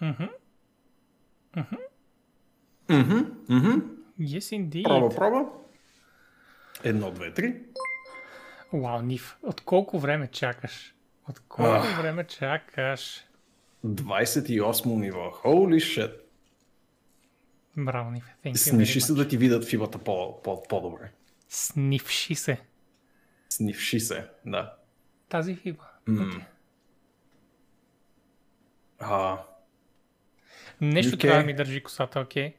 Мгм. Мгм, мгм. Yes, indeed. Проба, проба. Едно, две, три. Вау, Нив, от колко време чакаш? От колко Ах. време чакаш? 28 ниво. Holy shit. Браво, Нив. Сниши се да ти видят фибата по, по, по-добре. Снивши се. Снивши се, да. Тази фиба. М. А, Нещо UK. трябва да ми държи косата, окей?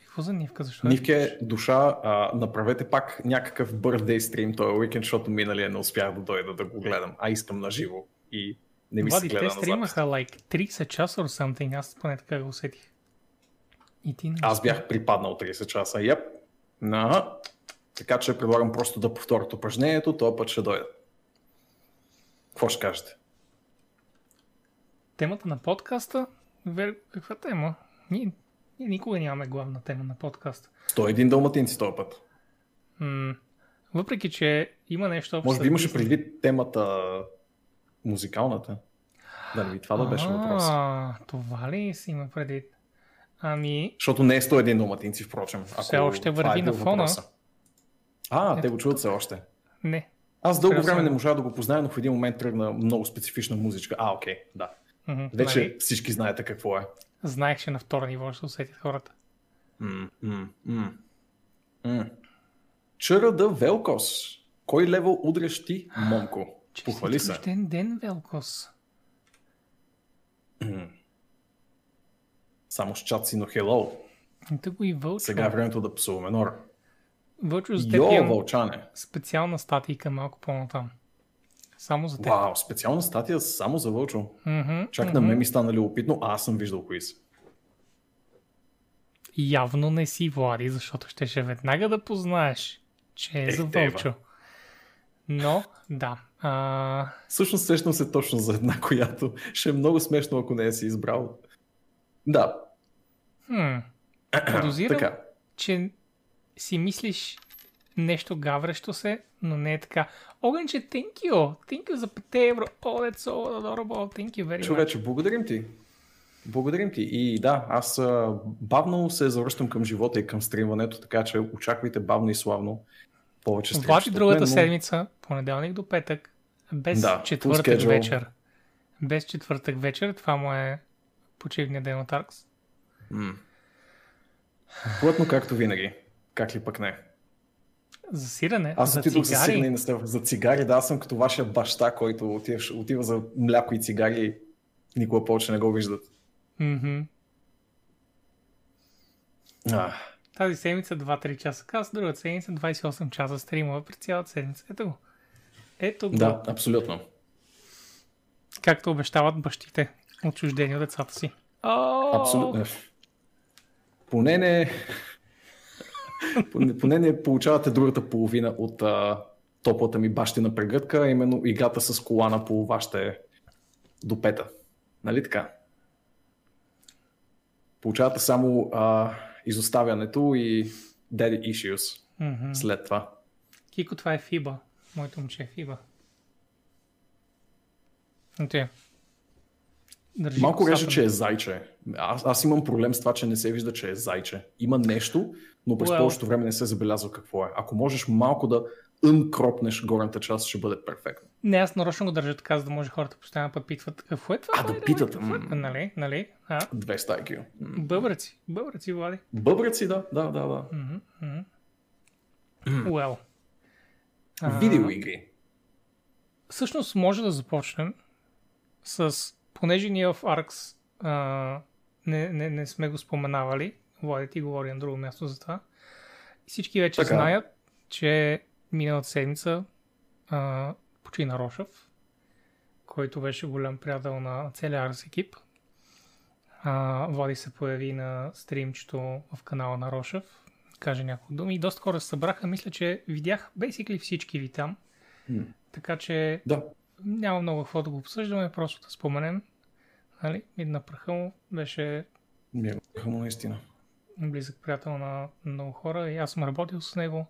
Какво за Нивка? Защо? Нивке, душа, а, направете пак някакъв birthday стрим този уикенд, защото миналия не успях да дойда да го гледам, а искам на живо и не ми се Влади, гледа те на стримаха like 30 часа or something, аз поне така го усетих. И ти не Аз бях припаднал 30 часа. Yep. Ага. Така че предлагам просто да повторят упражнението, този път ще дойда. Какво ще кажете? Темата на подкаста? Вер... Каква тема? Ние, ние никога нямаме главна тема на подкаста. 101 дълматинци този път. М- въпреки, че има нещо общо. Може би имаше предвид темата музикалната. Да, не би това да беше въпрос. А, това ли си има предвид? Ами, Защото не е 101 дълматинци, впрочем. Ако Все още това върви е на фона. въпроса. А, те го чуват все още. не. Аз дълго време не можа да го позная, но в един момент тръгна много специфична музичка. А, окей, да. Вече нали? всички знаете какво е. Знаех, че на второ ниво ще усетят хората. ЧРД Велкос. Кой левел удряш ти, момко? Похвали се. рожден ден, Велкос. Само с чат си, но хелоу. И Вълчо. Сега е времето да псуваме Нора. Вълчо, за теб Йо, имам вълчане. специална статийка малко по-натам. Само за теб. Вау, специална статия само за Вълчо. Мгм, Чак на мгм. мен ми стана любопитно, а аз съм виждал кои са. Явно не си Влади, защото щеше веднага да познаеш, че е Ех, за тева. Вълчо. Но, да. А, Всъщност сещам се точно за една, която ще е много смешно, ако не я си избрал. Да, хм, подозирам, така. че си мислиш нещо гаврещо се, но не е така. Огънче, thank you. Thank you за 5 евро. Oh, that's so adorable. Thank you very much. Човече, благодарим ти. Благодарим ти. И да, аз бавно се завръщам към живота и към стримването, така че очаквайте бавно и славно повече. Влади от другата мен, но- седмица, понеделник до петък, без Да, четвъртък вечер. Без четвъртък вечер, това му е почивния ден от Аркс. Плътно както винаги. Как ли пък не? За сирене, Аз за отидох за цигари. сирене и не става. За цигари, да, аз съм като вашия баща, който отива, отива за мляко и цигари и никога повече не го виждат. Мгм. А, Тази седмица 2-3 часа каз, другата седмица 28 часа стримове през цялата седмица. Ето го. Ето го. да, абсолютно. Както обещават бащите, отчуждени от децата си. Абсолютно. Поне не... поне, поне не получавате другата половина от а, топлата ми бащина прегръдка, именно играта с колана по вашите до пета. Нали така? Получавате само а, изоставянето и daddy issues Мгм. след това. Кико, това е Фиба. Моето момче е Фиба. Я. Държи Малко косата реже, че е зайче. Аз, аз имам проблем с това, че не се вижда, че е зайче. Има нещо, но през Well. повечето време не се забелязва какво е. Ако можеш малко да înкропнеш горната част, ще бъде перфектно. Не, аз нарочно го държа така, за да може хората постоянно път питват какво е това. А, да питат, какво е? Нали, нали? А, 200 IQ. Бъбреци, бъбреци, Влади. Бъбреци, да, да, да, да. Well. А, Видеоигри. Всъщност може да започнем с, понеже ние в Arx а, не, не, не сме го споменавали, Влади ти говори на друго място за това. Всички вече Така. знаят, че миналата седмица а, почина Рошев, който беше голям приятел на целия Arx екип. А, Влади се появи на стримчето в канала на Рошев, каже няколко думи и доста хора се събраха. Мисля, че видях basically всички ви там. Така че Да. Няма много какво да го обсъждаме, просто да споменем. Нали? Мидна праха му беше Ми е му наистина. близък приятел на много хора и аз съм работил с него.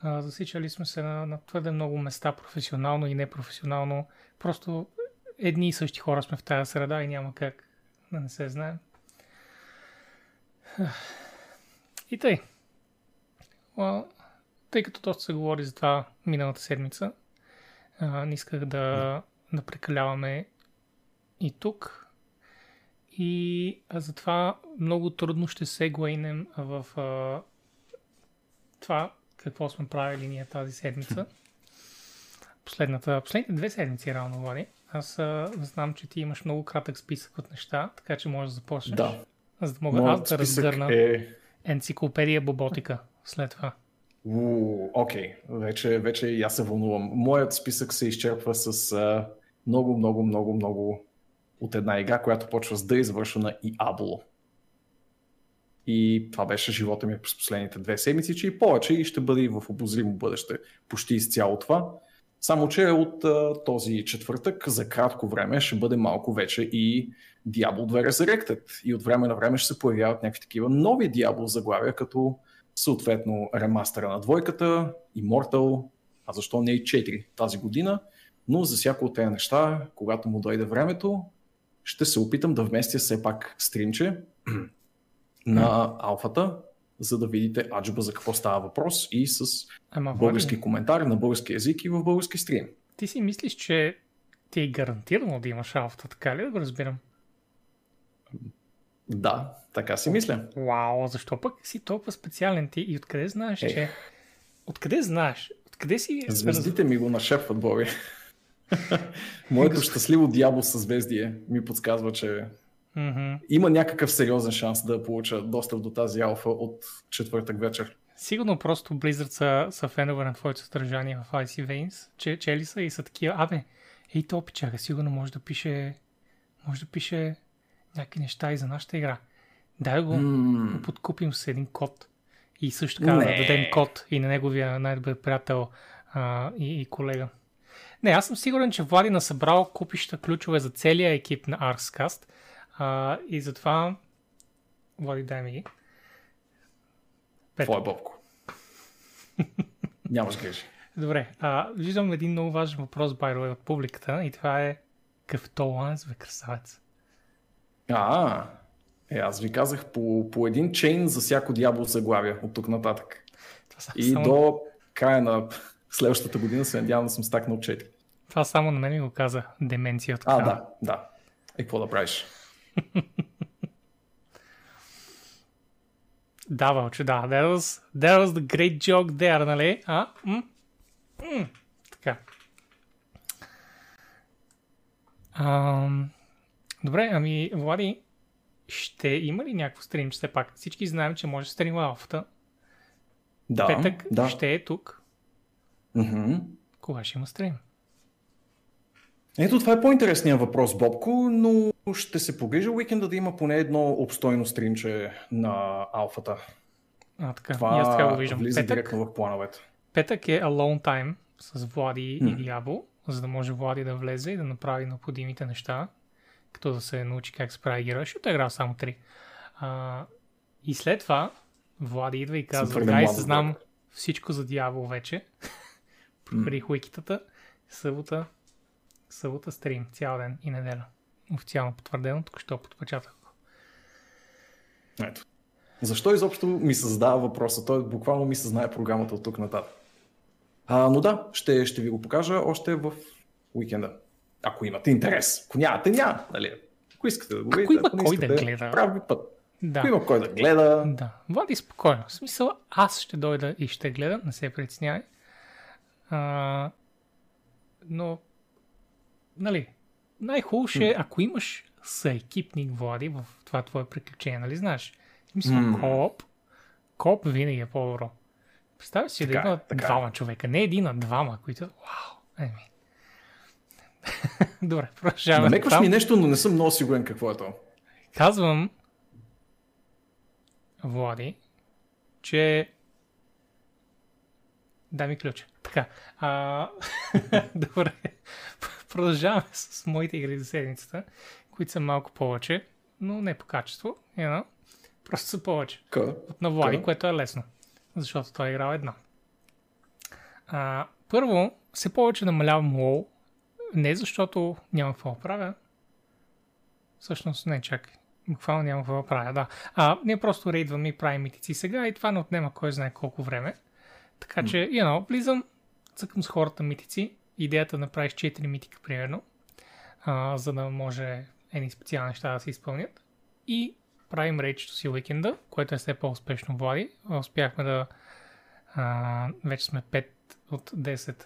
А, засичали сме се на, на твърде много места, професионално и непрофесионално. Просто едни и същи хора сме в тази среда и няма как да не се знаем. И тъй. Тъй като доста се говори за това миналата седмица, а, не исках да, да прекаляваме и тук. И а затова много трудно ще се глейнем в а, това какво сме правили ние тази седмица. Последната, последните две седмици реално говори. Аз а, знам, че ти имаш много кратък списък от неща, така че можеш да започнеш. Да. За да мога Моят аз да разгърна е... енциклопедия боботика след това. Уу, Окей, вече, вече и аз се вълнувам. Моят списък се изчерпва с а, много, много, много, много от една игра, която почва с да е извършена и Абло. И това беше живота ми през последните две седмици, че и повече и ще бъде и в обозримо бъдеще почти изцяло това. Само, че от а, този четвъртък за кратко време ще бъде малко вече и Diablo 2 Resurrected. И от време на време ще се появяват някакви такива нови Diablo заглавия, като съответно ремастера на двойката, Immortal, а защо не и 4 тази година. Но за всяко от тези неща, когато му дойде времето, ще се опитам да вместя все пак стримче на алфата, за да видите аджба за какво става въпрос и с Ама, български Влади, коментар на български язик и в български стрим. ти си мислиш, че ти е гарантирано да имаш алфата, така ли да го разбирам? Да, така си мисля. Вау, защо пък си толкова специален ти и откъде знаеш, Е. че... Откъде знаеш? Откъде си... Звездите ми го нашепват, Боби. Моето щастливо дявол със звездие ми подсказва, че има някакъв сериозен шанс да получа достъп до тази алфа от четвъртък вечер. Сигурно просто Blizzard са, са фенове на твоето съдържание в Icy Veins, че, чели са и са такива, абе, ей то пичага, сигурно може да пише, може да пише някакви неща и за нашата игра. Дай го, М, го подкупим с един код. И също така да дадем код и на неговия най-добър приятел а, и, и колега. Не, аз съм сигурен, че Влади насъбрал купища ключове за целия екип на Arscast а, и затова Влади, дай ми ги. Твой Бобко. Нямаш грижи. Добре, а, виждам един много важен въпрос, way, от публиката и това е какъв толанс, бе, красавец. А, е, аз ви казах по, по един чейн за всяко дявол заглавие от тук нататък. Това, И само, до края на следващата година се надявам да съм стакнал 4. това само на мен ми го каза деменция от А, да, да. И какво да правиш? Да, Вълче, да. That was, that was the great joke there, нали? А? М? М. Така. Ам, добре, ами, Влади, ще има ли някакво стрим? Все пак всички знаем, че може стрима алфата. Да, Петък да. ще е тук. Мгм. Кога ще има стрим? Ето това е по-интересният въпрос, Бобко, но ще се погрижа уикенда да има поне едно обстойно стримче на алфата. А, така. Това И аз така го виждам. влиза Петък, директно в плановете. петък е alone time с Влади М. и Дявол, за да може Влади да влезе и да направи необходимите неща, като да се научи как се прави герой, защото е играл само 3. А, и след това Влади идва и казва, гайс, млад, знам брат." всичко за Дявол вече. Проверих уикитата, събота, събота стрим, цял ден и неделя. Официално потвърдено, тук що подпечатах го. Ето. Защо изобщо ми се задава въпроса? Той буквално ми се знае програмата от тук нататък. А, но да, ще, ще ви го покажа още в уикенда. Ако имате интерес. Ако нямате, няма. Нали? Ако искате да го Ако видите, има ако не кой да искате, гледа. Прав ви път. Да. Ако има кой да гледа, Да, Влади спокойно. В смисъл, аз ще дойда и ще гледам, не се притеснявай. А, но, нали, най-хубаво ще е, ако имаш съекипник, Влади, в това твое приключение, нали знаеш? В смисъл, М. кооп, кооп винаги е по-добро. Представя си Така да е, има така е. двама човека, не един, а двама, които, вау, еми. Добре, продължаваме. намекваш натам. ми нещо, но не съм много сигурен какво е то. Казвам, Влади, че... Дай ми ключ. Така. А... Добре. Продължаваме с моите игри за седмицата, които са малко повече, но не по качество. You know? Просто са повече. Къ? От на Влади, Така. което е лесно. Защото той е играл една. А, първо, все повече намалявам лоу. Не защото няма какво да правя. Всъщност, не, чакай. Буквално няма какво да правя, да. А, ние просто рейдваме и правим митици сега и това не отнема кой знае колко време. Така че, you know, влизам, цъкам с хората митици. Идеята да направиш 4 митика, примерно, а, за да може едни специални неща да се изпълнят. И правим рейчето си уикенда, което е все по-успешно, Влади. Успяхме да... А, вече сме 5 от 10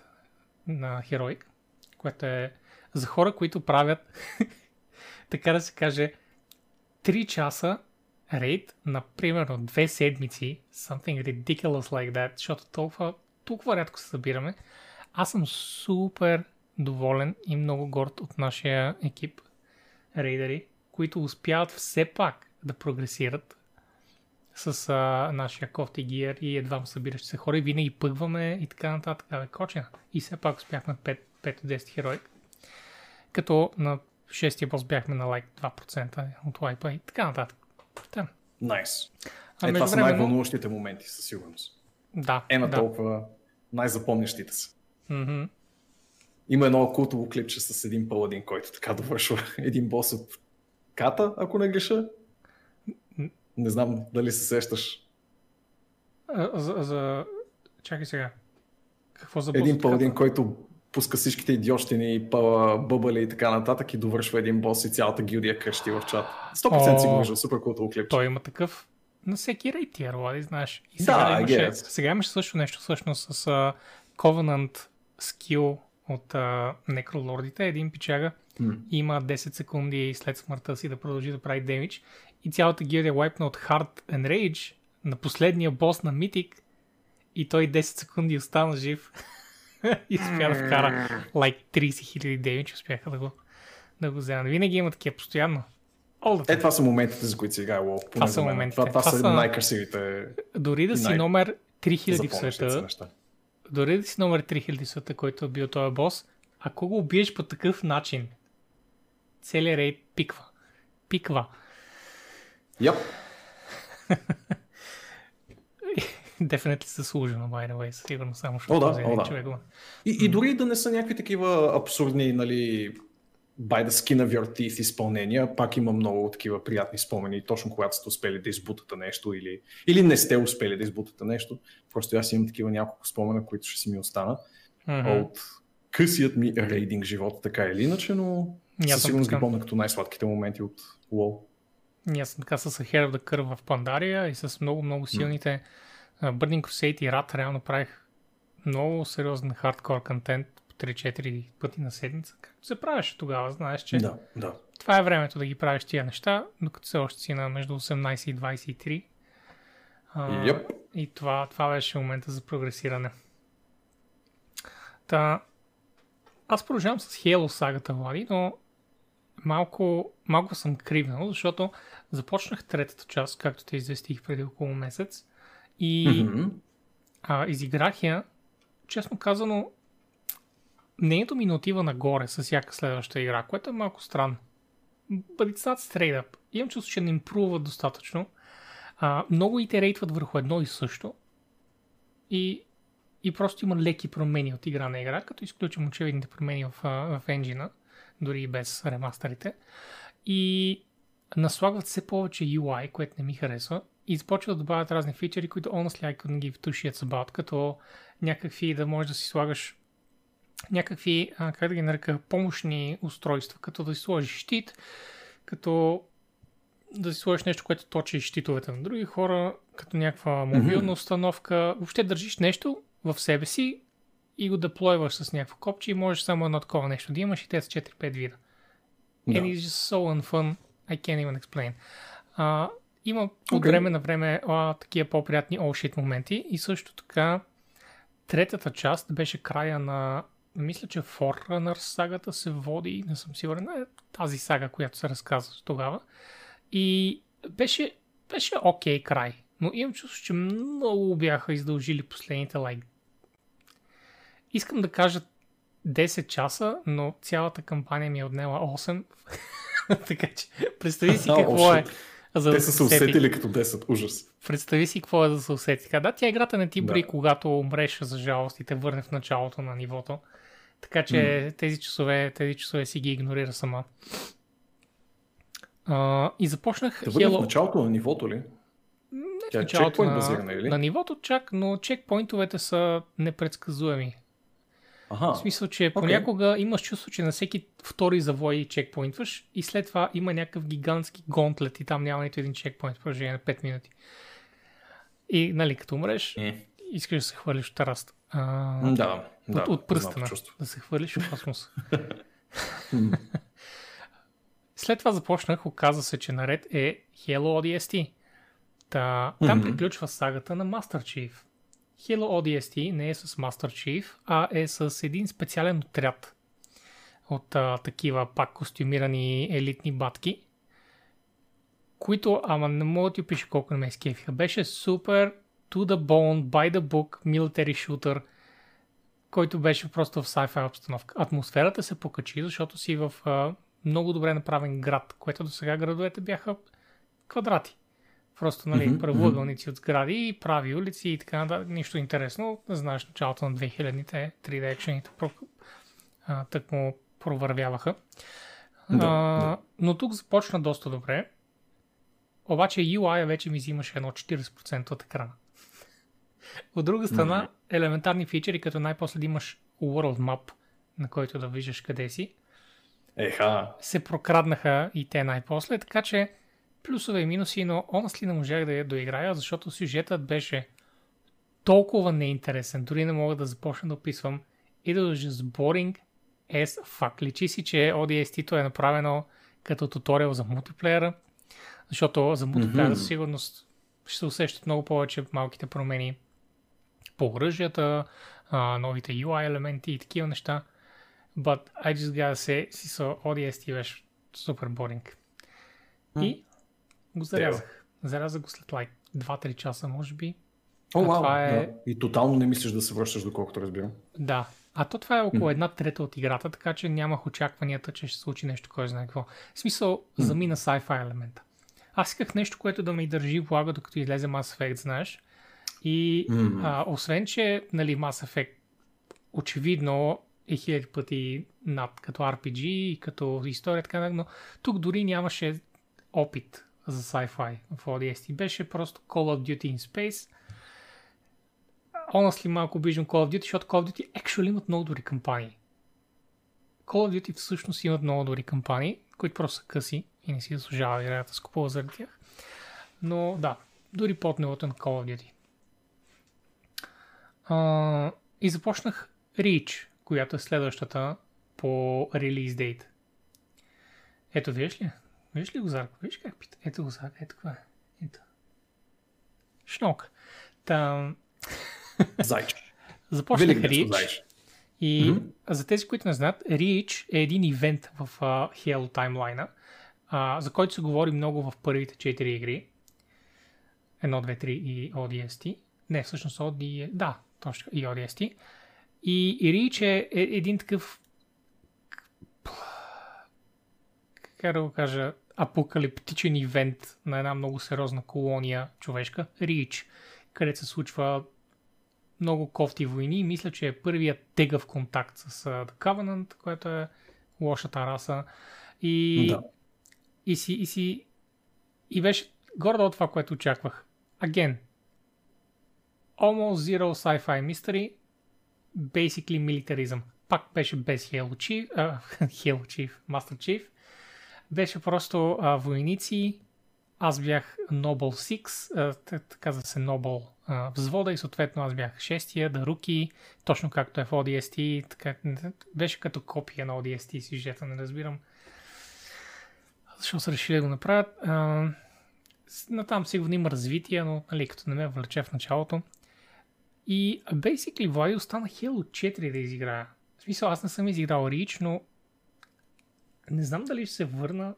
на Heroic, което е за хора, които правят, така да се каже, 3 часа рейд на примерно 2 седмици, something ridiculous like that, защото толкова, толкова рядко се събираме. Аз съм супер доволен и много горд от нашия екип рейдери, които успяват все пак да прогресират с а, нашия кофти гиер и едва събиращи се хора и винаги пъгваме и така нататък. Абе, кочина. И все пак успяхме 5, 5-10 хероик. Като на шестия бос бяхме на лайк 2% от лайпа и така нататък. Да. Найс. Nice. Е, това са най-вълнуващите моменти със сигурност. Да. Е на да. толкова най-запомнящите се. Mm-hmm. Има едно култово клипче с един паладин, който така довършва един бос от ката, ако не греша. Не знам дали се сещаш. А, за, за... Чакай сега. Какво за Един паладин, който пуска всичките идиощини, бъбали и така нататък и довършва един бос и цялата гилдия крещи в чат. 100% си го виждал, супер култово клипче. Той има такъв на всеки рейд тир, Влади, знаеш. И сега, да, имаше, сега имаше също нещо всъщност с uh, Covenant скил от uh, некролордите. Един пичага mm. има 10 секунди след смъртта си да продължи да прави демидж и цялата гилдия вайпна от Hard and Rage на последния бос на Митик и той 10 секунди остана жив и успя да вкара like 30 000 демидж, успяха да го, да го вземат. Винаги има такива постоянно. Е, това са моментите, за които се играе WoW. Това са моментите. Това, това, това са най-красивите. Дори да си най- номер 3000 в света, дори да си номер 3000 в света, който е бил този бос, ако го убиеш по такъв начин, целият рейд пиква. Пиква. Yep. Definitely заслужено, by the way, сигурно само защото о, да, този да. човек го. И, и дори да не са някакви такива абсурдни, нали, by the skin of your teeth изпълнения, пак има много такива приятни спомени, точно когато сте успели да избутате нещо или, или не сте успели да избутате нещо. Просто аз имам такива няколко спомена, които ще си ми останат mm-hmm. от късият ми рейдинг живот, така или иначе, но със сигурност ги помня като най-сладките моменти от WoW. Ние съм така с Hair of the Curve в Пандария и с много-много силните mm. Burning Crusade и Rat реално правих много сериозен хардкор контент по 3-4 пъти на седмица. Както се правеше тогава, знаеш, че да, да. това е времето да ги правиш тия неща, докато все още си на между 18 и 23. Uh, yep. И това, това беше момента за прогресиране. Та, аз продължавам с Halo сагата, Влади, но малко, малко съм кривнал, защото започнах третата част, както те известих преди около месец и mm-hmm. а, изиграх я, честно казано, мнението ми не отива нагоре с всяка следваща игра, което е малко странно. But it's not straight up. Имам чувство, че не импруват достатъчно. А, много итерейтват върху едно и също. И, и просто има леки промени от игра на игра, като изключим очевидните промени в, в енджина дори и без ремастерите. И наслагват все повече UI, което не ми харесва. И започват да добавят разни фичери, които honestly I couldn't give two shits about, като някакви да можеш да си слагаш някакви, а, как да ги нарека, помощни устройства, като да си сложиш щит, като да си сложиш нещо, което точи щитовете на други хора, като някаква мобилна mm-hmm. установка. Въобще държиш нещо в себе си, и го деплойваш с някакво копче и можеш само едно такова нещо да имаш и те са 4-5 вида. Да. And it's just so unfun, I can't even explain. Uh, има okay. от време на време а, такива по-приятни all моменти и също така третата част беше края на мисля, че Forerunner сагата се води, не съм сигурен, е тази сага, която се разказва тогава. И беше, беше окей okay край. Но имам чувство, че много бяха издължили последните like Искам да кажа 10 часа, но цялата кампания ми е отнела 8. така че представи си какво е. За Те да са се се усети. усетили като 10. Ужас. Представи си какво е да се усети. Така, да, тя играта не ти брои, Да. когато умреш за жалост и те върне в началото на нивото. Така че тези, часове, тези часове си ги игнорира сама. А, и започнах Да бъде в Halo... началото на нивото ли? Тя е началото на, базирана, или? на нивото чак, но чекпоинтовете са непредсказуеми. Аха. В смисъл, че понякога имаш чувство, че на всеки втори завой чекпоинтваш и след това има някакъв гигантски гонтлет и там няма нито един чекпоинт в продължение на 5 минути. И, нали, като умреш, Е. искаш да се хвърлиш от тараста. А, Да, да. от, от пръстена. чувство. Да се хвърлиш в космоса. М. След това започнах, оказа се, че наред е Halo ODST. Та, там Мгм. приключва сагата на Master Chief. Halo ODST не е с Master Chief, а е с един специален отряд от а, такива пак костюмирани елитни батки, които, ама не мога да ти опиша колко не ме изкефиха. Беше супер to the bone, by the book, military shooter, който беше просто в sci-fi обстановка. Атмосферата се покачи, защото си в а, много добре направен град, което до сега градовете бяха квадрати. Просто, нали, Мгм, правоъгълници от сгради, прави улици и така нататък. Нищо интересно. Знаеш, началото на 2000-те 3D екшените тък му провървяваха. Да, а, да. Но тук започна доста добре. Обаче UI вече ми взимаше едно 40% от екрана. От друга страна, елементарни фичери, като най-после да имаш World Map, на който да виждаш къде си, Еха. се прокраднаха и те най-после, така че плюсове и минуси, но honestly не можах да я доиграя, защото сюжетът беше толкова неинтересен, дори не мога да започна да описвам. It was just boring as fuck. Личи си, че ODST-то е направено като туториал за мултиплеера, защото за мултиплеера Мгм. със сигурност ще се усещат много повече малките промени по оръжията, новите UI елементи и такива неща. But I just gotta say, си са ODST беше супер боринг. И го зарязах. Зарязах го след лайк 2-3 часа, може би. О, А вау, това е- да. И тотално не мислиш да се връщаш, доколкото разбирам. Да. А то това е около една трета от играта, така че нямах очакванията, че ще случи нещо, кой знае какво. В смисъл, замина sci-fi елемента. Аз исках нещо, което да ме държи влага, докато излезе Mass Effect, знаеш. И а, освен, че нали, Mass Effect очевидно е хиляди пъти над като RPG и като история, така, но тук дори нямаше опит за sci-fi в ODST. Беше просто Call of Duty in Space. Honestly, малко обиждам Call of Duty, защото Call of Duty actually имат много добри кампании. Call of Duty всъщност имат много добри кампании, които просто са къси и не си заслужава вероятно да скупува заради тях. Но да, дори под нивото на Call of Duty. А, и започнах Reach, която е следващата по релиз дейт. Ето, виж ли? Виж ли го, Зарко? Виж как пита? Ето го, Зарко. Ето това е. Ето. Шнок. Там, Зайче. започнах зайче. И Мгм. за тези, които не знаят, Reach е един ивент в uh, Halo таймлайна, uh, за който се говори много в първите 4 игри. 1, 2, 3 и ODST. Не, всъщност OD... Да, точно, и ODST. И, и Reach е, е един такъв как да го кажа, апокалиптичен ивент на една много сериозна колония човешка, Reach, където се случва много кофти войни и мисля, че е първият тегъв контакт с uh, The Covenant, което е лошата раса. И, Да. и си, и си и беше гордо от това, което очаквах. Again, almost zero sci-fi mystery, basically militarism. Пак беше без Halo Chief, а, Halo Chief, Master Chief. Беше просто а, войници, аз бях Noble 6, а, се Noble взвода и съответно аз бях шестия, да руки, точно както е в ODST, така, беше като копия на ODST сюжета, не разбирам защо са решили да го направят. А, натам сигурно има развитие, но нали, като не ме влече в началото. И basically Влади остана Halo 4 да изиграя. В смисъл, аз не съм изиграл Reach, но не знам дали ще се върна.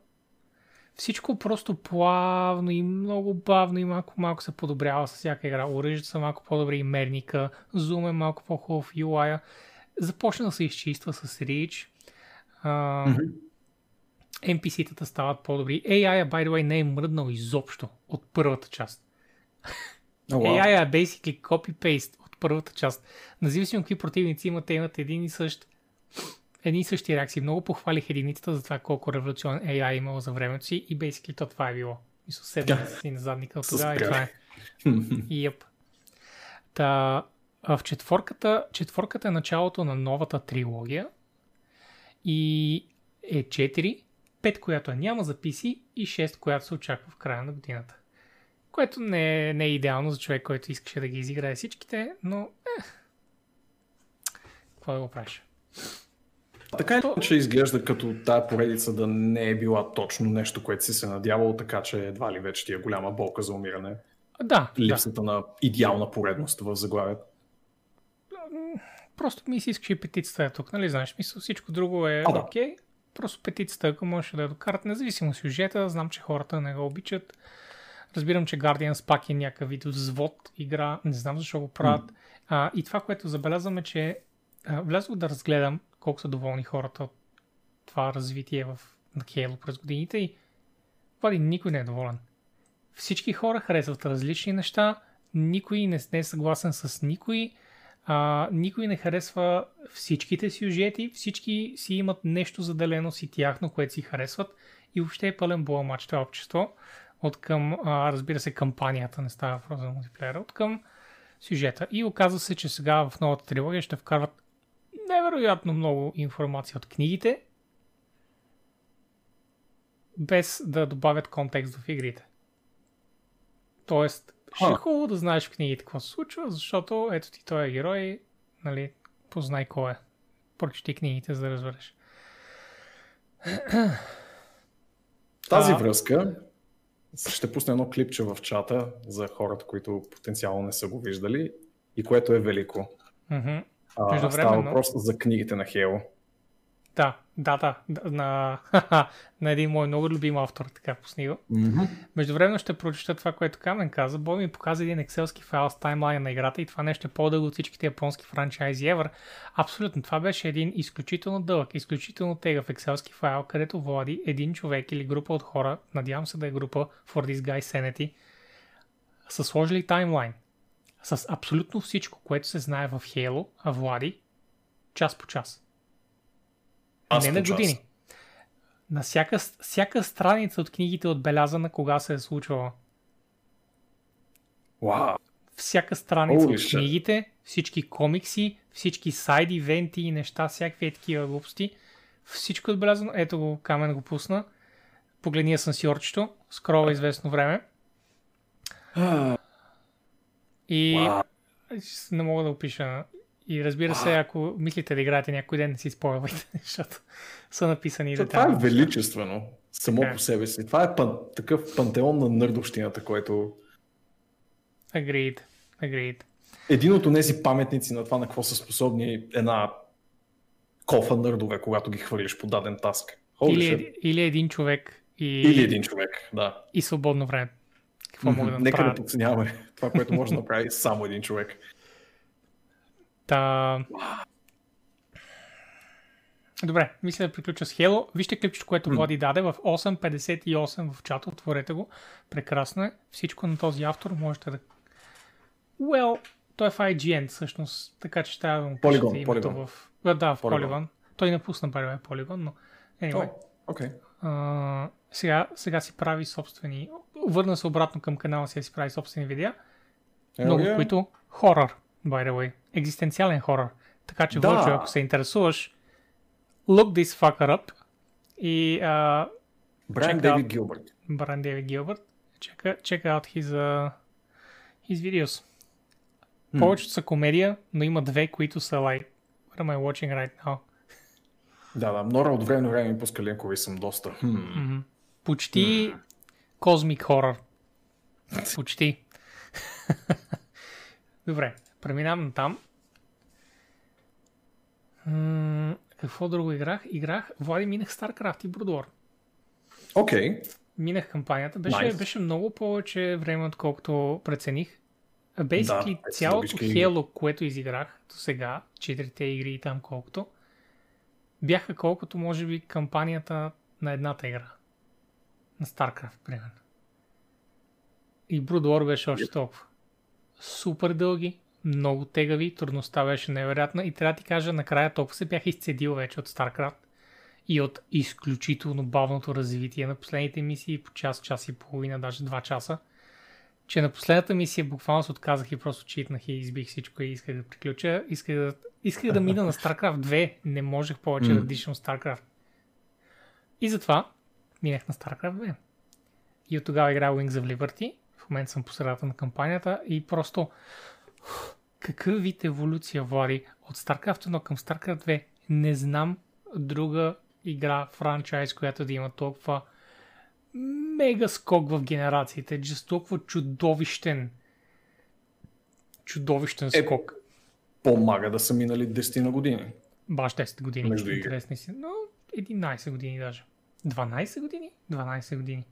Всичко просто плавно и много бавно и малко малко се подобрява с всяка игра. Оръжията са малко по-добре и мерника, зум е малко по-хубав, UI-а. Започна да се изчиства с Reach. NPC-тата стават по-добри. AI, by the way, не е мръднал изобщо от първата част. О, вау. AI е basically copy-paste от първата част. Независимо какви противници имате, имат един и същ едни и същи реакции. Много похвалих единицата за това колко революционен AI е имало за времето си и basically то това е било. Мисля, седна си на задника от тогава и това е. Йеп. Та, в четворката, четворката е началото на новата трилогия и е 4, 5, която няма за PC и 6, която се очаква в края на годината. Което не е, не е идеално за човек, който искаше да ги изиграе всичките, но е. Какво да го правиш? Така или иначе изглежда като тая поредица да не е била точно нещо, което си се надявал, така че едва ли вече ти е голяма болка за умиране. Да, да. Липсата на идеална поредност в заглавието. Просто ми се искаше и петицата е тук, нали знаеш? Мисля, всичко друго е А, да. окей. Просто петицата, ако можеше да я докарат, независимо сюжета, знам, че хората не го обичат. Разбирам, че Guardians пак е някакъв вид взвод игра, не знам защо го правят. А, и това, което забелязваме, че влязох да разгледам колко са доволни хората от това развитие в на Halo през годините и Влади, никой не е доволен. Всички хора харесват различни неща, никой не, е съгласен с никой, а, никой не харесва всичките сюжети, всички си имат нещо заделено си тяхно, което си харесват и въобще е пълен буамач това общество. От към, а, разбира се, кампанията, не става въпрос за мултиплеера, от към сюжета. И оказва се, че сега в новата трилогия ще вкарват невероятно много информация от книгите, без да добавят контекст в игрите. Тоест, ще е хубаво да знаеш в книгите какво се случва, защото ето ти той е герой, нали, познай кой е. Прочети книгите, за да разбереш. Тази А. връзка ще пусна едно клипче в чата за хората, които потенциално не са го виждали и което е велико. Мгм. А, става въпрос за книгите на Хейло. Да, да, да, на, на един мой много любим автор, така пусни го. Междувременно ще прочета това, което Камен каза. Бой ми показа един екселски файл с таймлайн на играта и това нещо е по-дълго от всичките японски франчайзи ever. Абсолютно. Това беше един изключително дълъг, изключително тегъв екселски файл, където Влади един човек или група от хора, надявам се да е група for this guy sanity, са сложили таймлайн с абсолютно всичко, което се знае в Halo, а Влади, час по час. Аз не на час. години. На всяка, всяка страница от книгите е отбелязана кога се е случвала. Вау. Всяка страница Holy от shit. книгите, всички комикси, всички сайд ивенти и неща, всякакви е такива глупости. Всичко е отбелязано. Ето го, Камен го пусна. Погледни я сенсорчето, скрова известно време. И Вау. не мога да опиша. И разбира се, ако мислите да играете някой ден, не си спойвайте, защото са написани Това е величествено само Така по себе си. Това е пан, такъв пантеон на нърдовщината, който Agreed. Agreed. един от тези паметници на това на какво са способни една кофа нърдове, когато ги хвърлиш по даден таск. Holy Или, shit. или един човек и, Или един човек, да. и свободно време. Какво мога да Нека да направя? подценяваме това, което може да направи само един човек. Та... Добре, мисля да приключа с Хело. Вижте клипчето, което. Влади даде в 8.58 в чата. Отворете го. Прекрасно е. Всичко на този автор можете да... Well, той е в IGN всъщност, така че трябва да му Polygon, името Polygon. в... Да, в Polygon. Polygon. Той напусна пари Polygon, но... Anyway. О, Окей. А, сега, сега си прави собствени... Върна се обратно към канала си да си прави собствени видеа. Е, много окей. от които хорър, by the way. Екзистенциален хорър. Така че, Да. Вълчо, ако се интересуваш, look this fucker up и uh, Брайан Дейвид Гилбърт. Бран Дейвид Гилбърт, check, check out his, uh, his videos. Повечето са комедия, но има две, които са like, what am I watching right now? Да, да, Нора от време на време ми пуска линкове и съм доста. Хм. Почти Cosmic Horror. Почти. Добре, преминавам там. М- какво друго играх? Играх, Влади, минах StarCraft и Brood War. Окей. Минах кампанията. Беше, Nice. беше много повече време, отколкото прецених. Basically, Да, е цялото. Halo, което изиграх до сега, четирите игри и там колкото, бяха колкото може би кампанията на едната игра. На StarCraft, примерно. И Brood War беше още толкова. Супер дълги, много тегави, трудността беше невероятна и трябва да ти кажа, накрая толкова се бях изцедил вече от StarCraft и от изключително бавното развитие на последните мисии по час, час и половина, даже два часа, че на последната мисия буквално се отказах и просто читнах и избих всичко и исках да приключа. Исках да, исках да мина на StarCraft 2. Не можех повече mm. да дишам StarCraft. И затова минах на StarCraft 2. И от тогава играя Wings of Liberty. В момента съм по средата на кампанията и просто какъв вид еволюция води от StarCraft 1 към StarCraft 2. Не знам друга игра, франчайз, която да има толкова мега скок в генерациите. Just толкова чудовищен чудовищен е, скок. Помага да са минали 10 на години. Баш 10 години. Между интересни си. Но 11 години даже. 12 години? 12 години.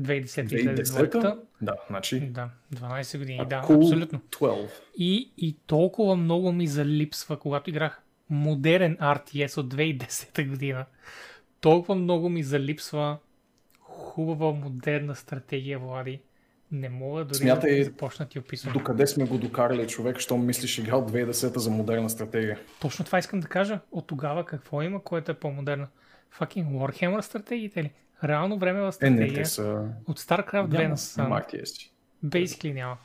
2010 2010 Да, значи. Да, 12 години, а, да, cool абсолютно. 12. И, и толкова много ми залипсва, когато играх модерен RTS от 2010 година. Толкова много ми залипсва хубава модерна стратегия, Влади. Не мога дори Смятай, да започна ти описвам. Докъде сме го докарали човек, що мислиш игра от 2010 за модерна стратегия? Точно това искам да кажа. От тогава какво има, което е по-модерно? Fucking Warhammer стратегиите ли? Реално време в стратегия. Е, не, са... От StarCraft 2 на сам. Basically няма.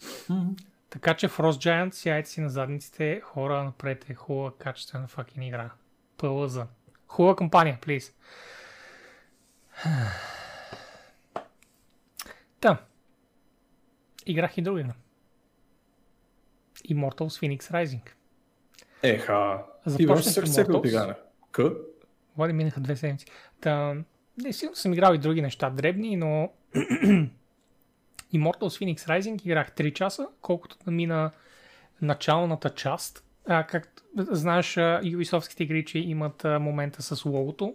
Mm-hmm. Така че Frost Giant, сяйте си на задниците, хора напред е хубава, качествена fucking игра. Пълъза. Хубава кампания, please. Та. Играх и друга игра. Immortals Phoenix Rising. Еха. Започнах сърце от игране. К? Води минаха две седмици. Та, не, сигурно съм играл и други неща дребни, но Immortals Phoenix Rising играх 3 часа, колкото да мина началната част. А, как знаеш, Ubisoftските игри, че имат момента с логото.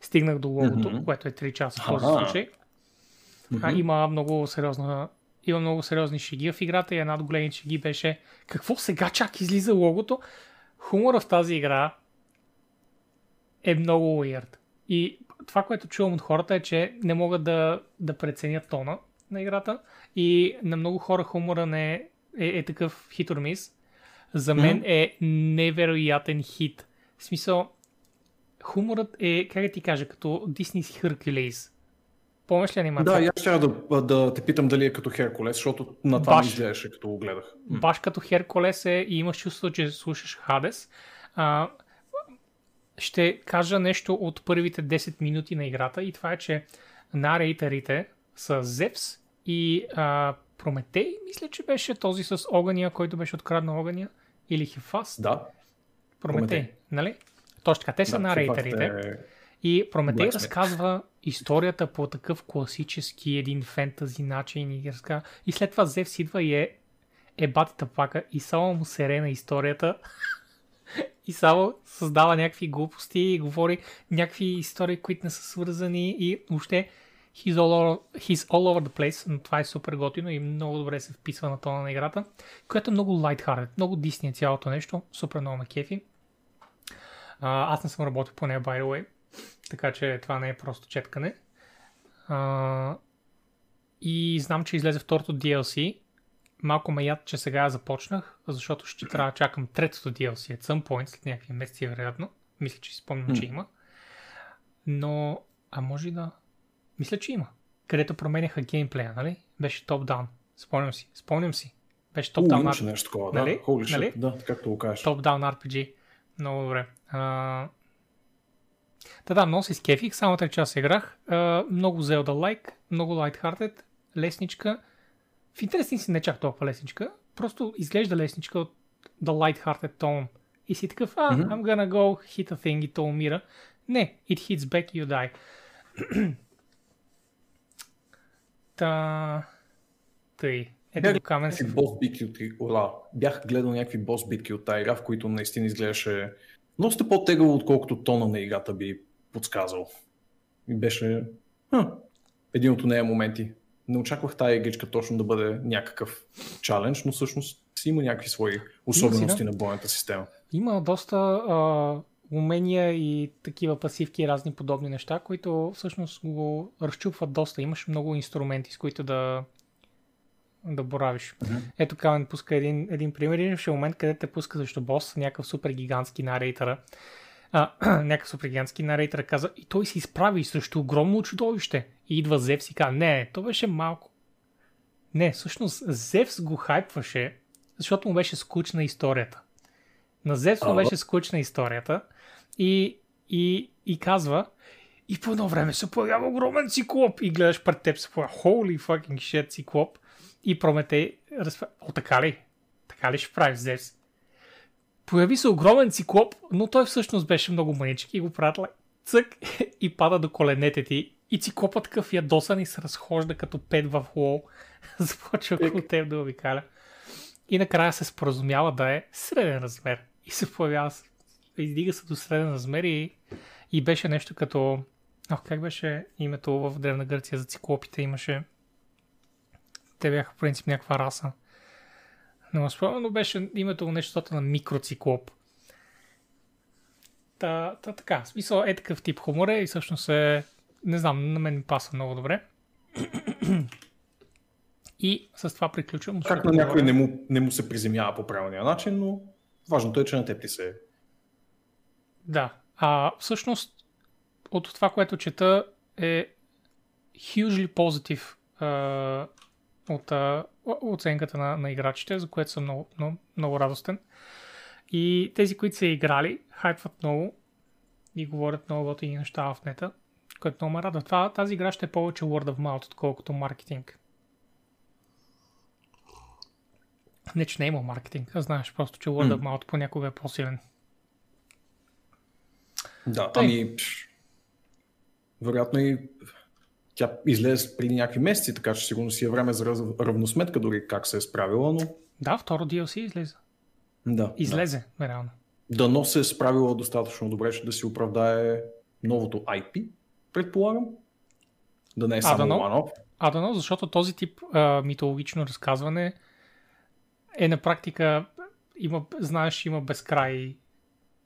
Стигнах до логото, mm-hmm. което е 3 часа в този случай. Mm-hmm. А, има много сериозна има много сериозни шеги в играта и една от големите шеги беше какво сега чак излиза логото? Хумора в тази игра е много weird. И това, което чувам от хората е, че не могат да, да преценят тона на играта и на много хора хумора не е, е, е такъв хит. За мен mm-hmm. е невероятен хит. В смисъл, хуморът е, как да ти кажа, като Disney's Hercules. Помниш ли анимация? Да, аз ще да, да те питам дали е като Херкулес, защото на това баш, ми изглеждаше, като го гледах. Баш като Херкулес е и имаш чувство, че слушаш Хадес. А, ще кажа нещо от първите 10 минути на играта и това е, че нарейтерите са Зевс и а, Прометей, мисля, че беше този с огъня, който беше откраднал огъня, или Хефас. Да. Прометей, Прометей. нали? Точно така, те са да, нарейтерите. Е... И Прометей разказва историята по такъв класически един фентази начин и, разказва. и след това Зевс идва и е, е батата пака и само му сере на историята и само създава някакви глупости и говори някакви истории, които не са свързани и въобще he's all, over, he's all over the place, но това е супер готино и много добре се вписва на тона на играта, която е много light-hearted, много Disney цялото нещо, супер много на кефи. А, аз не съм работил по нея, by the way, така че това не е просто четкане. А, и знам, че излезе второто DLC. Малко ме яд, че сега започнах, защото ще трябва да чакам третото DLC at some point, след някакви месеци, вероятно. Мисля, че си спомням, че има. Но, а може да... Мисля, че има. Където променяха геймплея, нали? Беше топ-даун. Спомням си. Спомням си. Беше топ-даун RPG. нещо такова, да. Нали? Holy нали? да, както го кажеш. Топ-даун RPG. Много добре. А... Да, да, много се скефих, само 3 часа играх. А, много Zelda like, много light-hearted, лесничка. В интересни си не чак толкова лесничка, просто изглежда лесничка от the light-hearted tone. И си такъв, а, mm-hmm. I'm gonna go hit a thing и то умира. Не, it hits back you die. Та... Тъй. Ето до камен си. Бос битки от... Ола, бях гледал някакви бос битки от тази игра, в които наистина изглеждаше доста по-тегаво, отколкото тона на играта би подсказал. И беше ха, един от нея моменти. Не очаквах тази игричка точно да бъде някакъв чалендж, но всъщност си има някакви свои особености на бойната система. Има доста а, умения и такива пасивки и разни подобни неща, които всъщност го разчупват доста. Имаш много инструменти, с които да, да боравиш. Мгм. Ето Кален пуска един, един пример. Имаше момент, където те пуска срещу бос, някакъв супер гигантски нарейтъра. А, някакъв супер гигантски нарейтър каза и той се изправи срещу огромно чудовище. И идва Зевс и каза, не, то беше малко. Не, всъщност Зевс го хайпваше, защото му беше скучна историята. На Зевс му беше скучна историята и, и, и казва, и по едно време се появява огромен циклоп и гледаш пред теб се появява holy fucking shit циклоп и Прометей разпа... О, така ли? Така ли ще прави Зевс? Появи се огромен циклоп, но той всъщност беше много манички и го правят лай- цък и пада до коленете ти и циклопът такъв ядосан и се разхожда като пет в лол. Започва около теб да обикаля. И накрая се споразумява да е среден размер. И се появява, издига се до среден размер и, и беше нещо като... Ох, как беше името в Древна Гърция за циклопите? Имаше... Те бяха в принцип някаква раса. Не му спомням, но беше името нещо на микроциклоп. Та, та така, в смисъл е такъв тип хумор е и всъщност е, не знам, на мен ми паса много добре. И с това приключвам. Как на някой не му, не му се приземява по правилния начин, но важното е, че на теб ти се... Да. А всъщност от това, което чета е hugely positive а, от а, оценката на, на играчите, за което съм много, много, много радостен. И тези, които са играли, хайпват много и говорят много готини неща в нета, което много ме радва. Това, тази игра ще е повече word of mouth, отколкото маркетинг. Не, че не е имал маркетинг, а знаеш просто, че word of mouth понякога е по-силен. Да, Тъй. ами... Вероятно и тя излезе преди някакви месеци, така че сигурно си е време за равносметка дори как се е справила, но Да, второ DLC излезе. да. Излезе, да. реално. Да. Дано се е справила достатъчно добре, че да си оправдае новото IP, предполагам. Да не е само one-off. А дано, защото този тип а, митологично разказване е на практика, има, знаеш, има безкрай,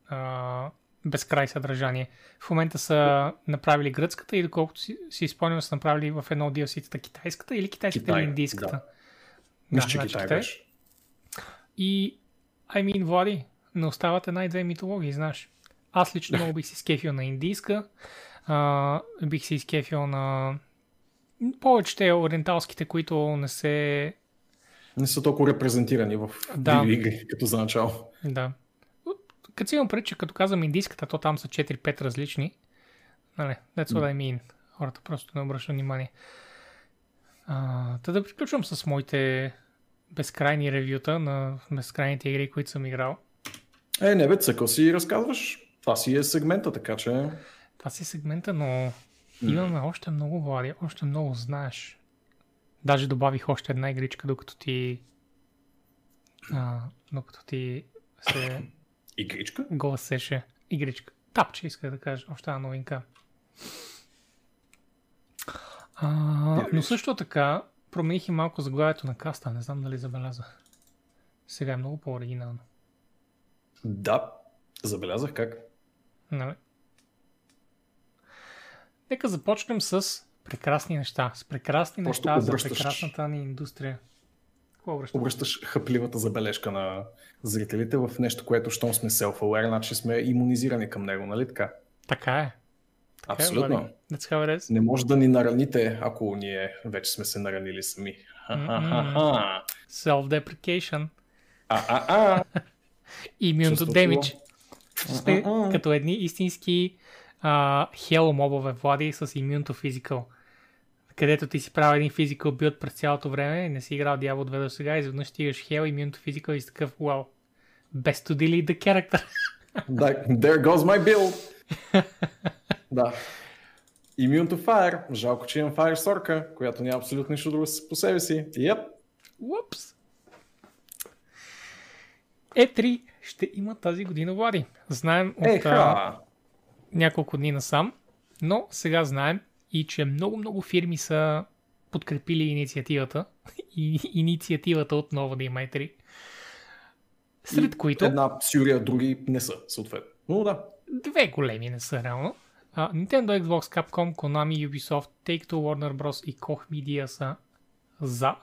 а, безкрай съдържание. В момента са направили гръцката и доколкото си, си спомням, са направили в едно от DLC-тата китайската или китайската Китай, или индийската. да. Мисля, че значи Китай беше. И, I mean, Влади, не остават една и две митологии, знаеш. Аз лично много бих си скефил на индийска, а, бих си изкефил на повечето ориенталските, които не се... Не са толкова репрезентирани в Да. видеоигри, като за начало. Да. Като си имам пред, че като казвам индийската, то там са 4-5 различни. Нали, that's what I mean. Хората просто не обръщат внимание. А, та да приключвам с моите безкрайни ревюта на безкрайните игри, които съм играл. Е, не бе, цъкъл си разказваш. Това си е сегмента, така че... Това си сегмента, но имаме още много, Влади, още много знаеш. Даже добавих още една игричка, докато ти... А, докато ти се Игричка? гласеше. Игричка. Тапче, иска да кажа. Още една новинка. А, но също така промених и малко заглавието на каста. Не знам дали забеляза. Сега е много по-оригинално. Да, забелязах как. Нали? Нека започнем с прекрасни неща. С прекрасни Просто неща за прекрасната ни индустрия. Какво обръщаш? Обръщаш хъпливата забележка на зрителите в нещо, което, щом сме self-aware, значи сме иммунизирани към него, нали така? Така е. Е, Абсолютно. Is. Не може да ни нараните, ако ние вече сме се наранили сами. Ха-ха-ха-ха. Self-deprecation. А-а-а. Immune to damage. М-м-м. като едни истински а, хел мобове, Влади, с Immune to Physical. Където ти си правил един physical build през цялото време, не си играл Diablo 2 до сега, изведнъж стигаш Hell, Immune to Physical и си такъв, wow, best to delete the character. Да, There goes my build. да. Immune to Fire. Жалко, че имам Fire Сорка, която няма абсолютно нищо друго по себе си. Yep. Упс. E3 ще има тази година, Влади. Знаем от а, няколко дни насам, но сега знаем и че много-много фирми са подкрепили инициативата и инициативата отново да има E3. Сред И които, Една сюрия, други не са, съответно. Но да. две големи не са реално. А, Nintendo, Xbox, Capcom, Konami, Ubisoft, Take-Two, Warner Bros. и Koch Media са за.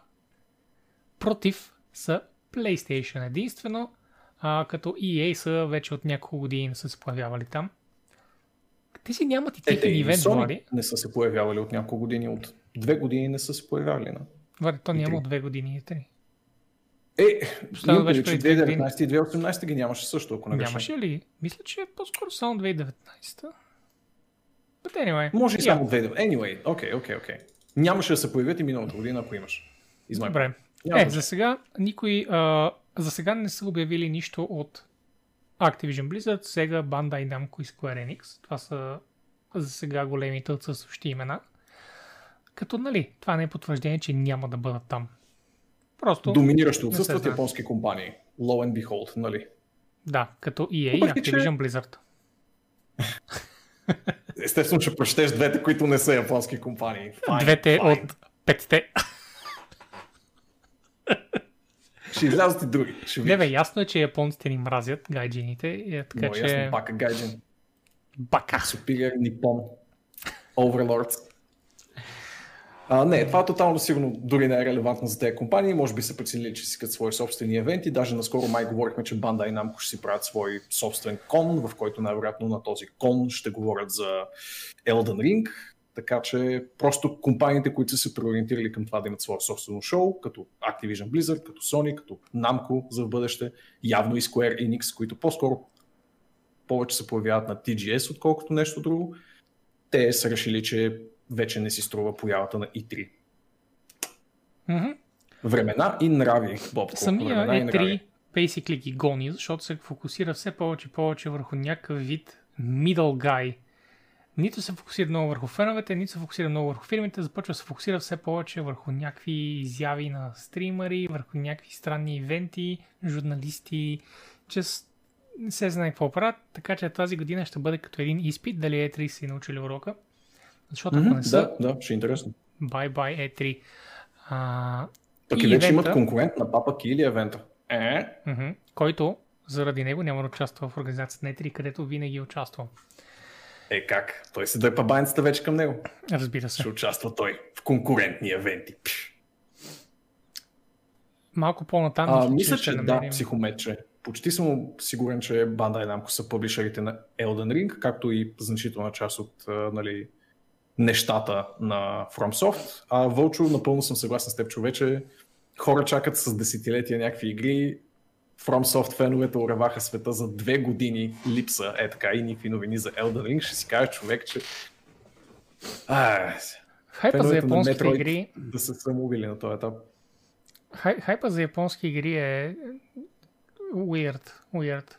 Против са PlayStation единствено, а, като EA са вече от няколко години не са се появявали там. Те си нямат и техен ивент, Влади. не са се появявали от няколко години, от две години не са се появявали. На... Влади, то няма от две години и три. Е, Последно беше преди 2019 и 2018 ги нямаше също, ако не греша. Нямаше ли? Мисля, че е по-скоро само 2019. But anyway. Може и само 2019. Anyway, окей, окей, окей. Нямаше да се появят и миналата година, ако имаш. Измай. Добре. Нямаше. Е, за сега никой... А, за сега не са обявили нищо от Activision Blizzard, Sega, Bandai Namco и Square Enix. Това са за сега големите отсъстващи имена. Като, нали, това не е потвърждение, че няма да бъдат там. Просто Доминиращо отсъстват японски компании. Low and behold, нали? Да, като EA и Activision че... Blizzard. Естествено, ще прочетеш двете, които не са японски компании. Fine, двете fine. от петте. Ще излязат и други. Ще не бе, ясно е, че японците ни мразят гайджините. Е, така, Но, че... ясно, бака гайджин. Бака. Superior Nippon. Overlords. А, не, това е тотално сигурно дори не е релевантно за тези компании. Може би са преценили, че си искат свои собствени евенти. Даже наскоро май говорихме, че Банда и Namco ще си правят свой собствен кон, в който най-вероятно на този кон ще говорят за Elden Ring. Така че просто компаниите, които са се преориентирали към това да имат свое собствено шоу, като Activision Blizzard, като Sony, като Namco за в бъдеще, явно и Square Enix, които по-скоро повече се появяват на TGS, отколкото нещо друго, те са решили, че вече не си струва появата на E3. Mm-hmm. Времена и нрави, Бобко. Самия E3 basically ги гони, защото се фокусира все повече и повече върху някакъв вид middle guy. Нито се фокусира много върху феновете, нито се фокусира много върху фирмите, започва да се фокусира все повече върху някакви изяви на стримари, върху някакви странни ивенти, журналисти, че не се знае какво правят, така че тази година ще бъде като един изпит, дали E3 си научили урока. Защото ако mm-hmm, не са... Да, да, ще е интересно. Bye E3. А, Пък и, и вече евента, имат конкурент на Папа или евента. Е? Mm-hmm, който заради него няма да участва в организацията на E3, където винаги е участвал. Е, как? Той се дърпа баницата вече към него. Разбира се. Ще участва той в конкурентни евенти. Малко по-натам. А, мисля, че, да, психометче. Почти съм сигурен, че Bandai Namco са публишерите на Elden Ring, както и значителна част от нали, нещата на FromSoft. А Вълчо, напълно съм съгласен с теб, човече. Хора чакат с десетилетия някакви игри. FromSoft феновете уреваха света за две години липса. Е така и никакви новини за Elden Ring. Ще си каже човек, че... А, Хайпа за японски игри... Да се самоубили на този етап. Хай, хайпа за японски игри е weird, weird.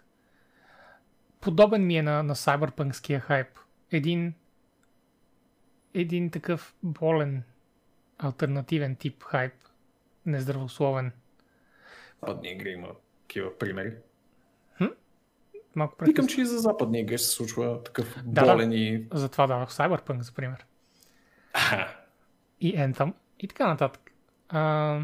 Подобен ми е на, на cyberpunkския хайп. Един един такъв болен, альтернативен тип хайп, нездравословен. Западни игри има такива примери. Хм? Малко Викам, че и за западни игри се случва такъв да, болен да. и... Затова давах Cyberpunk, за пример. и Anthem, и така нататък. А...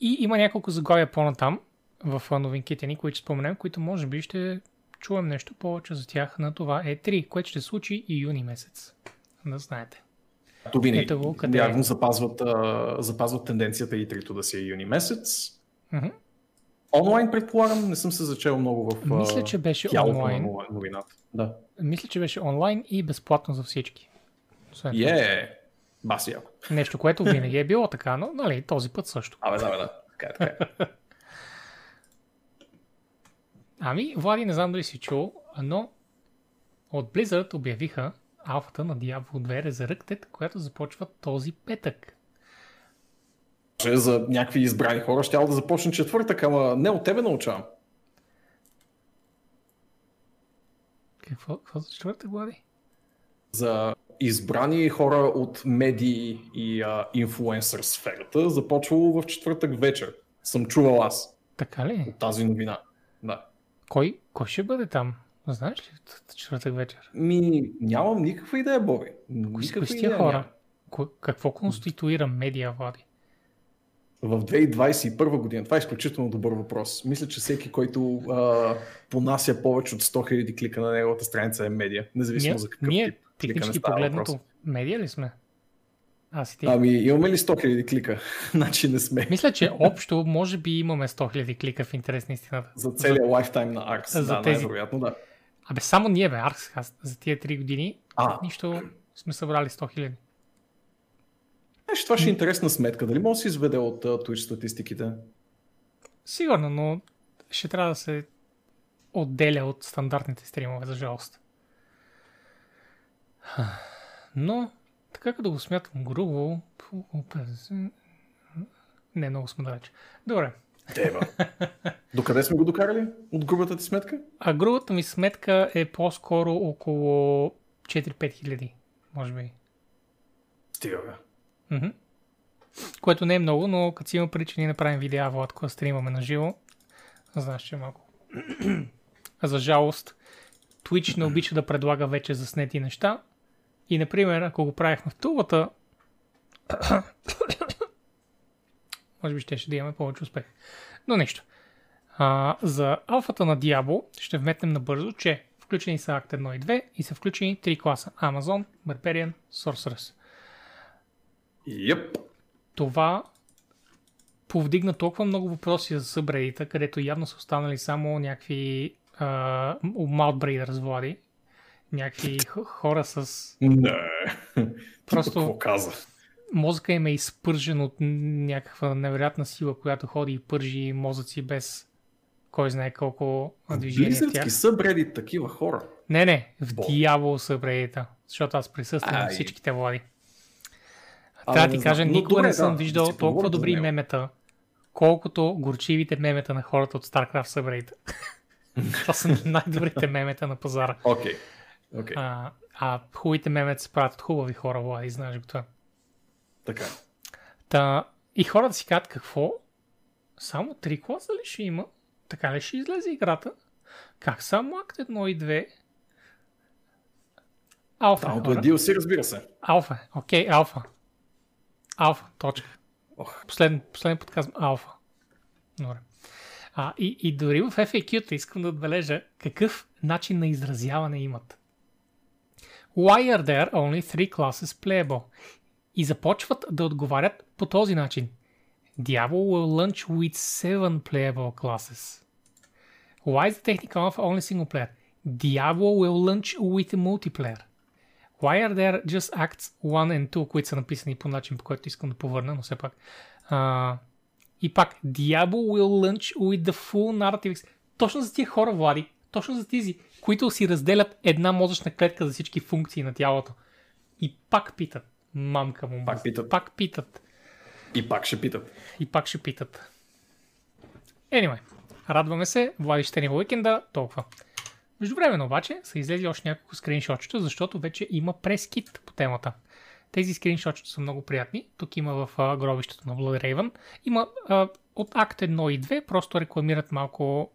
И има няколко заглавия по-натам в новинките ни, които споменем, които може би ще чуем нещо повече за тях на това E3, което ще случи и юни месец. Да знаете. То винаги. Ето го, къде... Явно запазват, а, запазват тенденцията и 3 да си е юни месец. Mm-hmm. Онлайн предполагам, не съм се зачел много в Мисля, че беше онлайн. новината. Да. Мисля, че беше онлайн и безплатно за всички. Е, yeah. баси яко. Нещо, което винаги е било така, но нали, този път също. Абе, да, бе, да. Така е, така е. Ами, Влади, не знам дали си чул, но от Blizzard обявиха алфата на Diablo 2 Resurrected, която започва този петък. За някакви избрани хора ще да започне четвъртък, ама не от тебе научавам. Какво, какво за четвъртък, Влади? За избрани хора от медии и а, инфлуенсър сферата започвало в четвъртък вечер. Съм чувал аз. Така ли? От тази новина. Да. Кой, кой ще бъде там? Знаеш ли четвъртък вечер? Ми, нямам никаква идея, Боби. Кои са тия хора? Какво конституира медиа, Влади? в 2021 година? Това е изключително добър въпрос. Мисля, че всеки, който а, понася повече от 100 000 клика на неговата страница е медия, независимо Ние, за какъв ние тип. технически погледнато, въпрос. медия ли сме? Аз и ти. Ами, имаме ли 100 000 клика? значи не сме. Мисля, че общо може би имаме 100 000 клика в интерес на истината. За целия лайфтайм на Arx. За да, тези- най-вероятно, да. Абе, само ние, бе, Аркс, аз за тия 3 години А. нищо сме събрали 100 000. Знаеш, това ще е интересна сметка. Дали може да се изведе от а, Twitch статистиките? Сигурно, но ще трябва да се отделя от стандартните стримове, за жалост. Но, така като го смятам грубо... пу- 50, Не, много сме далеч. Добре. Дева. Докъде сме го докарали от грубата ти сметка? А грубата ми сметка е по-скоро около 4-5 хиляди, може би. Стига, бе. Което не е много, но като си има преди, че ние направим видеа, Влад, когато стримаме на живо, знаеш, че е малко. а за жалост, Twitch не обича да предлага вече заснети неща. И, например, ако го правихме в тулата, може би ще, ще да имаме повече успех. Но нищо. А, за алфата на Diablo ще вметнем набързо, че включени са Act 1 и 2 и са включени 3 класа Amazon, Barbarian, Sorceress. Йеп. това повдигна толкова много въпроси за събредита, където явно са останали само някакви uh, Maltbreeders, Влади. Някакви хора с... Не. Просто- какво каза? Мозъка им е изпържен от някаква невероятна сила, която ходи и пържи мозъци без кой знае колко движение в тях. Бреди такива хора. Не, не, в Бо. дявол събредита, защото аз присъствам на Ай. всичките Влади. Трябва да ти кажа, никога не съм да, виждал да толкова добри него. мемета, колкото горчивите мемета на хората от StarCraft събредита. Това са най-добрите мемета на пазара. Окей. Окей. А, а хубавите мемета се правят от хубави хора, Влади, знаеш го това. Така. Та, и хората си казват какво? Само три класа ли ще има? Така ли ще излезе играта? Как само акт 1 и 2? Алфа, Самото е. DLC, разбира се. Алфа, е. окей, алфа. Алфа, точка. Ох. Последен, последен подкаст алфа. Добре. А, и, и дори в FAQ-та искам да отбележа какъв начин на изразяване имат. Why are there only three classes playable? И започват да отговарят по този начин. Diablo will launch with seven playable classes. Why is the technical alpha only single player? Diablo will launch with multiplayer. Why are there just acts 1 and 2, които са написани по начин, по който искам да повърна, но все пак. А, и пак, Diablo will launch with the full narrative. Точно за тия хора, Влади, точно за тези, които си разделят една мозъчна клетка за всички функции на тялото. И пак питат. Мамка му. Пак питат. Пак питат. И пак ще питат. И пак ще питат. Anyway, радваме се, Влади ще ни уикенда, толкова. Междувременно обаче са излезли още няколко скриншотчета, защото вече има прескит по темата. Тези скриншотчета са много приятни. Тук има в а, гробището на Blood Raven. Има а, от акт 1 и 2, просто рекламират малко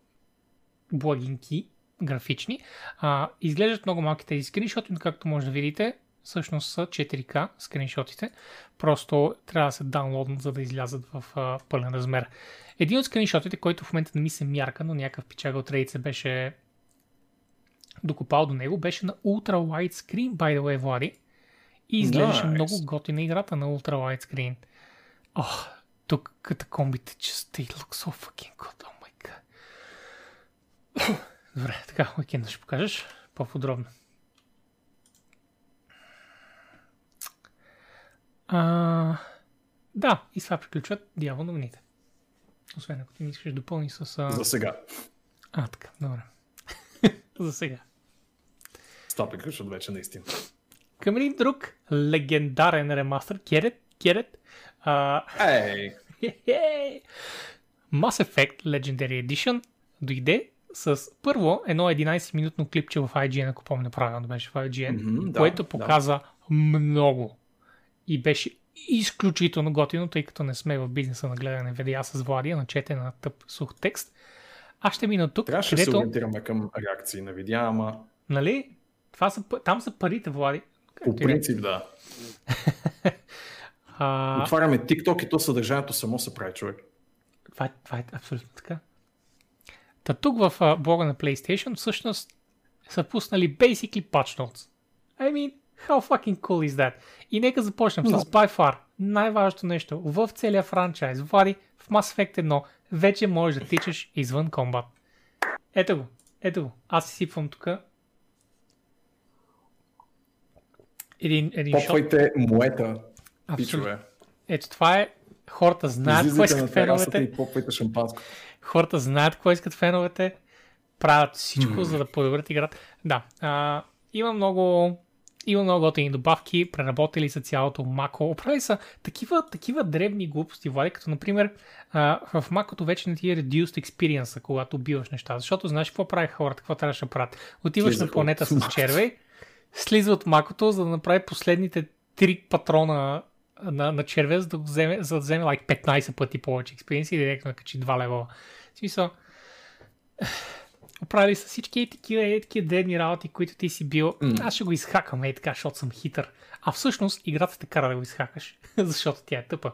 благинки, графични. А, изглеждат много малки тези скриншоти, но както може да видите, всъщност са 4K скриншотите. Просто трябва да се даунлоднат, за да излязат в а, пълен размер. Един от скриншотите, който в момента не ми се мярка, но някакъв пичага от Reddit се беше докопал до него, беше на Ultra Wide Screen, by the way, Влади. И изглеждаше Nice. много готина играта на Ultra Wide Screen. Ох, тук катакомбите, they look so fucking good, oh my god. Добре, така, уикенда ще покажеш по-подробно. А, да, и това приключват дявол новините. Освен ако ти не искаш да допълниш с... А, За сега. а така, добре. За сега. Това приключват вече наистина. Към един друг легендарен ремастър, Керет, Керет, а, Ей! Mass Effect Legendary Edition дойде с първо едно 11-минутно клипче в IGN, ако помня правилно беше в IGN, да, което да. показа много и беше изключително готино, тъй като не сме в бизнеса на гледане видеа с Владия, на чете на тъп сух текст. Аз ще мина тук, Трябваше да се където, ориентираме към реакции на видеа, ама нали, това са, там са парите, Влади. по е. принцип да. А... Отваряме TikTok и то съдържанието само се прави човек. Това, е, това е абсолютно така. Та тук в блога на PlayStation всъщност са пуснали basically patch notes. I mean, how fucking cool is that? И нека започнем no. с by far най-важното нещо в целия франчайз. Влади, в Mass Effect 1 вече можеш да тичаш извън комбат. Ето го, ето го. Аз си сипвам тук. Един, един Попвайте моета, пичове. Ето това е. Хората знаят какво искат феновете. И попвайте шампанско. Хората знаят какво искат феновете. Правят всичко, mm. за да подобрят играта. Да. А, има много има много готини добавки, преработили са цялото мако. Оправили са такива, такива дребни глупости, Влади, като например в макото вече не ти е reduced experience, когато убиваш неща. Защото знаеш какво прави хората, какво трябваше да правят. Отиваш Слиза на планета с червей, слиза от макото, за да направи последните три патрона на, на черве, за да, вземе, за да вземе like, 15 пъти повече experience и директно качи 2 лева. В смисъл, оправили са всички е такива, е такива древни работи, които ти си бил. Mm. Аз ще го изхакам, е така, защото съм хитър. А всъщност играта те кара да го изхакаш, защото тя е тъпа.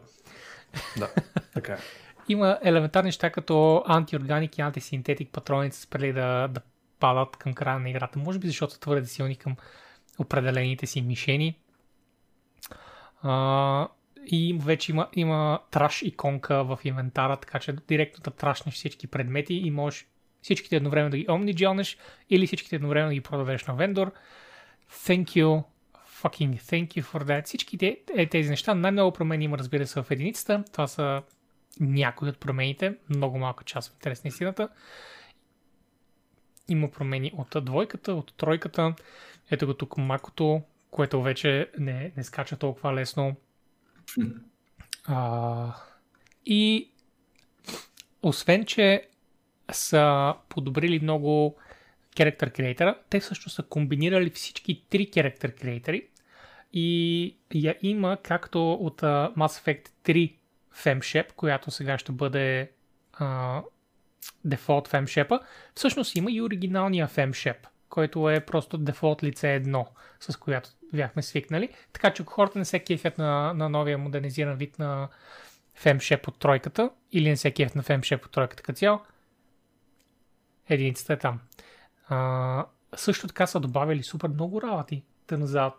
Да, така е. Има елементарни неща като антиорганик и антисинтетик патроните спрели да, да падат към края на играта. Може би защото твърде силни към определените си мишени. А, и вече има, има траш иконка в инвентара, така че директно да трашнеш всички предмети и можеш всичките едновременно да ги омниджелнеш или всичките едновременно да ги продадеш на вендор. Thank you, fucking thank you for that. Всичките е, тези неща, най-много промени има разбира се в единицата. Това са някои от промените, много малка част в интерес на истината. Има промени от двойката, от тройката. Ето го тук макото, което вече не, не скача толкова лесно. А, и освен, че са подобрили много character creator, те също са комбинирали всички три character creator и я има както от Mass Effect 3 FemShep, която сега ще бъде uh, дефолт FemShep, всъщност има и оригиналния FemShep, който е просто дефолт лице едно, с която бяхме свикнали. Така че хората не се кефят на, на новия модернизиран вид на FemShep от тройката или не се кефят на FemShep от тройката като цяло, единицата е там. А, също така са добавили супер много работи назад.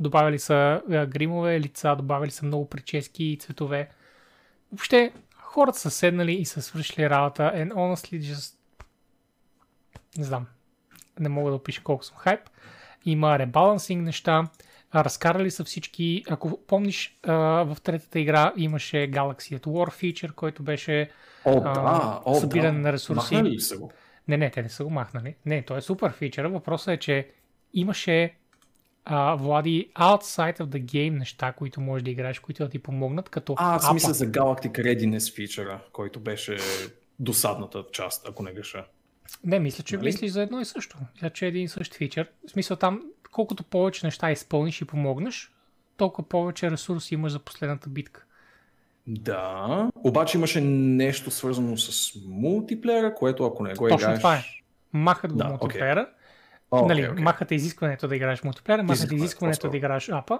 Добавили са а, гримове, лица, добавили са много прически и цветове. Въобще, хората са седнали и са свършили работа and honestly just не знам, не мога да опиша колко съм хайп. Има ребалансинг неща, разкарали са всички, ако помниш, в третата игра имаше Galaxy at War фичър, който беше о, да, о, събиране да. на ресурси. Махнали са го? Не, не, те не са го махнали. Не, то е супер фичър. Въпросът е, че имаше а, Влади, outside of the game неща, които можеш да играеш, които да ти помогнат, като А, аз мисля за Galactic Readiness фичъра, който беше досадната част, ако не греша. Не, мисля, че нали? мислиш за едно и също. Мисля, че е един и същ фичър. В смисъл там, колкото повече неща изпълниш и помогнеш, толкова повече ресурси имаш за последната битка. Да, обаче имаше нещо свързано с мултиплеера, което ако не го Точно играеш... това е. Махат го да, мултиплеера. Okay. нали, okay, okay. Махате изискването да играеш мултиплеера, махате изискването да играеш апа.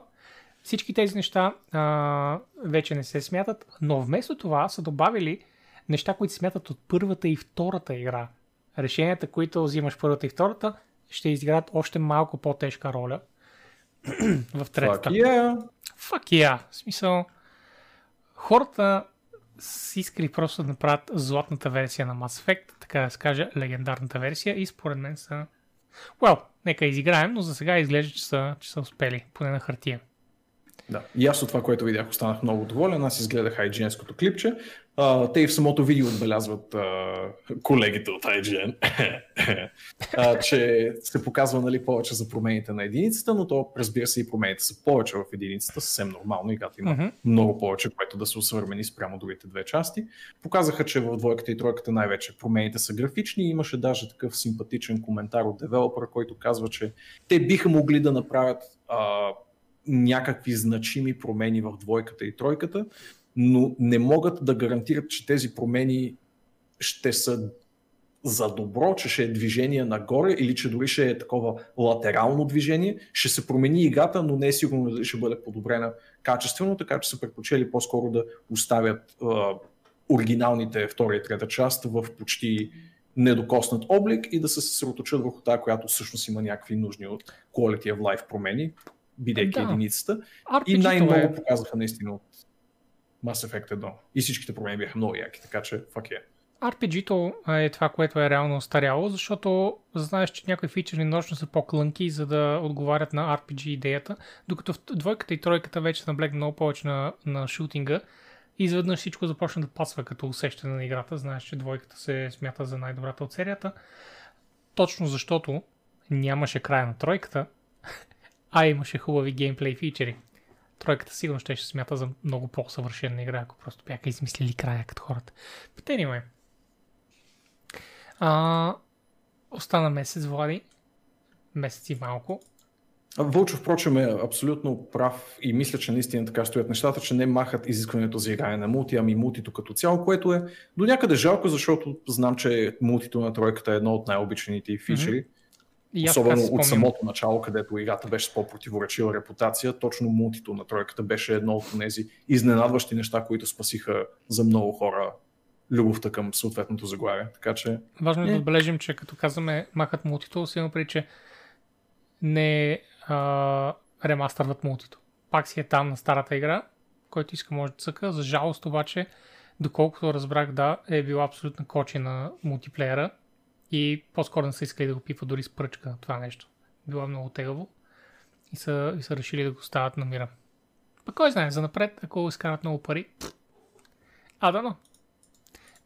Всички тези неща а, вече не се смятат, но вместо това са добавили неща, които се смятат от първата и втората игра. Решенията, които взимаш първата и втората, ще изиграят още малко по-тежка роля в третата. Fuck yeah. Fuck yeah. В смисъл, хората си искали просто да направят златната версия на Mass Effect, така да се каже, легендарната версия и според мен са... Well, нека изиграем, но за сега изглежда, че са, че са успели, поне на хартия. Да. И аз от това, което видях, останах много доволен. Аз изгледах IGN-ското клипче. А, те и в самото видео отбелязват а, колегите от IGN, а, че се показва нали, повече за промените на единицата, но то разбира се и промените са повече в единицата, съвсем нормално. Играта има uh-huh. много повече, което да са усъвремени спрямо другите две части. Показаха, че в двойката и тройката най-вече промените са графични и имаше даже такъв симпатичен коментар от девелопера, който казва, че те биха могли да направят а, някакви значими промени в двойката и тройката, но не могат да гарантират, че тези промени ще са за добро, че ще е движение нагоре или че дори ще е такова латерално движение. Ще се промени играта, но не е сигурно дали ще бъде подобрена качествено, така че са предпочели по-скоро да оставят а, оригиналните втора и трета част в почти недокоснат облик и да се съсредоточат върху тази, която всъщност има някакви нужни от quality of life промени, бидейки да. единицата. RPG и най-много е... показаха наистина от Mass Effect 1. И всичките промени бяха много яки, така че fuck yeah. RPG-то е това, което е реално остаряло, защото знаеш, че някои фичери нощно са по-клънки, за да отговарят на RPG идеята, докато в двойката и тройката вече наблегна много повече на, на шутинга и изведнъж всичко започна да пасва като усещане на играта. Знаеш, че двойката се смята за най-добрата от серията. Точно защото нямаше края на тройката, а имаше хубави геймплей фичери. Тройката сигурно ще, ще смята за много по-съвършена игра, ако просто бяха измислили края като хората. But anyway. А, остана месец, Влади. Месец и малко. Вълчо, впрочем, е абсолютно прав и мисля, че наистина така стоят нещата, че не махат изискването за игране на мулти, ами мултито като цяло, което е до някъде жалко, защото знам, че мултито на тройката е едно от най-обичаните фичери. Mm-hmm. Особено от самото начало, където играта беше с по-противоречива репутация, точно мултито на тройката беше едно от тези изненадващи неща, които спасиха за много хора любовта към съответното заглавие. Така че... Важно е да отбележим, че като казваме махат мултито, си има че не а, ремастърват мултито. Пак си е там на старата игра, който иска може да цъка. За жалост обаче, доколкото разбрах, да, е била абсолютна кочи на мултиплеера и по-скоро не са искали да го пипа дори с пръчка това нещо. Било много тегаво и са, и са решили да го стават на мира. Пък кой знае, за напред, ако изкарат много пари, а да, но.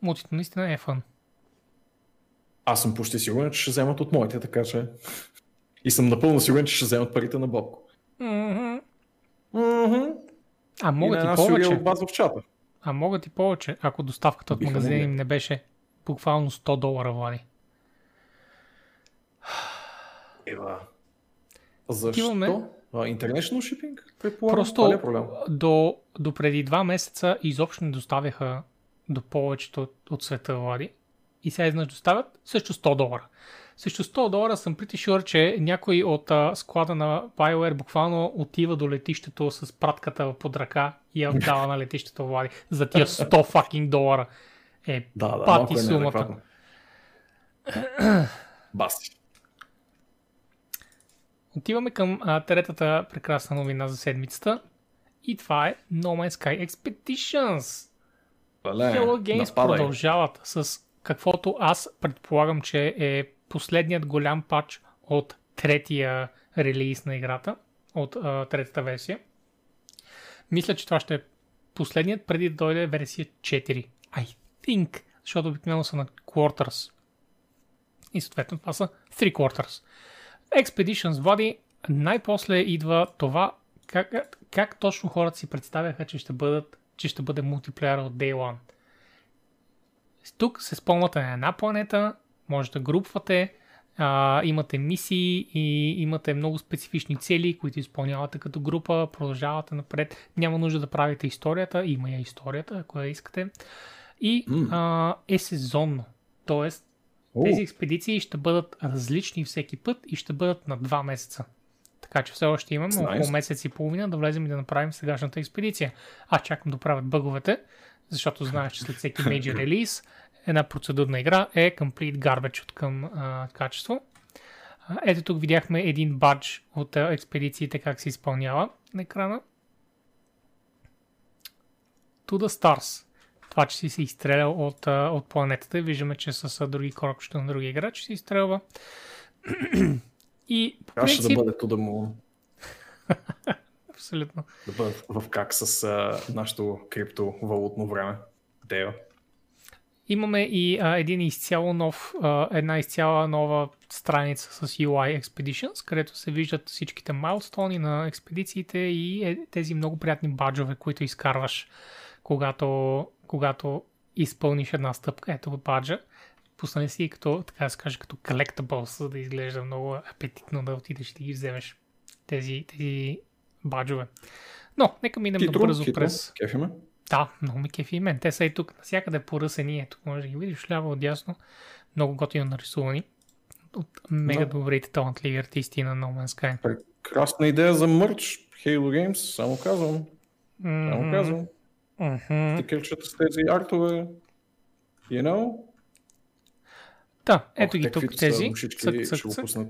Мултито наистина е фан. Аз съм почти сигурен, че ще вземат от моите, така че... И съм напълно сигурен, че ще вземат парите на Бобко. Mm-hmm. Mm-hmm. А могат и, и повече. в чата. А могат и повече, ако доставката от магазина им не беше буквално 100 долара, Влади. Ева. Защо? Имаме... International shipping? Просто е до, до преди два месеца изобщо не доставяха до повечето от, от света, Влади. И сега изнъж доставят също 100 долара. Също 100 долара съм pretty sure, че някой от а, склада на BioWare буквално отива до летището с пратката под ръка и я дава на летището Влади за тия 100 fucking долара. Е, да, да, пати е сумата. Отиваме към а, третата прекрасна новина за седмицата. И това е No Man's Sky Expeditions. Hello Games нападай. продължават с каквото аз предполагам, че е последният голям пач от третия релиз на играта, от а, третата версия. Мисля, че това ще е последният преди да дойде версия 4. I think, защото обикновено са на quarters. И съответно това са 3 quarters. Expeditions води, най-после идва това как, как точно хората си представяха, че ще, бъдат, че ще бъде мултиплеер от Day One. Тук се спомняте на една планета, може да групвате, а, имате мисии и имате много специфични цели, които изпълнявате като група, продължавате напред. Няма нужда да правите историята, има я историята, ако я искате. И mm. а, е сезонно. Тоест, тези експедиции ще бъдат различни всеки път и ще бъдат на два месеца. Така че все още имаме nice. около месец и половина да влезем и да направим сегашната експедиция. Аз чакам да правят бъговете, защото знаеш, че след всеки major релиз една процедурна игра е Complete Garbage от към а, качество. Ето тук видяхме един бадж от а, експедициите как се изпълнява на екрана. To the Stars. Това, че си се изстрелял от, от планетата. Виждаме, че с други корабчета на други играчи се изстрелва. И по принцип... да бъде the moon. Абсолютно. Да бъде в как с а, нашото криптовалутно време. Део. Имаме и а, един изцяло нов, а, една изцяла нова страница с UI Expeditions, където се виждат всичките майлстони на експедициите и е, тези много приятни баджове, които изкарваш, когато, когато изпълниш една стъпка. Ето баджа. Пусна си като, така да се каже, като collectibles, за да изглежда много апетитно да отидеш и да ги вземеш тези, тези баджове. Но, нека минем хитро, набързо хитро. през... Кефиме. Да, много ми кефи и мен. Те са и тук, навсякъде поръсени. Е, тук може да ги видиш ляво, отдясно. много готино нарисувани от мега Да. добрите талантливи артисти на No Man's Sky. Прекрасна идея за мърч. Halo Games, само казвам. Само казвам. Мгм. Стикерчета с тези артове. You know? Да, ето Ох, ги тук тези. мушички, Цък, цък, ще го пуснат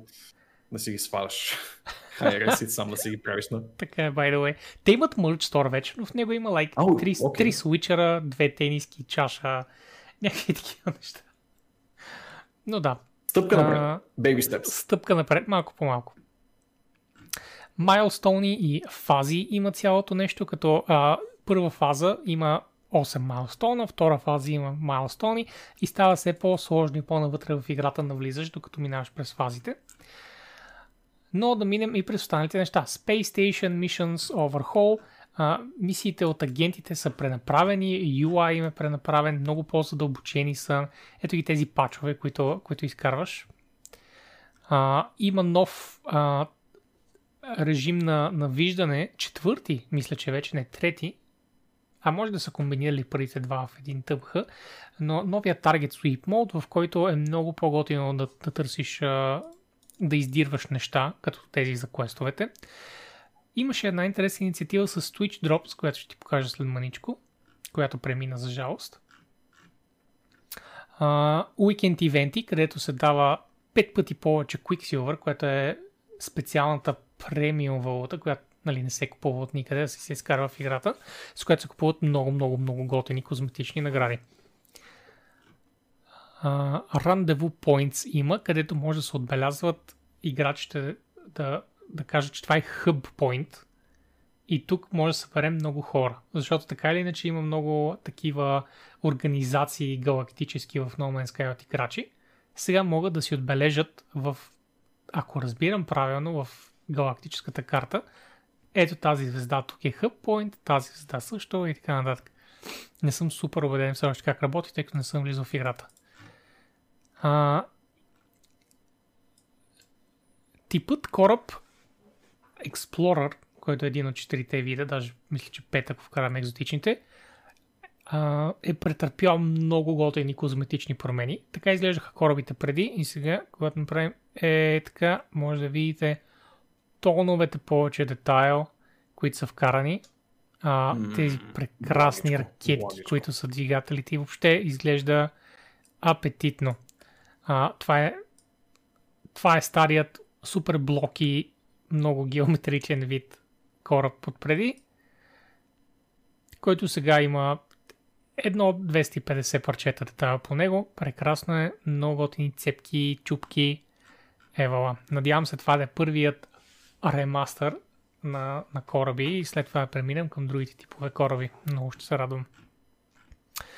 да си ги сваляш. Хайде, сам да си ги правиш на... Така е, by the way. Те имат мърч стор вече, но в него има like, три, окей. три свичера, две тениски, чаша, някакви такива неща. Но да, Стъпка напред. Baby steps. стъпка напред, малко по малко. Майлстоуни и фази има цялото нещо, като а, първа фаза има 8 майлстона, втора фаза има майлстони и става все по-сложно и по-навътре в играта навлизаш, докато минаваш през фазите. Но да минем и през останалите неща. Space Station Missions Overhaul. А, мисиите от агентите са пренаправени, UI им е пренаправен, много по-задълбочени са. Ето ги тези пачове, които, които изкарваш. А, има нов а, режим на, на виждане, четвърти, мисля, че вече не трети, а може да са комбинирали първите два в един тъпх, но новия Target Sweep Mode, в който е много по-готино да, да търсиш, да издирваш неща, като тези за квестовете. Имаше една интересна инициатива с Twitch Drops, която ще ти покажа след маничко, която премина за жалост. Uh, Weekend ивенти, където се дава 5 пъти повече Quicksilver, което е специалната премиум валута, която нали, не се купува от никъде, да си се изкарва в играта, с която се купуват много, много, много готини козметични награди. Uh, Rendezvous Points има, където може да се отбелязват играчите да, да кажат, че това е Hub Point и тук може да съберем много хора, защото така или иначе има много такива организации галактически в No Man's Sky от играчи. Сега могат да си отбележат в, ако разбирам правилно, в галактическата карта, ето тази звезда тук е Hub Point, тази звезда също и така нататък. Не съм супер убеден все още как работи, тъй като не съм влизал в играта. А, типът кораб Explorer, който е един от четирите вида, даже мисля, че пет, ако вкараме екзотичните, а, е претърпял много готини козметични промени. Така изглеждаха корабите преди и сега, когато направим е така, може да видите тоновете повече детайл, които са вкарани. А, тези прекрасни благичко, ракети, благичко. които са двигателите и въобще изглежда апетитно. А, това, е, това е старият супер блоки, много геометричен вид кораб отпреди, който сега има едно от 250 парчета детайла по него. Прекрасно е, много готини цепки, чупки. Евала. Надявам се това да е първият ремастър на, на кораби и след това преминем към другите типове кораби. Много ще се радвам.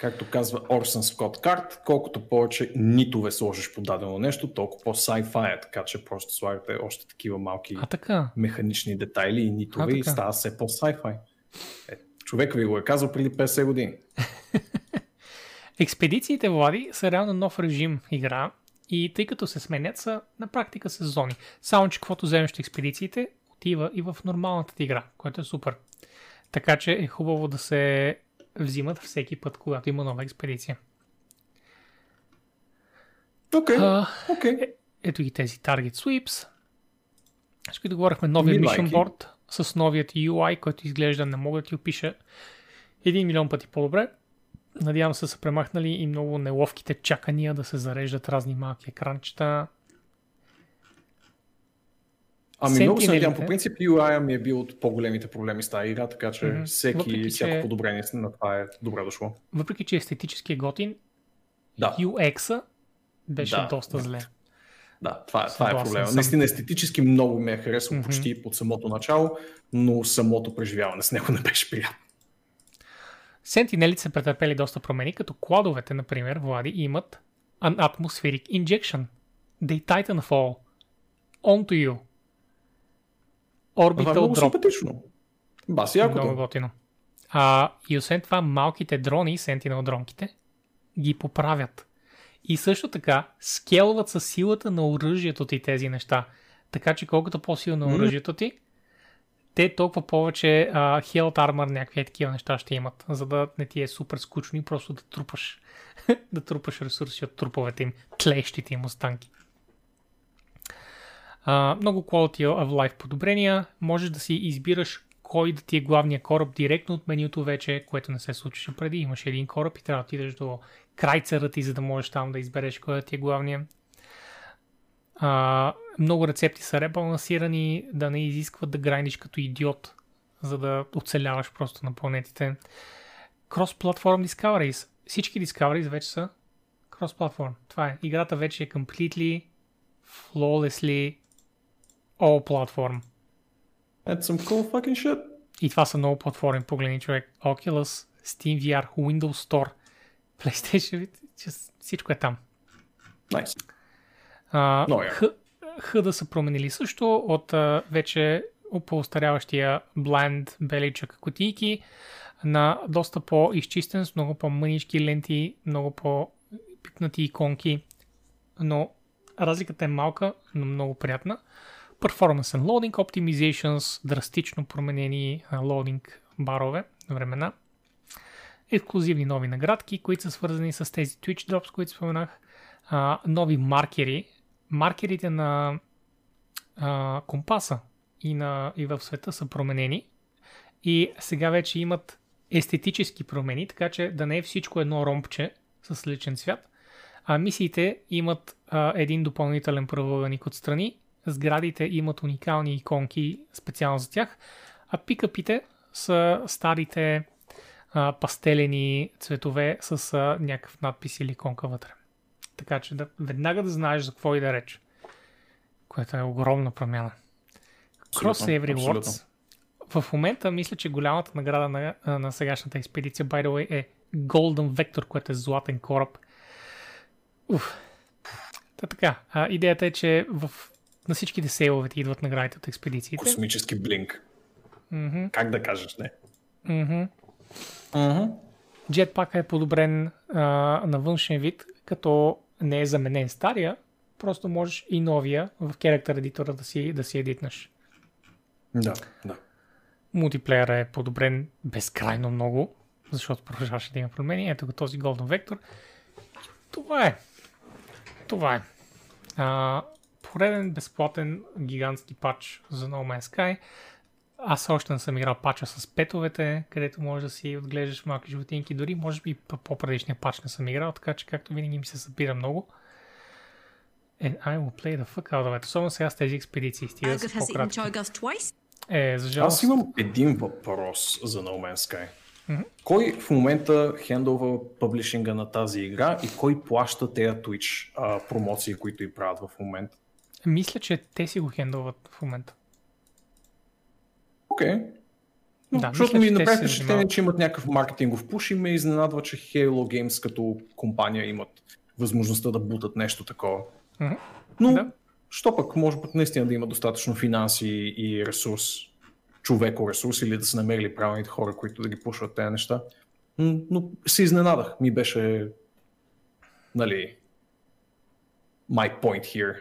Както казва Орсън Скот Карт, колкото повече нитове сложиш по дадено нещо, толкова по-sci-fi е, така че просто слагате още такива малки А така, механични детайли и нитове А, и става все по-sci-fi. Е, човек ви го е казал преди 50 години. Експедициите, Влади, са реално нов режим игра и тъй като се сменят са на практика са зони. Само, че каквото вземеш от експедициите, отива и в нормалната ти игра, което е супер. Така че е хубаво да се взимат всеки път, когато има нова експедиция. Окей, А, окей. ето ги тези Target Sweeps. Ще да говорихме новия Mission. Board с новият UI, който изглежда, не мога да ти опиша един милион пъти по-добре. Надявам се са премахнали и много неловките чакания да се зареждат разни малки екранчета. Ами много се Sentinel-ите. надявам. По принцип UI ми е бил от по-големите проблеми с тази игра, така че Мгм. всеки, Въпреки, всяко че- подобрение на това е добре дошло. Въпреки, че естетически е готин, Да, UX-а беше Да. доста зле. да това, е- това е проблема. съм. Наистина естетически много ме е харесал Мгм. почти от самото начало, но самото преживяване с него не беше приятно. Сентинелите са претърпели доста промени, като кладовете, например, Влади, имат an atmospheric injection. They Titanfall. Onto you. Това е Orbital много drop. симпатично. Баси Много якото. готино. А, и освен това, малките дрони, Sentinel дронките, ги поправят. И също така, скелват със силата на оръжието ти тези неща. Така че колкото по-силно е М. оръжието ти, те толкова повече а, Health Armor, някакви е такива неща ще имат, за да не ти е супер скучно и просто да трупаш, да трупаш ресурси от труповете им, тлещите им останки. А, много quality of life подобрения. Можеш да си избираш кой да ти е главния кораб директно от менюто вече, което не се случваше преди. Имаш един кораб и трябва да отидеш до крайцера ти, за да можеш там да избереш кой да ти е главния. А, много рецепти са ребалансирани, да не изискват да грайниш като идиот, за да оцеляваш просто на планетите. Cross-platform Discoveries. Всички Discoveries вече са cross-platform. Това е. Играта вече е completely, flawlessly, all platform. That's some cool fucking shit. И това са много платформи. Погледни човек. Oculus, Steam VR, Windows Store, PlayStation, всичко е там. Nice. А, Много яко. Х, да са променили също от а, вече по-устаряващия Blind беличък кутийки на доста по-изчистен, с много по-мънички ленти, много по-пипнати иконки, но разликата е малка, но много приятна. Performance and Loading Optimizations, драстично променени лоудинг барове времена. Ексклюзивни нови наградки, които са свързани с тези Twitch Drops, които споменах. А, нови маркери. Маркерите на а, компаса и, на, и в света са променени. И сега вече имат естетически промени, така че да не е всичко едно ромпче с личен цвят. А мисиите имат а, един допълнителен правоъгълник отстрани сградите имат уникални иконки специално за тях, а пикапите са старите а, пастелени цветове с а, някакъв надпис или иконка вътре. Така че да, веднага да знаеш за какво и да реч. Което е огромна промяна. Cross Every Words. В момента мисля, че голямата награда на, на сегашната експедиция, by the way, е Golden Vector, което е златен кораб. Уф. Та така, а, идеята е, че в на всичките сейловете идват наградите от експедициите. Космически блинк. Mm-hmm. Как да кажеш, не? Mm-hmm. Mm-hmm. Jetpack е подобрен а, на външен вид, като не е заменен стария, просто можеш и новия в Character едитора да си, да си едитнаш. Да, да. Мултиплеера е подобрен безкрайно много, защото продължаваше да има промени. Ето го този Golden Vector. Това е. Това е. А, пореден безплатен гигантски пач за No Man's Sky. Аз още не съм играл пача с петовете, където можеш да си отглеждаш малки животинки. Дори може би по-предишния пач не съм играл, така че както винаги ми се събира много. And I will play the fuck out of it. Особено сега с тези експедиции. Стига са по-кратки. Е, за жалост... Аз имам един въпрос за No Man's Sky. Mm-hmm. Кой в момента хендълва публишинга на тази игра и кой плаща тези Twitch а, промоции, които и правят в момента? Мисля, че те си го хендълват в момента. Окей. Okay. Да, защото ми направи впечатление, че имат някакъв маркетингов пуш и ме изненадва, че Halo Games като компания имат възможността да бутат нещо такова. Mm-hmm. Но, да. що пък, може пък наистина да има достатъчно финанси и ресурс, човеко ресурс или да са намерили правилните хора, които да ги пушват тези неща. Но се изненадах. Ми беше, нали, my point here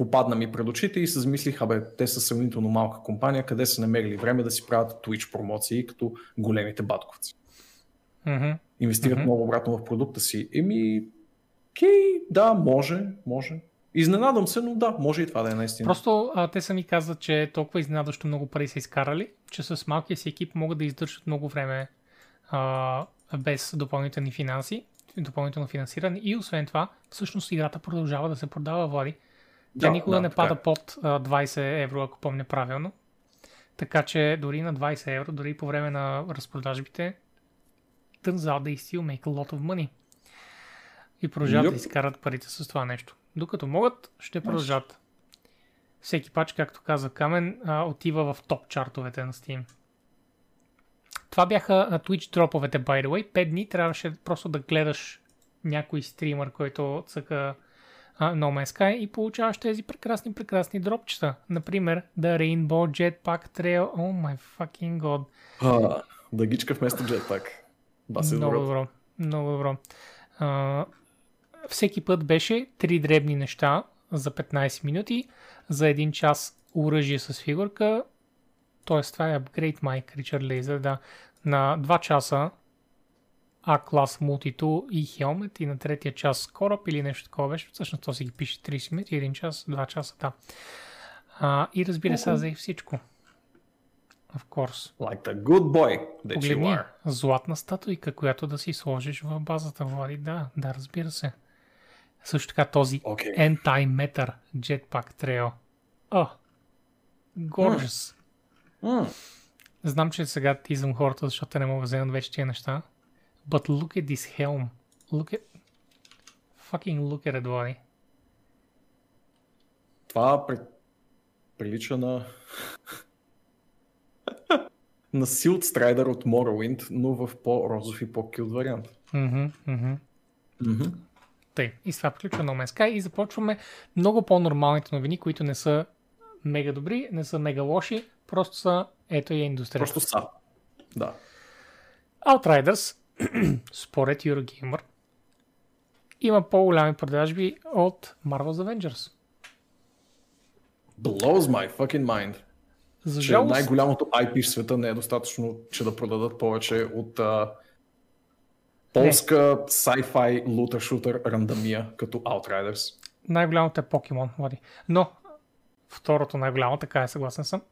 попадна ми пред очите и се замислих, абе, те са сравнително малка компания, къде са намерили време да си правят Twitch промоции като големите батковци. Mm-hmm. Инвестират mm-hmm. много обратно в продукта си. Еми, окей, да, може, може. Изненадам се, но да, може и това да е наистина. Просто а, те сами казват, че толкова изненадващо много пари са изкарали, че с малкия си екип могат да издържат много време а, без допълнителни финанси, допълнително финансиране и освен това, всъщност играта продължава да се продава, Влади. Тя да, никога да, не пада е. под а, 20 евро, ако помня правилно. Така че дори на 20 евро, дори по време на разпродажбите, turns out they still make a lot of money. И продължават yep. да изкарат парите с това нещо. Докато могат, ще продължат. Всеки пач, както каза Камен, а, отива в топ чартовете на Steam. Това бяха Twitch дроповете, by the way. 5 дни трябваше просто да гледаш някой стример, който цъка No Man's Sky и получаваш тези прекрасни, прекрасни дропчета. Например, The Rainbow Jetpack Trail. Oh my fucking god. А, да гичка вместо Jetpack. Баси много добро. добро. Много добро. А, всеки път беше три дребни неща за 15 минути, за един час оръжие с фигурка Тоест, това е Upgrade My Creature Laser, да. На 2 часа A-клас Multi-Tool и Helmet и на третия час кораб или нещо такова беше. Всъщност то си ги пише 30 минути, 1 час, 2 часа, да. А, и разбира се, взех всичко. Of course. Like the good boy that you Погледни, are. златна статуйка, която да си сложиш в базата, Влади. Да, да, разбира се. Също така този Окей. Anti-Matter Jetpack Trail. О, gorgeous. М, Знам, че сега тизвам хората, защото не могат да вземат вече тия неща. But look at this helm. Look at... Fucking look at it, Влади. Това при... прилича на... на Sealed Strider от Morrowind, но в по-розов и по-кют вариант. Мгм. Тъй, и с това приключва No Man's Sky и започваме много по-нормалните новини, които не са мега добри, не са мега лоши, просто са ето и индустрията. Просто са. Да. Outriders, според Eurogamer, има по-голями продажби от Marvel's Avengers. Blows my fucking mind. За жалост, най-голямото IP в света не е достатъчно, че да продадат повече от а, полска sci-fi лутер шутер рандамия като Outriders. най-голямото е Pokemon, Влади. Но, второто най-голямо, така е, съгласен съм.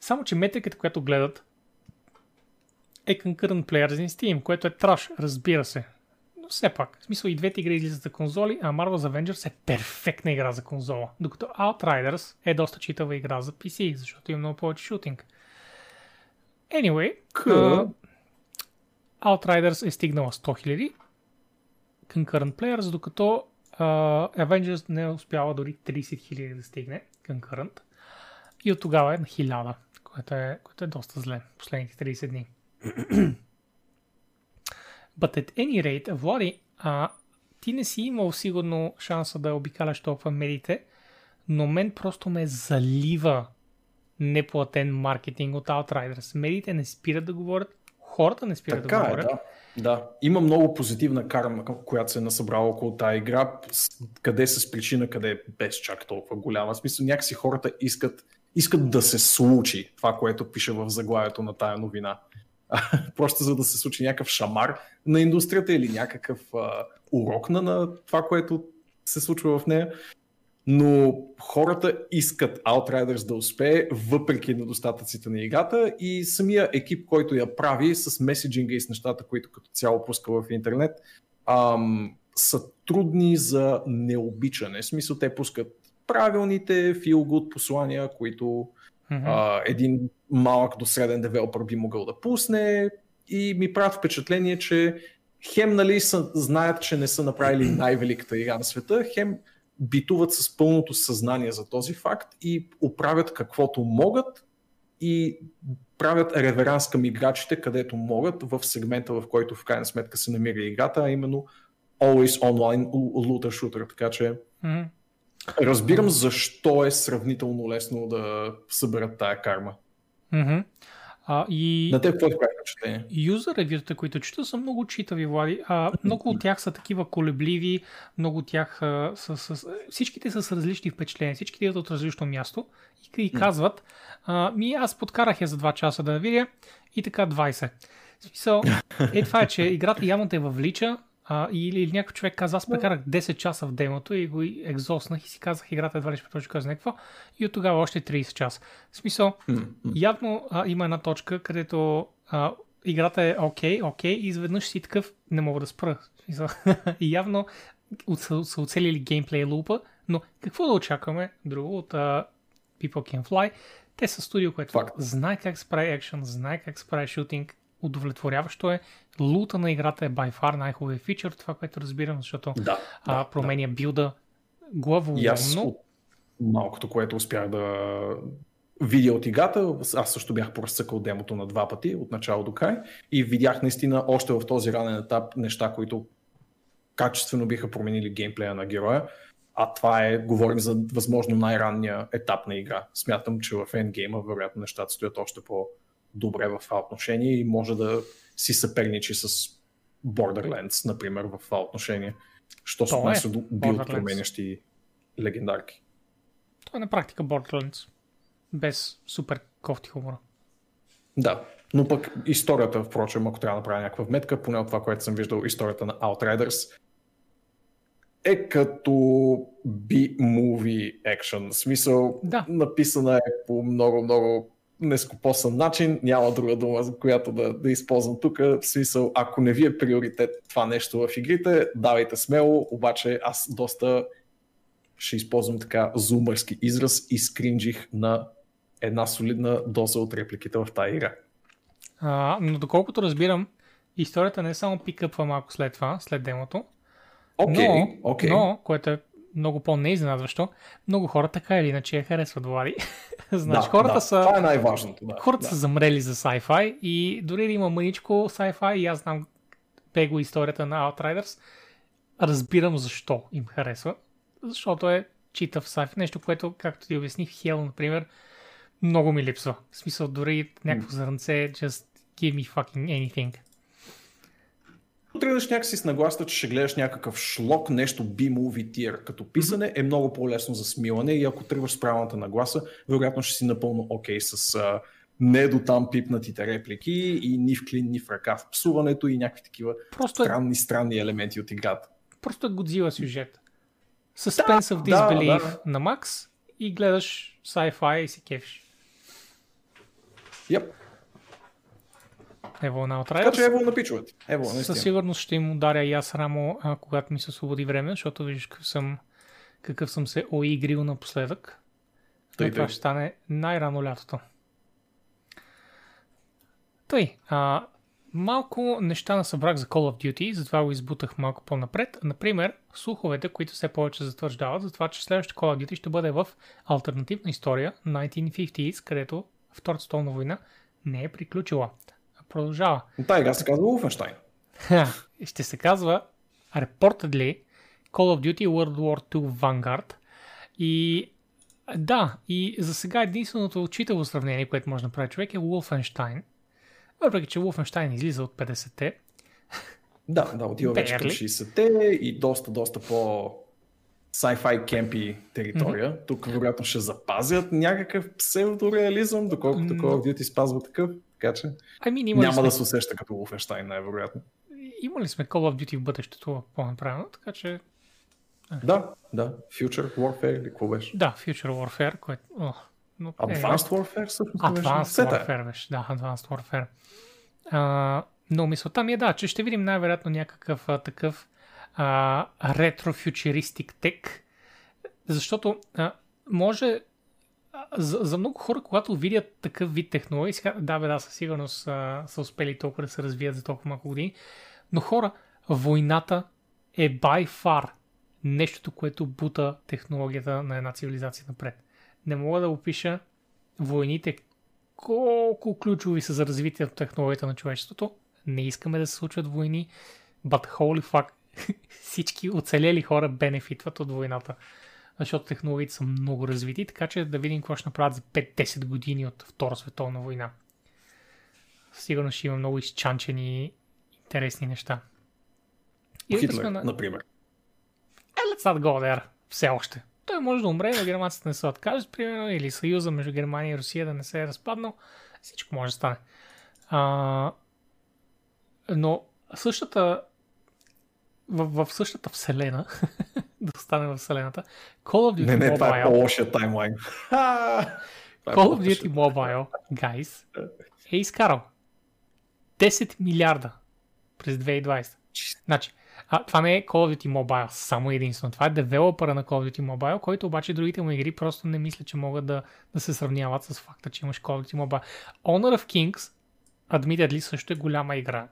Само, че метриката, която гледат, е Concurrent Players in Steam, което е траш, разбира се. Но все пак, в смисъл и двете игри излизат за конзоли, а Marvel's Avengers е перфектна игра за конзола. Докато Outriders е доста читава игра за PC, защото има много повече шутинг. Anyway, Cool. а, Outriders е стигнала 100 000 concurrent players, докато а, Avengers не е успяла дори 30 000 да стигне concurrent. И от тогава е на 1000, което е, което е доста зле последните 30 дни. But at any rate, Влади, а, ти не си имал сигурно шанса да обикаляш толкова медиите, но мен просто ме залива неплатен маркетинг от Outriders. Медиите не спират да говорят, хората не спират да Така е, говорят. да. Да, има много позитивна карма, която се е насъбрала около тази игра, къде с причина, къде е без чак толкова голяма. В смисъл, някакси хората искат, искат да се случи това, което пише в заглавието на тая новина. Просто за да се случи някакъв шамар на индустрията или някакъв а, урок на, на това, което се случва в нея. Но хората искат Outriders да успее, въпреки недостатъците на играта и самия екип, който я прави с меседжинга и с нещата, които като цяло пуска в интернет, ам, са трудни за необичане. В смисъл, те пускат правилните feel good послания, които Мгм. а, един малък до среден девелопър би могъл да пусне и ми правят впечатление, че хем нали са, знаят, че не са направили най-великата игра на света, хем битуват с пълното съзнание за този факт и оправят каквото могат и правят реверанс към играчите, където могат в сегмента, в който в крайна сметка се намира играта, а именно Always Online Looter Shooter, така че Мгм. Разбирам защо е сравнително лесно да съберат тая карма. Мгм. А, и На теб какво ти прави впечатление? юзер ревюта, които чета, са много читави, Влади. А, много от тях са такива колебливи, много от тях а, са, с... Всичките са с различни впечатления, всички идват от различно място и, и казват, а, ми аз подкарах я за 2 часа да я видя и така 20. В смисъл, е това е, че играта явно те въвлича, а, или, или някой човек каза, аз прекарах 10 часа в демото и го екзоснах и си казах, играта едва ли ще продължи каза някакво и от тогава още 30 часа. В смисъл, явно а, има една точка, където а, играта е окей, окей, и изведнъж си такъв, не мога да спра. И явно са, са оцелили геймплей лупа, но какво да очакваме друго от а, People Can Fly? Те са студио, което Факт. знае как се прави екшен, знае как се прави шутинг, удовлетворяващо е. Лута на играта е by far най-хубавият фичър, това, което разбирам, защото Да, а, да, променя билда И аз главоломно. от малкото, което успях да видя от играта, аз също бях просъкал демото на два пъти, от начало до край, и видях наистина още в този ранен етап неща, които качествено биха променили геймплея на героя. А това е, говорим за възможно най-ранния етап на игра. Смятам, че в ендгейма вероятно нещата стоят още по-добре в това отношение и може да си съперничи с Borderlands, например, в това отношение. Що се То е отнася до билд променящи легендарки. Това е на практика Borderlands. без супер кофти хумора. Да, но пък историята, впрочем, ако трябва да направя някаква вметка, поне от това, което съм виждал, историята на Outriders е като B-movie action. В смисъл, Да. написана е по много-много нескопосан начин, няма друга дума, за която да, да използвам тук. В смисъл, ако не ви е приоритет това нещо в игрите, давайте смело, обаче аз доста ще използвам така зумърски израз и скринджих на една солидна доза от репликите в тази игра. А, но доколкото разбирам, историята не е само пикъпва малко след това, след демото, Окей, но, окей. но, което е много по-неизненадващо, много хора така или иначе я харесват Влади. значи, хората да, са... Това е най-важното. Да, Хората да. са замрели за sci-fi и дори да има мъничко sci-fi и аз знам бего историята на Outriders, разбирам защо им харесва. Защото е читав sci-fi. Нещо, което, както ти обясних, Hell, например, много ми липсва. В смисъл, дори някакво зърнце, just give me fucking anything. Тръгнеш някакси с нагласта, че ще гледаш някакъв шлок, нещо B-movie tier. Като писане е много по-лесно за смилане и ако тръгваш с правилната нагласа, вероятно ще си напълно окей с а, не до там пипнатите реплики и ни в клин, ни в ръка в псуването и някакви такива Просто е, странни, странни елементи от играта. просто е Годзила сюжет. Suspense of disbelief да. на Макс и гледаш sci-fi и се кефиш. Yep. Ево на Така Outriders. че ево на пичовете. Ево, Със наистина. сигурност ще им ударя и аз рамо, а, когато ми се освободи време, защото виждаш какъв съм, какъв съм се оигрил напоследък. Тъй, това ще стане най-рано лятото. Тъй, а, малко неща насъбрах за Call of Duty, затова го избутах малко по-напред. Например, слуховете, които все повече затвърждават за това, че следващото Call of Duty ще бъде в альтернативна история 1950s, където Втората столна война не е приключила. Продължава. Та игра се казва Wolfenstein. Ще се казва Reportedly Call of Duty World War II Vanguard. И да, и за сега единственото учително сравнение, което може да направи човек е Wolfenstein. Въпреки, че Wolfenstein излиза от 50-те. Да, да, отива вече към Barely. 60-те и доста, доста по sci-fi кемпи територия. Mm-hmm. Тук вероятно ще запазят някакъв псевдореализъм, доколкото Call of Duty спазва такъв. Така че ли, няма сме, да се усеща като Wolfenstein, най-вероятно. има ли сме Call of Duty в бъдещето по-направено, така че Да, да. Future Warfare или какво беше? да, Future Warfare, което... О, но, Advanced Warfare всъщност беше? Advanced Сета е. Warfare беше, да, Advanced Warfare. А, но мисълта ми е да, че ще видим най-вероятно някакъв а, такъв ретрофьючеристик тек, защото а, може за, за много хора, когато видят такъв вид технологии, сега, да, бе, да, със сигурност а, са успели толкова да се развият за толкова малко години, но хора, войната е by far нещото, което бута технологията на една цивилизация напред. Не мога да опиша войните колко ключови са за развитието на технологията на човечеството. Не искаме да се случват войни, but holy fuck, всички оцелели хора бенефитват от войната. Защото технологиите са много развити, така че да видим какво ще направят за 5-10 години от Втора световна война. Сигурно ще има много изчанчени интересни неща. И Хитлер, сме на... например. Е, let's not go there. Все още. Той може да умре, но германците не се откажат, примерно, или съюза между Германия и Русия да не се е разпаднал. Всичко може да стане. А, но същата в, в същата вселена, да остане в вселената, Call of Duty Не, не, това е Mobile, по-лошия таймлайн. Е Call of. Duty Mobile, guys, е изкарал 10 милиарда през 2020. Значи, а, това не е Call of Duty Mobile само единствено. Това е девелопера на Call of Duty Mobile, който обаче другите му игри просто не мисля, че могат да, да се сравняват с факта, че имаш Call of Duty Mobile. Honor of Kings, admittedly, също е голяма игра.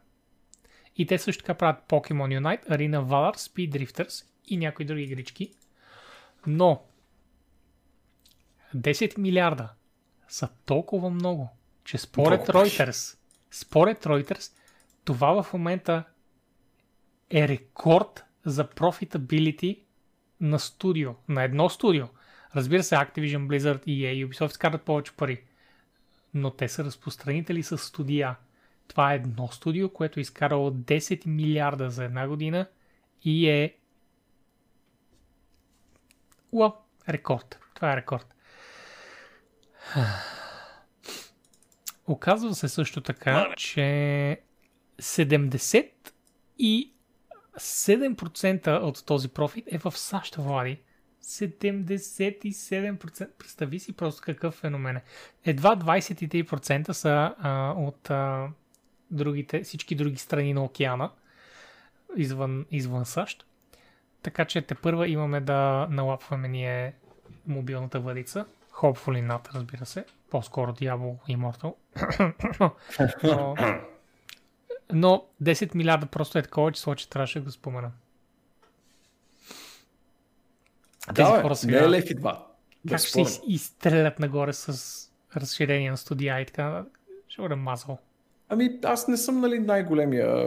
И те също така правят Pokemon Unite, Arena Valor, Speed Drifters и някои други игрички. Но 10 милиарда са толкова много, че според беше. Reuters, според Reuters, това в момента е рекорд за profitability на студио, на едно студио. Разбира се, Activision, Blizzard, EA и Ubisoft скарат повече пари. Но те са разпространители с студия. Това е едно студио, което е изкарало 10 милиарда за една година и е Уа, рекорд. Това е рекорд. Оказва се също така, че 70 и 7% от този профит е в САЩ, Влади. 77%. Представи си просто какъв феномен е. Едва 23% са а, от а, другите, всички други страни на океана, извън, извън САЩ. Така че те първа имаме да налапваме ние мобилната въдица. Hopefully not, разбира се. По-скоро Diablo Immortal. но, но 10 милиарда просто е такова число, че трябваше да го спомена. Тези да, хора сега... Не е лев и два. Как ще се изстрелят нагоре с разширение на студия и така. Ще бъде мазал. Ами аз не съм нали, най-големия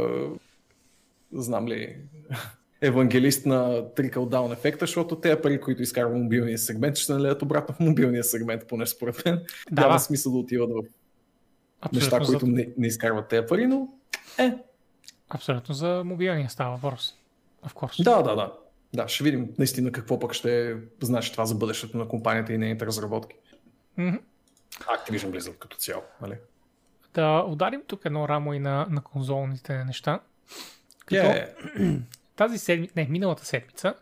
знам ли евангелист на trickle down ефекта, защото тези пари, които изкарва мобилния сегмент, ще налеят обратно в мобилния сегмент, поне според мен. Да, Няма смисъл да отиват в Абсолютно неща, за... които не, не изкарват тези пари, но е. Абсолютно за мобилния става въпрос. Да, да, да. Да, ще видим наистина какво пък ще значи това за бъдещето на компанията и нейните разработки. Mm-hmm. Activision Blizzard като цяло, нали? Да ударим тук едно рамо и на, на конзолните неща. Като yeah. Тази седмица, не, миналата седмица,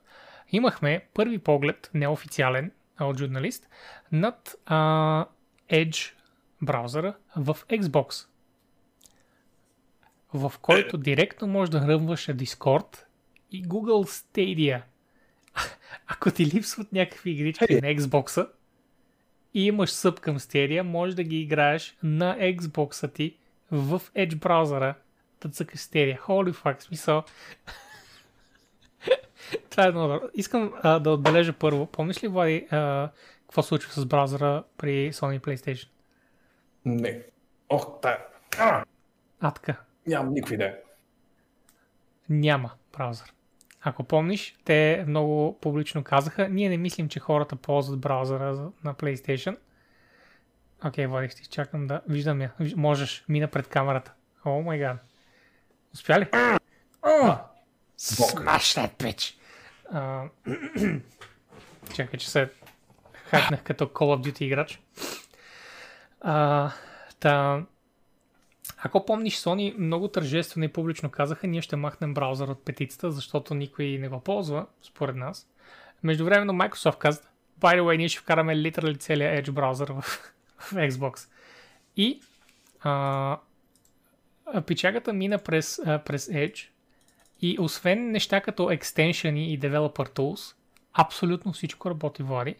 имахме първи поглед, неофициален от журналист, над а, Edge браузъра в Xbox, в който директно може да хръмваш Discord и Google Stadia. Ако ти липсват някакви игрички hey. на Xbox и имаш съп към Stadia, може да ги играеш на Xbox ти в Edge браузъра да цъкаш Stadia. Holy fuck, смисъл. Това е много Искам а, да отбележа първо. Помниш ли, Влади, а, какво случва с браузъра при Sony PlayStation? Не. Ох, та. А, а така. Нямам никаква идея. Няма браузър. Ако помниш, те много публично казаха, ние не мислим, че хората ползват браузъра на PlayStation. Окей, okay, Влади, ще чакам да виждам я. Можеш, мина пред камерата. О май гад. Успя ли? О! Smash that bitch! чакай, че се хакнах като Call of Duty играч. А, та, ако помниш, Sony много тържествено и публично казаха, ние ще махнем браузър от петицата, защото никой не го ползва, според нас. Междувременно Microsoft каза, by the way, ние ще вкараме литерали целия Edge браузър в, в Xbox. И а, печагата мина през, а, през Edge и освен неща като екстеншъни и developer tools, абсолютно всичко работи Влади.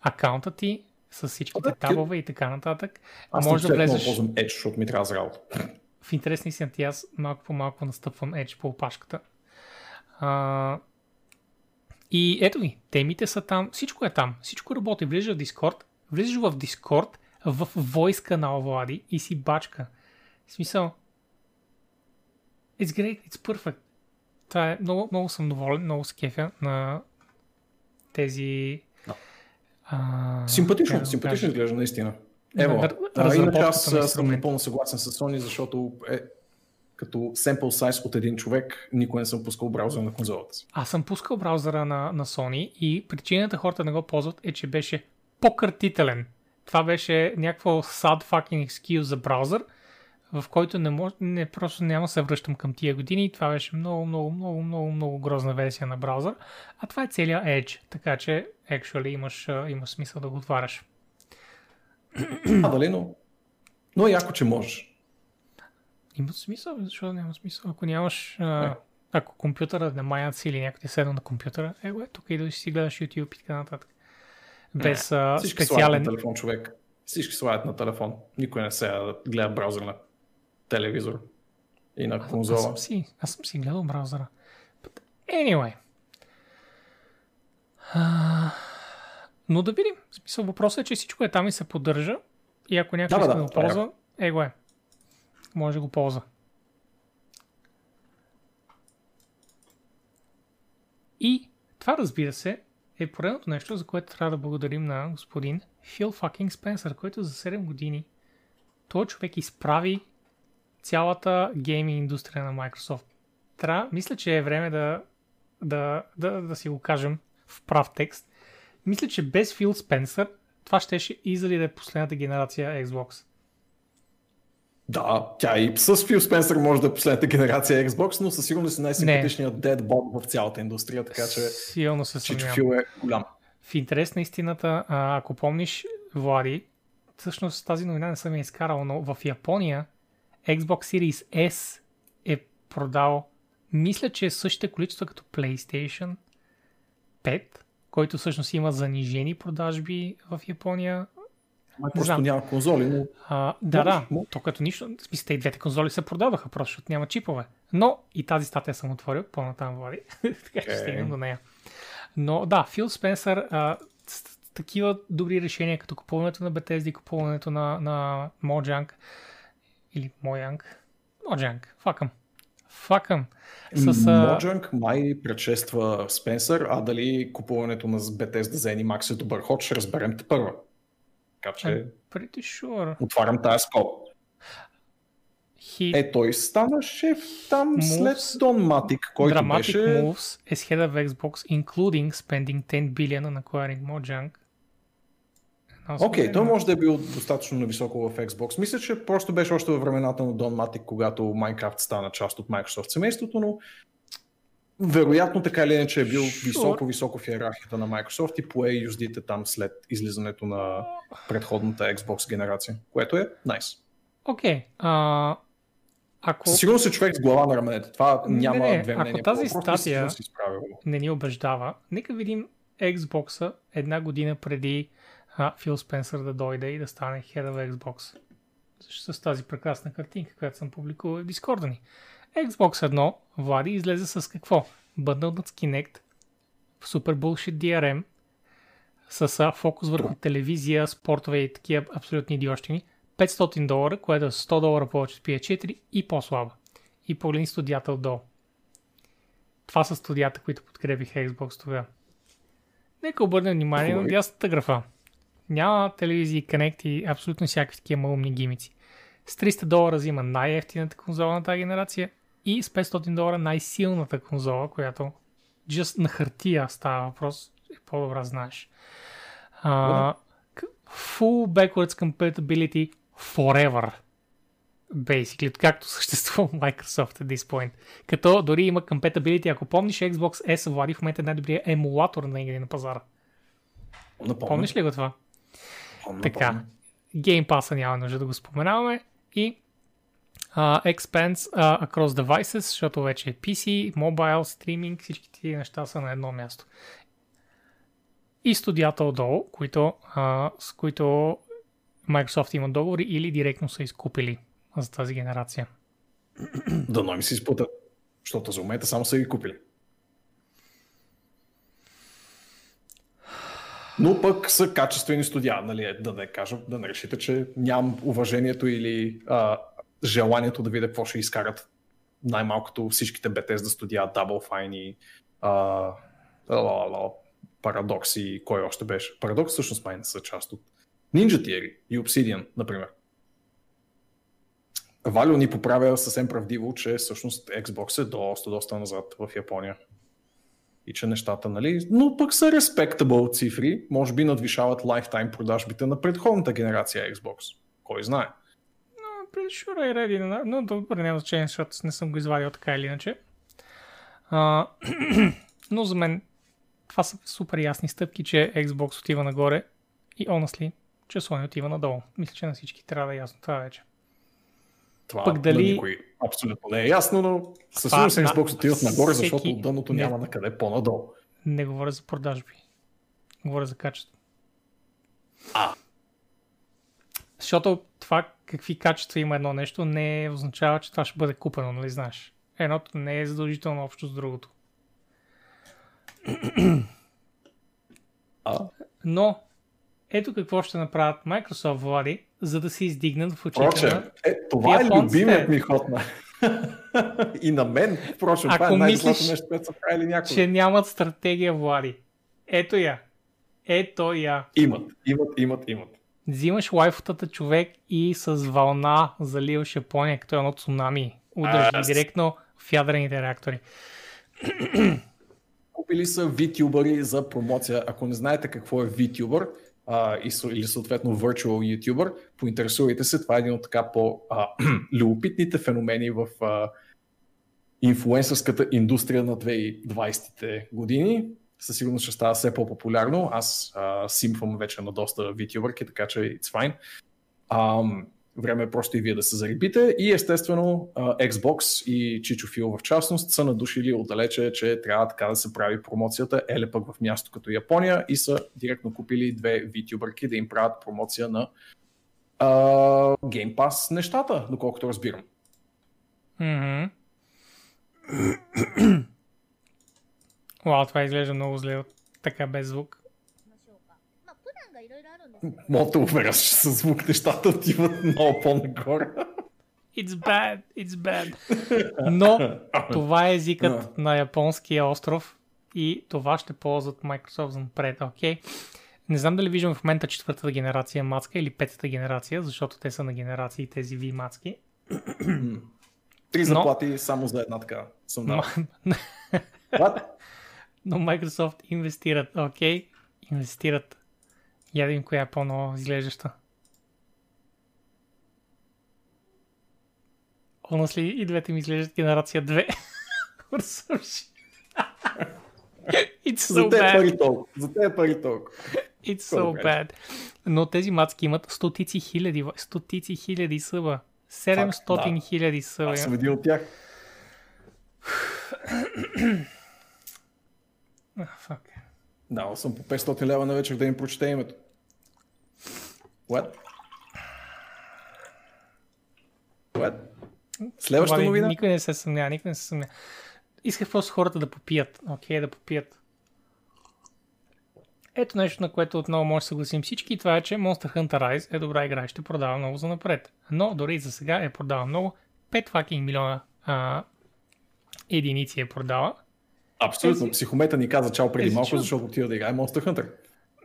Акаунта ти с всичките а, табове и така нататък. Аз може да влезеш... ползвам Edge, защото ми трябва за работа. В интересни си ти аз малко по малко настъпвам Edge по опашката. А... И ето ги, темите са там, всичко е там, всичко работи. Влизаш в Discord, влизаш в Discord, в Voice канал Влади и си бачка. В смисъл, it's great, it's perfect. Това е, много, много съм доволен, много се кефя на тези а, симпатично, да, симпатично изглежда, наистина. Ево, да, а, иначе аз съм напълно съгласен с Sony, защото е, като sample size от един човек, никой не съм пускал браузъра на конзолата си. Аз съм пускал браузъра на, на Sony и причината хората не го ползват е, че беше по-кратителен. Това беше някакво sad fucking excuse за браузър, в който не, мож, не просто няма се връщам към тия години. Това беше много, много, много, много, много грозна версия на браузър. А това е целият Edge, така че actually имаш, имаш смисъл да го отваряш. А, дали, но... Но е яко, че можеш. Има смисъл, защо няма смисъл? Ако нямаш... А, ако компютъра не маят си или ти седна на компютъра, е, е тук и да си гледаш YouTube и така нататък. Без а, специален... на телефон, човек. Всички слагат на телефон. Никой не се гледа браузър на телевизор и на конзола. Аз съм си, аз съм си гледал браузъра. But anyway. Uh, но да видим. В смисъл, въпросът е, че всичко е там и се поддържа. И ако някой да, иска да, да го е. ползва, е го е. Може да го ползва. И това, разбира се, е поредното нещо, за което трябва да благодарим на господин Фил Факинг Спенсър, който за 7 години той човек изправи цялата гейминг индустрия на Microsoft. Трябва, мисля, че е време да, да, да, да си го кажем в прав текст. Мисля, че без Фил Спенсър това щеше изали да е последната генерация Xbox. Да, тя и с Фил Спенсър може да е последната генерация Xbox, но със сигурност е най-симпатичният dead bomb в цялата индустрия, така че Силно се Чичо. Фил е голям. В интерес на истината, ако помниш, Влади, всъщност тази новина не съм я изкарал, но в Япония Xbox Series S е продал, мисля, че е същите количества като PlayStation 5, който всъщност има занижени продажби в Япония. Май просто знам. няма конзоли, но А, да, да, то като нищо, в смисъл, те и двете конзоли се продадаха, просто защото няма чипове. Но и тази статия съм отворил, по-натам Влади, така ще Окей. стигнем до нея. Но да, Фил Спенсър, а, с, с такива добри решения, като купуването на Bethesda, купуването на, на Mojang, или Mojang, Mojang, факъм, факъм, с... Mojang май предшества Спенсър, а дали купуването на Bethesda за Animax е добър ход, ще разберем те първа. Така че sure. отварям тази скоба. He Е, той стана шеф там след Moves- Дон Матик, който Dramatic беше... moves as head of Xbox, including spending 10 billion on acquiring Mojang. Окей, супер- той може да е бил достатъчно нависоко в Xbox. Мисля, че просто беше още във времената на Дон Матик, когато Minecraft стана част от Microsoft семейството, но вероятно така или иначе е бил Sure. високо-високо в иерархията на Microsoft и пое юздите там след излизането на предходната Xbox генерация, което е найс. Окей. а, Ако Със сигурност е човек с глава на раменете. Това Не, няма не, две ако мнения. тази Просто статия- не ни убеждава, нека видим Xbox една година преди а, Фил Спенсър да дойде и да стане Head of Xbox. С тази прекрасна картинка, която съм публикувал в Discord ни. Xbox 1, Влади, излезе с какво? Bundled с Kinect, Super Bullshit DRM, с фокус върху телевизия, спортове и такива абсолютни идиощини. 500 долара, което е 100 долара повече от PS4 и по-слаба. И погледни студията отдолу. Това са студията, които подкрепиха Xbox тогава. Нека обърнем внимание на дясната графа. Няма телевизии, Connect и абсолютно всякакви такива малумни гимици. С 300 долара взима най-ефтината конзола на тази генерация и с 500 долара най-силната конзола, която just на хартия става въпрос, е по-добра знаеш. К- full backwards compatibility forever. Basically, както съществува Microsoft at this point. Като дори има compatibility, ако помниш Xbox S, Влади, в момента е най-добрият емулатор на игри на пазара. Напомня. Помниш ли го това? Помня, Така. Game Pass няма нужда да го споменаваме. И uh, Expanse uh, Across Devices, защото вече е PC, Mobile, стриминг, всички тези неща са на едно място. И студията отдолу, които, uh, с които Microsoft има договори или директно са изкупили за тази генерация. Дано ми се изпутат, защото за момента само са ги купили. Но пък са качествени студия, нали, е, да не кажа, да не решите, че нямам уважението или а, желанието да видя какво ще изкарат най-малкото всичките Bethesda студия, Double Fine и Paradox и кой още беше. Paradox всъщност май не са част от Ninja Theory и Obsidian, например. Валио ни поправя съвсем правдиво, че всъщност Xbox е доста, доста назад в Япония. И че нещата, нали, но пък са respectable цифри, може би надвишават lifetime продажбите на предходната генерация Xbox. Кой знае? No, pretty sure I read it, добре, няма значение, защото не съм го извадил така или иначе. А, но за мен това са супер ясни стъпки, че Xbox отива нагоре и honestly, че Sony отива надолу. Мисля, че на всички трябва да е ясно това вече. Това Пък дали- на никой абсолютно не е ясно, но със сигурност на Xbox отиват нагоре, защото всеки- от дъното не. няма на къде по-надолу. Не говоря за продажби. Говоря за качество. А. Защото това какви качества има едно нещо не означава, че това ще бъде купено, нали знаеш? Едното не е задължително общо с другото. А? Но ето какво ще направят Microsoft, Влади, за да се издигнат в очите Впрочем, на... е, това е любимият ми ход на... и на мен, впрочем, това е най-злато мислиш, нещо, което са правили някога. че нямат стратегия, Влади. Ето я. Ето я. Имат, имат, имат, имат. Взимаш лайфотата човек и с вълна заливаш Япония, като едно цунами. Удръж ги Аз- директно в ядрените реактори. Купили са VTuber за промоция. Ако не знаете какво е VTuber, а, или съответно virtual YouTuber, поинтересувайте се, това е един от така по-любопитните феномени в а, инфлуенсърската индустрия на 2020-те години. Със сигурност ще става все по-популярно. Аз а, симпвам вече на доста VTuber, така че it's fine. А, време е просто и вие да се зарибите. И естествено Xbox и Чичо Фил в частност са надушили отдалече, че трябва така да се прави промоцията, еле пък в място като Япония и са директно купили две VTuberки да им правят промоция на uh, Game Pass нещата, доколкото разбирам. Mm-hmm. Вау, това изглежда много зле, така без звук. Мога да уверя, че с звук нещата отиват много по-нагоре. It's bad, it's bad. Но това е езикът на японския остров и това ще ползват Microsoft за напред. Okay? Не знам дали виждам в момента четвъртата генерация мацка или петата генерация, защото те са на генерации тези V мацки. Три заплати Но... само за една така. Съм Но... Но Microsoft инвестират, окей? Okay? Инвестират. Я да коя е по-ново изглеждаща. Honestly, и двете ми изглеждат генерация 2. It's so за те bad. пари толкова. За те пари толкова. It's so bad. Но тези мацки имат стотици хиляди, стотици хиляди съба. 700 да. хиляди съба. Аз съм един от тях. Ah, fuck. Дал съм по 500 лева на вечер да им прочете името. What? What? Следващата новина? Никой не се съмнява, никой не се съмнява. Исках просто хората да попият. Окей, okay, да попият. Ето нещо, на което отново може да съгласим всички. И това е, че Monster Hunter Rise е добра игра и ще продава много за напред. Но дори за сега е продава много. 5 fucking милиона а, единици е продава. Абсолютно. Тези... Психомета ни каза чао преди малко, защото отива да играе Monster Hunter.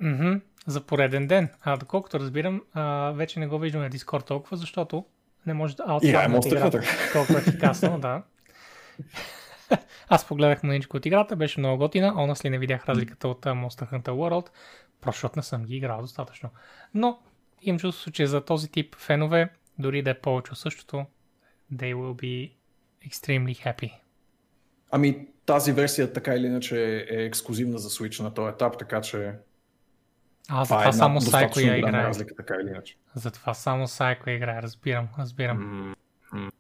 Mm-hmm. За пореден ден. А доколкото разбирам, а, вече не го виждаме на Discord толкова, защото не може да аутсайднат играта толкова ефикасно, да. Аз погледах маничко от играта, беше много готина, ли не видях разликата от Monster Hunter World, просто не съм ги играл достатъчно. Но имам чувство, че за този тип фенове, дори да е повече от същото, they will be extremely happy. Ами, тази версия така или иначе е ексклюзивна за Switch на този етап, така че а, за това, е само Сайко я играе. Разлика, така или иначе. Затова само Сайко играе, разбирам, разбирам. Mm-hmm.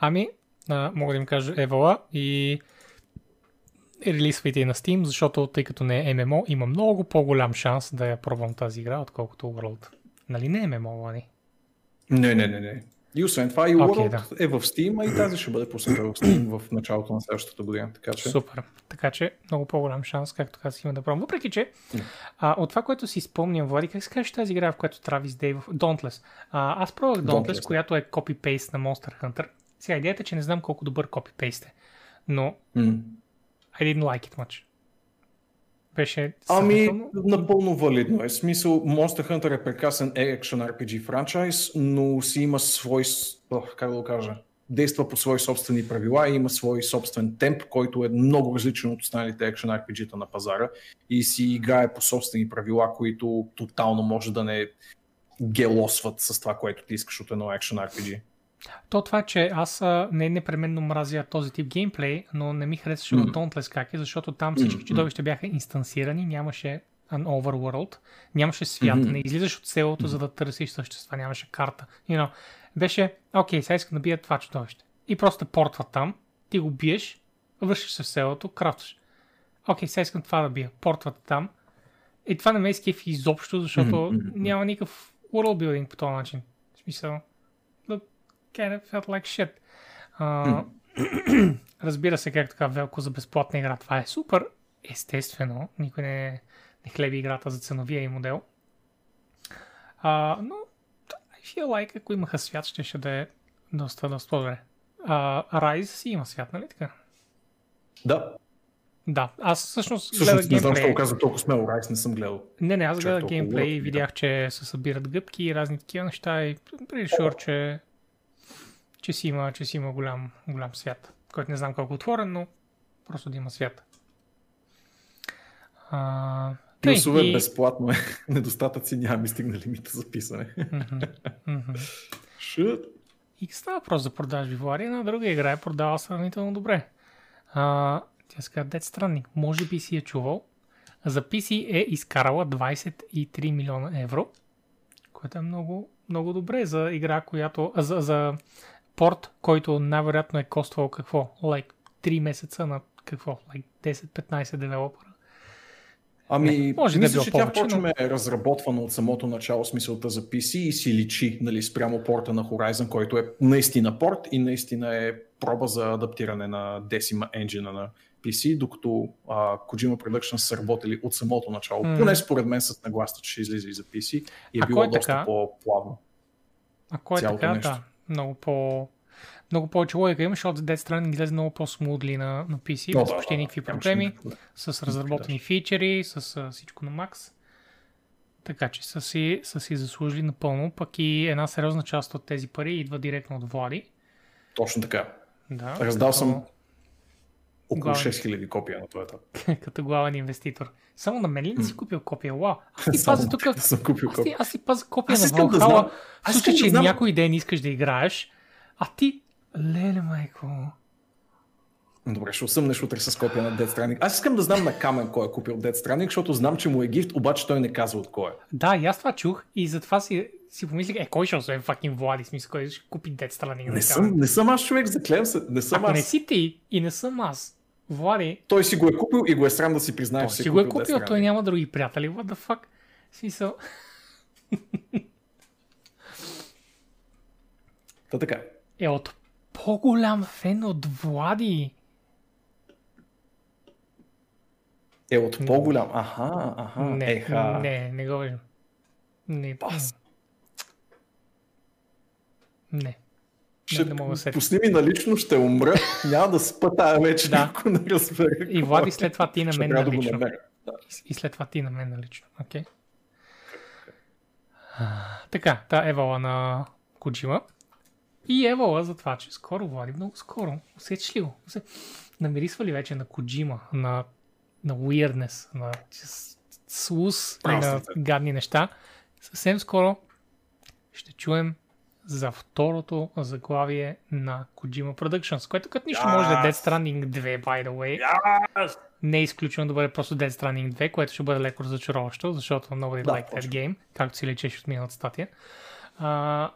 Ами, а, мога да им кажа Евала и релизвайте на Steam, защото тъй като не е ММО, има много по-голям шанс да я пробвам тази игра, отколкото World. Нали не е ММО, Лани? Не, не, не, не. И освен това и World okay, да. е в Steam, а и тази ще бъде пусната в Steam в началото на следващата година. Така че... Супер. Така че много по-голям шанс, както казах, има да пробвам. Въпреки, че а, от това, което си спомням, Влади, как се казваш тази игра, в която Травис Дей в Dauntless? А, аз пробвах Dauntless, Dauntless, която е копипейст на Monster Hunter. Сега идеята е, че не знам колко добър копипейст е, но mm. I didn't like it much. Беше ами, напълно валидно е. Смисъл, Monster Hunter е прекрасен Action RPG франчайз, но си има свой, как да го кажа, действа по свои собствени правила и има свой собствен темп, който е много различен от останалите Action RPG-та на пазара и си играе по собствени правила, които тотално може да не гелосват с това, което ти искаш от едно Action RPG. То това, че аз не непременно мразя този тип геймплей, но не ми харесваше mm. в Dauntless как е, защото там всички mm. чудовища бяха инстансирани, нямаше an overworld, нямаше свят, mm-hmm. не излизаш от селото, mm-hmm. за да търсиш същества, нямаше карта. You know, беше, окей, сега искам да бия това чудовище. И просто портва там, ти го биеш, вършиш се в селото, крафтваш. Окей, сега искам това да бия, портвата там. И това не ме изкефи изобщо, защото mm-hmm. няма никакъв world building по този начин. В смисъл, kind of felt like shit. Uh, разбира се, как така велко за безплатна игра. Това е супер. Естествено, никой не, не хлеби играта за ценовия и модел. Uh, но I feel like, ако имаха свят, ще, ще да е доста, доста добре. Uh, Rise си има свят, нали така? Да. Да, аз всъщност гледах геймплей. Не знам, защо казвам толкова смело, Rise не съм гледал. Не, не, аз гледах геймплей и видях, че се събират гъбки и разни такива неща и pretty че че си има, че си има голям, голям свят, който не знам колко е отворен, но просто да има свят. А, Плюсове и- безплатно е. Недостатъци няма ми стигна лимита за писане. Шут. И става въпрос за продажби. Влади една друга игра е продава сравнително добре. А, тя се казва Dead Stranding. Може би си е чувал. За PC е изкарала 23 милиона евро, което е много, много добре за игра, която... За, за порт, който най-вероятно е коствал какво? Like 3 месеца на какво? Like 10-15 девелопера. Ами, Не, може да е мисля, било че повече, тя почваме е разработвана от самото начало смисълта за PC и си личи нали, спрямо порта на Horizon, който е наистина порт и наистина е проба за адаптиране на Decima Engine на PC, докато а, Kojima Productions са работили от самото начало. М. Поне според мен с нагласта, че ще излиза и за PC и е Ако било е доста така- по-плавно. Ако е Цялото така, нещо. да, много по... Много повече логика има, защото Dead Stranding излезе много по-смудли на, на PC, без почти никакви проблеми, с разработени фичери, с всичко на макс. Така че са си, са си заслужили напълно, пък и една сериозна част от тези пари идва директно от Влади. Точно така. Да, Раздал като- съм около Главен. 6000 копия на това етап. като главен инвеститор. Само на мен ли не си купил копия? Вау! Аз ти пазя тук... да съм купил Аз, ти, аз си пазя копия Аз на да Valhalla. Аз случай, че да някой ден искаш да играеш, а ти... Леле, майко... Добре, ще осъмнеш утре с копия на Dead Stranding. Аз искам да знам на Камен кой е купил Dead Stranding, защото знам, че му е гифт, обаче той не казва от кой е. Да, и аз това чух и затова си, си помислих, е, кой ще освен fucking Влади, смисъл, кой ще купи Dead Stranding? Не съм, не съм аз човек, заклевам се. Не съм Ако не аз. си ти и не съм аз, Влади, Той си го е купил и го е срам да си признае, че си си го е купил, Stranding. той няма други приятели, what the fuck? Смисъл, Та така. е от по-голям фен от Влади. Е от по-голям. Аха, аха. не, Еха. не, не го виждам. Не, Бас. не. Ще не мога да пусни ми налично, ще умра. Няма да спа тая вечер, Да. ако не разбера. И Влади е. след това ти на мен да налично. намеря. Да. И след това ти на мен налично. Окей. Така, та Евала на Коджима. И Евала за това, че скоро, Влади, много скоро. Усетиш ли го? Усе... Намирисва ли вече на Коджима, на, на weirdness, на слус на гадни неща? Съвсем скоро ще чуем за второто заглавие на Kojima Productions, което като нищо може да е Dead Stranding 2, by the way. Не е изключено да бъде просто Dead Stranding 2, което ще бъде леко разочароващо, защото nobody Да, like that game, както си лечеше от миналата статия. А...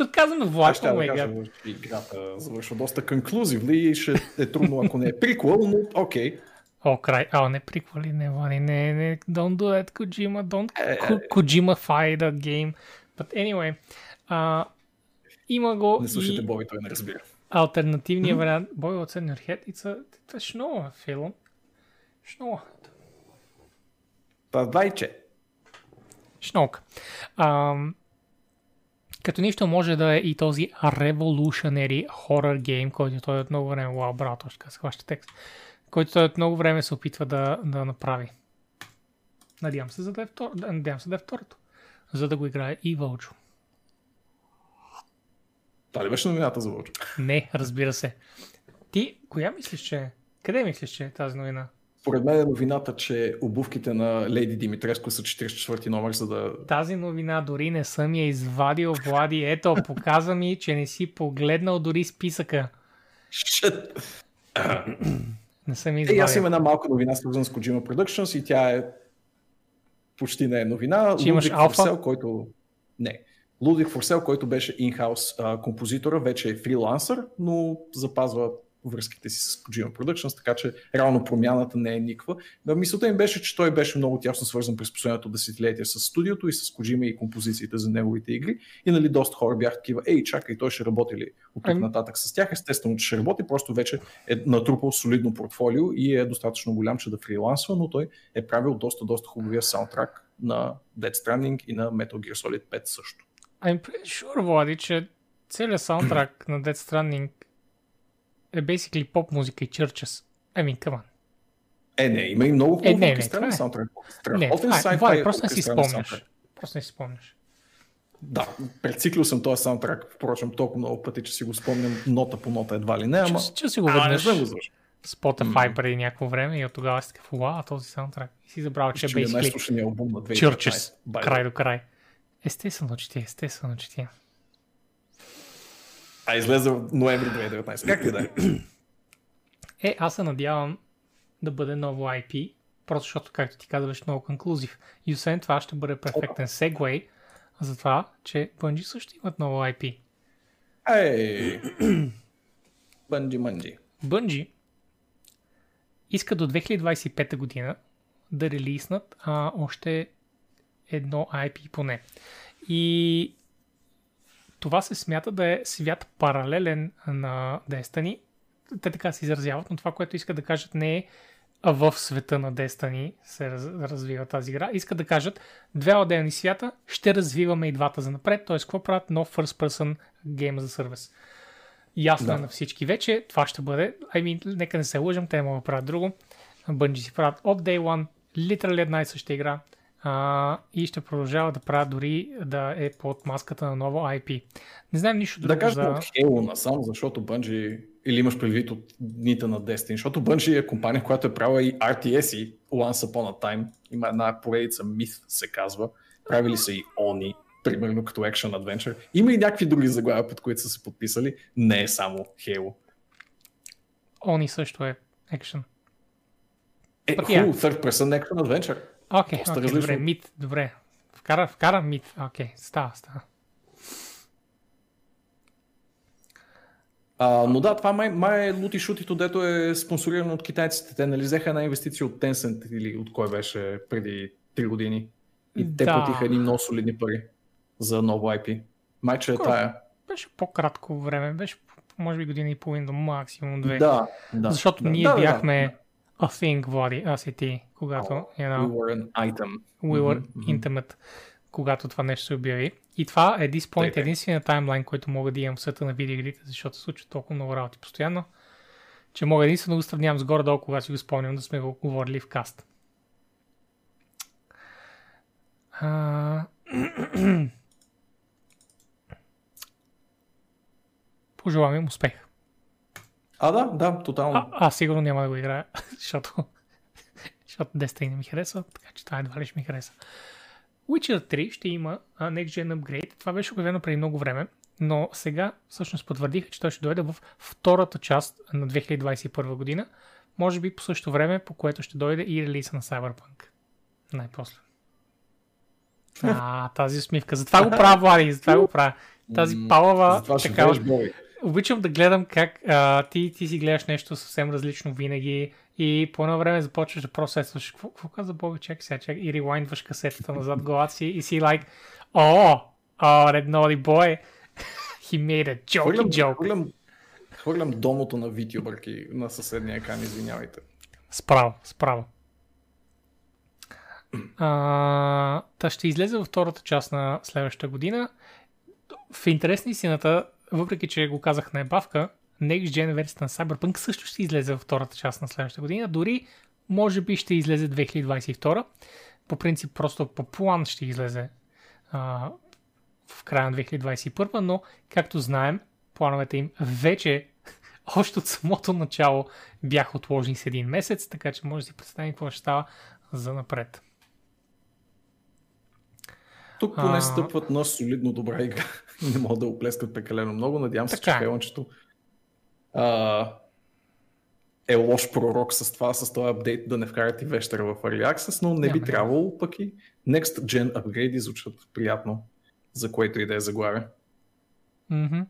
На Аз Влад, ще да кажа, играта завършва доста конклюзивли и ще е трудно, ако не е приквел, но окей. О, край. А, не приквали, не, Влади, не, не, don't do that, Kojima, don't Е, Ko- Kojima-fy the game. But anyway, а, има го Не слушайте и Боби, той не разбира. альтернативния вариант. What's in your head? It's a. Шнова. Та, дайче. Шнок. Ам, като нищо може да е и този Revolutionary Horror Game, който той от много време, вау, браво, точно така се хваща текст, който той от много време се опитва да, да направи. Надявам се, за да е втор... надявам се да е второто. За да го играе и Вълчо. Та ли беше новината за Вълчо? Не, разбира се. Ти, коя мислиш, че е? Къде мислиш, че е тази новина? Според мен е новината, че обувките на Леди Димитреско са 44 номер, за да... Тази новина дори не съм я извадил, Влади. Ето, показва ми, че не си погледнал дори списъка. Shit. Не съм я Е, аз извадил. имам една малка новина, свързана с Kojima Productions и тя е почти не е новина. Че имаш алфа? Форсел, който... Не. Лудвиг Форсел, който беше инхаус композитора, вече е фрилансър, но запазва връзките си с Kojima Productions, така че реално промяната не е никаква. Да, Мисълта им беше, че той беше много тясно свързан през последното десетилетие с студиото и с Kojima и композициите за неговите игри. И нали доста хора бяха такива, ей, чакай, той ще работи ли от тук Ами- нататък с тях? Естествено, че ще работи, просто вече е натрупал солидно портфолио и е достатъчно голям, че да фрилансва, но той е правил доста, доста хубавия саундтрак на Dead Stranding и на Metal Gear Solid 5 също. I'm pretty sure, Влади, че целият саундтрак на Dead Stranding е basically поп музика и churches. I mean, come on. Е, не, има и много Е, хубав не, не, това е. саундтрак. Не, това е, Влади, просто не си спомняш. Просто не си спомняш. Да, прециклил съм този саундтрак, впрочем, толкова много пъти, че си го спомням нота по нота едва ли не, ама... Чу си го не веднъж. го. Spotify mm. преди някакво време и от тогава си такъв, вау, този саундтрак. И си забрал, че е basically на 2019. Churches, край до край. Естествено, че ти е, естествено, че ти е. А излезе в ноември 2019. Как ли да е? Е, аз се надявам да бъде ново IP, просто защото, както ти каза, беше много конклюзив. И освен това ще бъде перфектен сегвей за това, че Bungie също имат ново IP. Ей! Bungie, Bungie. Bungie иска до 2025 година да релиснат а, още едно IP поне. И това се смята да е свят паралелен на Destiny. Те така се изразяват, но това, което искат да кажат не е в света на Destiny се раз, развива тази игра. Искат да кажат две отделни свята, ще развиваме и двата за напред, т.е. какво правят нов first person game за сервис. Ясно да. е на всички вече, това ще бъде, I mean, нека не се лъжам, те могат да правят друго. Bungie си правят от Day One, литерали една и съща игра а, и ще продължава да правят дори да е под маската на ново IP. Не знаем нищо друго да кажем за... от Halo насам, защото Bungie или имаш предвид от дните на Destiny, защото Bungie е компания, която е правила и RTS и Once Upon a Time. Има една поредица Myth се казва. Правили са и Oni, примерно като Action Adventure. Има и някакви други заглавия, под които са се подписали. Не е само Halo. Oni също е Action. Е, хубаво, yeah. Third Person Action Adventure. Окей, okay, okay, добре, мит, добре. Вкара, вкара мит. Окей, okay, става, става. А, но да, това май, май е лути шутито, дето е спонсорирано от китайците. Те нали взеха една инвестиция от Tencent или от кой беше преди 3 години. И те да. платиха едни много солидни пари за ново IP. Майче е тая. Беше по-кратко време, беше може би година и половина до максимум две. Да, да. Защото да, ние да, бяхме да. A thing, Влади, аз и ти, когато, oh, you know, we were an item. We were mm-hmm. intimate когато това нещо се обяви. И това е this point единствения таймлайн, който мога да имам в света на видеоигрите, защото се случва толкова много работи постоянно, че мога единствено да го сравнявам с горе-долу, когато си го спомням да сме го говорили в каст. А... Пожелавам им успех. А, да, да, тотално. А, аз сигурно няма да го играя, защото, защото Destiny не ми харесва, така че това едва ли ще ми хареса. Witcher 3 ще има Next Gen Upgrade. Това беше обявено преди много време, но сега всъщност потвърдиха, че той ще дойде в втората част на 2021 година. Може би по същото време, по което ще дойде и релиза на Cyberpunk. Най-после. А, тази усмивка. Затова го правя, Влади, затова го правя. Тази палава такава... Обичам да гледам как а, ти, ти си гледаш нещо съвсем различно винаги и по едно време започваш да процесваш. Какво, какво каза Боби? Чакай сега, чакай. И ревайндваш касетата назад главата си и си like, о, о, that naughty boy. He made a joke хвърлям, joke. Хвърлям, хвърлям домото на витюбърки на съседния екран, извинявайте. Справо, справо. А, та ще излезе във втората част на следващата година. В интерес на истината, въпреки че го казах на ебавка, Next Gen версията на Cyberpunk също ще излезе във втората част на следващата година. Дори може би ще излезе 2022. По принцип просто по план ще излезе а, в края на 2021, но както знаем, плановете им вече още от самото начало бяха отложени с един месец, така че може да си представим какво ще става за напред. Тук поне а... стъпват на солидно добра игра. Не могат да оплескат прекалено много. Надявам се, така. че Хелънчето а, е лош пророк с това, с този апдейт да не вкарат и вещера в Early Access, но не би трябвало пък и Next Gen апгрейди звучат приятно, за което и да е. Mm-hmm.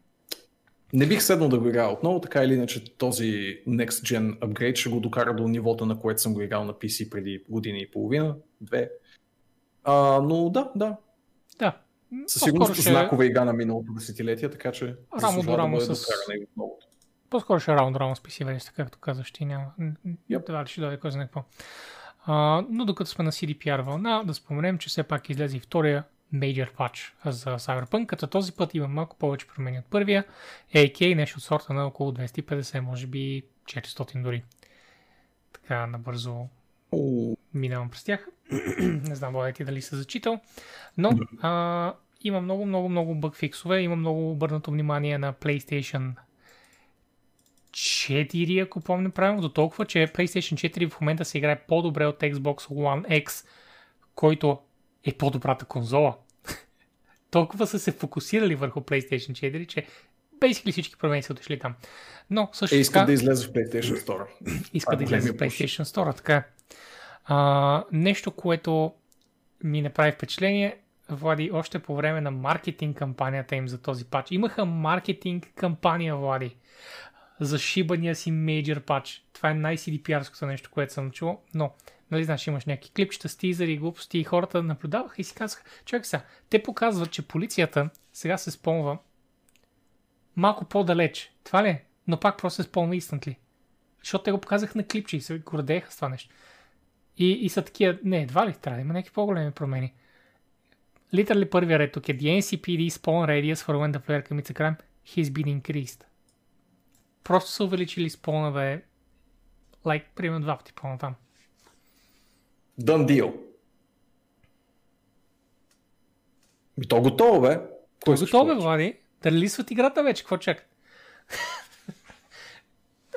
Не бих седнал да го играя отново, така или иначе този Next Gen апгрейд ще го докара до нивото, на което съм го играл на PC преди година и половина, две. А, но да, да. Да. Със сигурност ще... знакова игра на миналото десетилетие, така че рамо до рамо да с... По-скоро ще е раунд раунд с PC версията, както казаш, ти няма. Yep. Това ще дойде кой знае какво. А, но докато сме на CDPR вълна, да споменем, че все пак излезе и втория major patch за Cyberpunk, като този път има малко повече промени от първия, AK нещо от сорта на около 250, може би 400 дори. Така набързо минавам през тях. Не знам, Влади ти дали се зачитал. Но а, има много, много, много бъгфиксове. Има много обърнато внимание на PlayStation 4, ако помня правилно, до толкова, че PlayStation 4 в момента се играе по-добре от Xbox One X, който е по-добрата конзола. толкова са се фокусирали върху PlayStation 4, че basically всички промени са отишли там. Но също е, иска така, да излезе в PlayStation Store. Иска да излезе в PlayStation Store, така. А, нещо, което ми направи впечатление, Влади, още по време на маркетинг кампанията им за този пач. Имаха маркетинг кампания, Влади, за шибания си мейджор пач. Това е най-CDPR-ското нещо, което съм чул, но нали знаеш, имаш някакви клипчета с тизъри, глупости и хората наблюдаваха и си казаха, човек сега, те показват, че полицията сега се спомва малко по-далеч. Това ли е? Но пак просто се спомва instantly. Защото те го показаха на клипче и се гордееха с това нещо. И, и са такива, не, едва ли трябва да има някакви по-големи промени. Literally първия ред тук е The NCPD spawn radius for when the player commits a crime has been increased. Просто са увеличили спона да е like, примерно два пъти по-натам. Done deal. И то готово, бе. Кой готово, бе, Влади. Да релисват играта вече, какво чакат?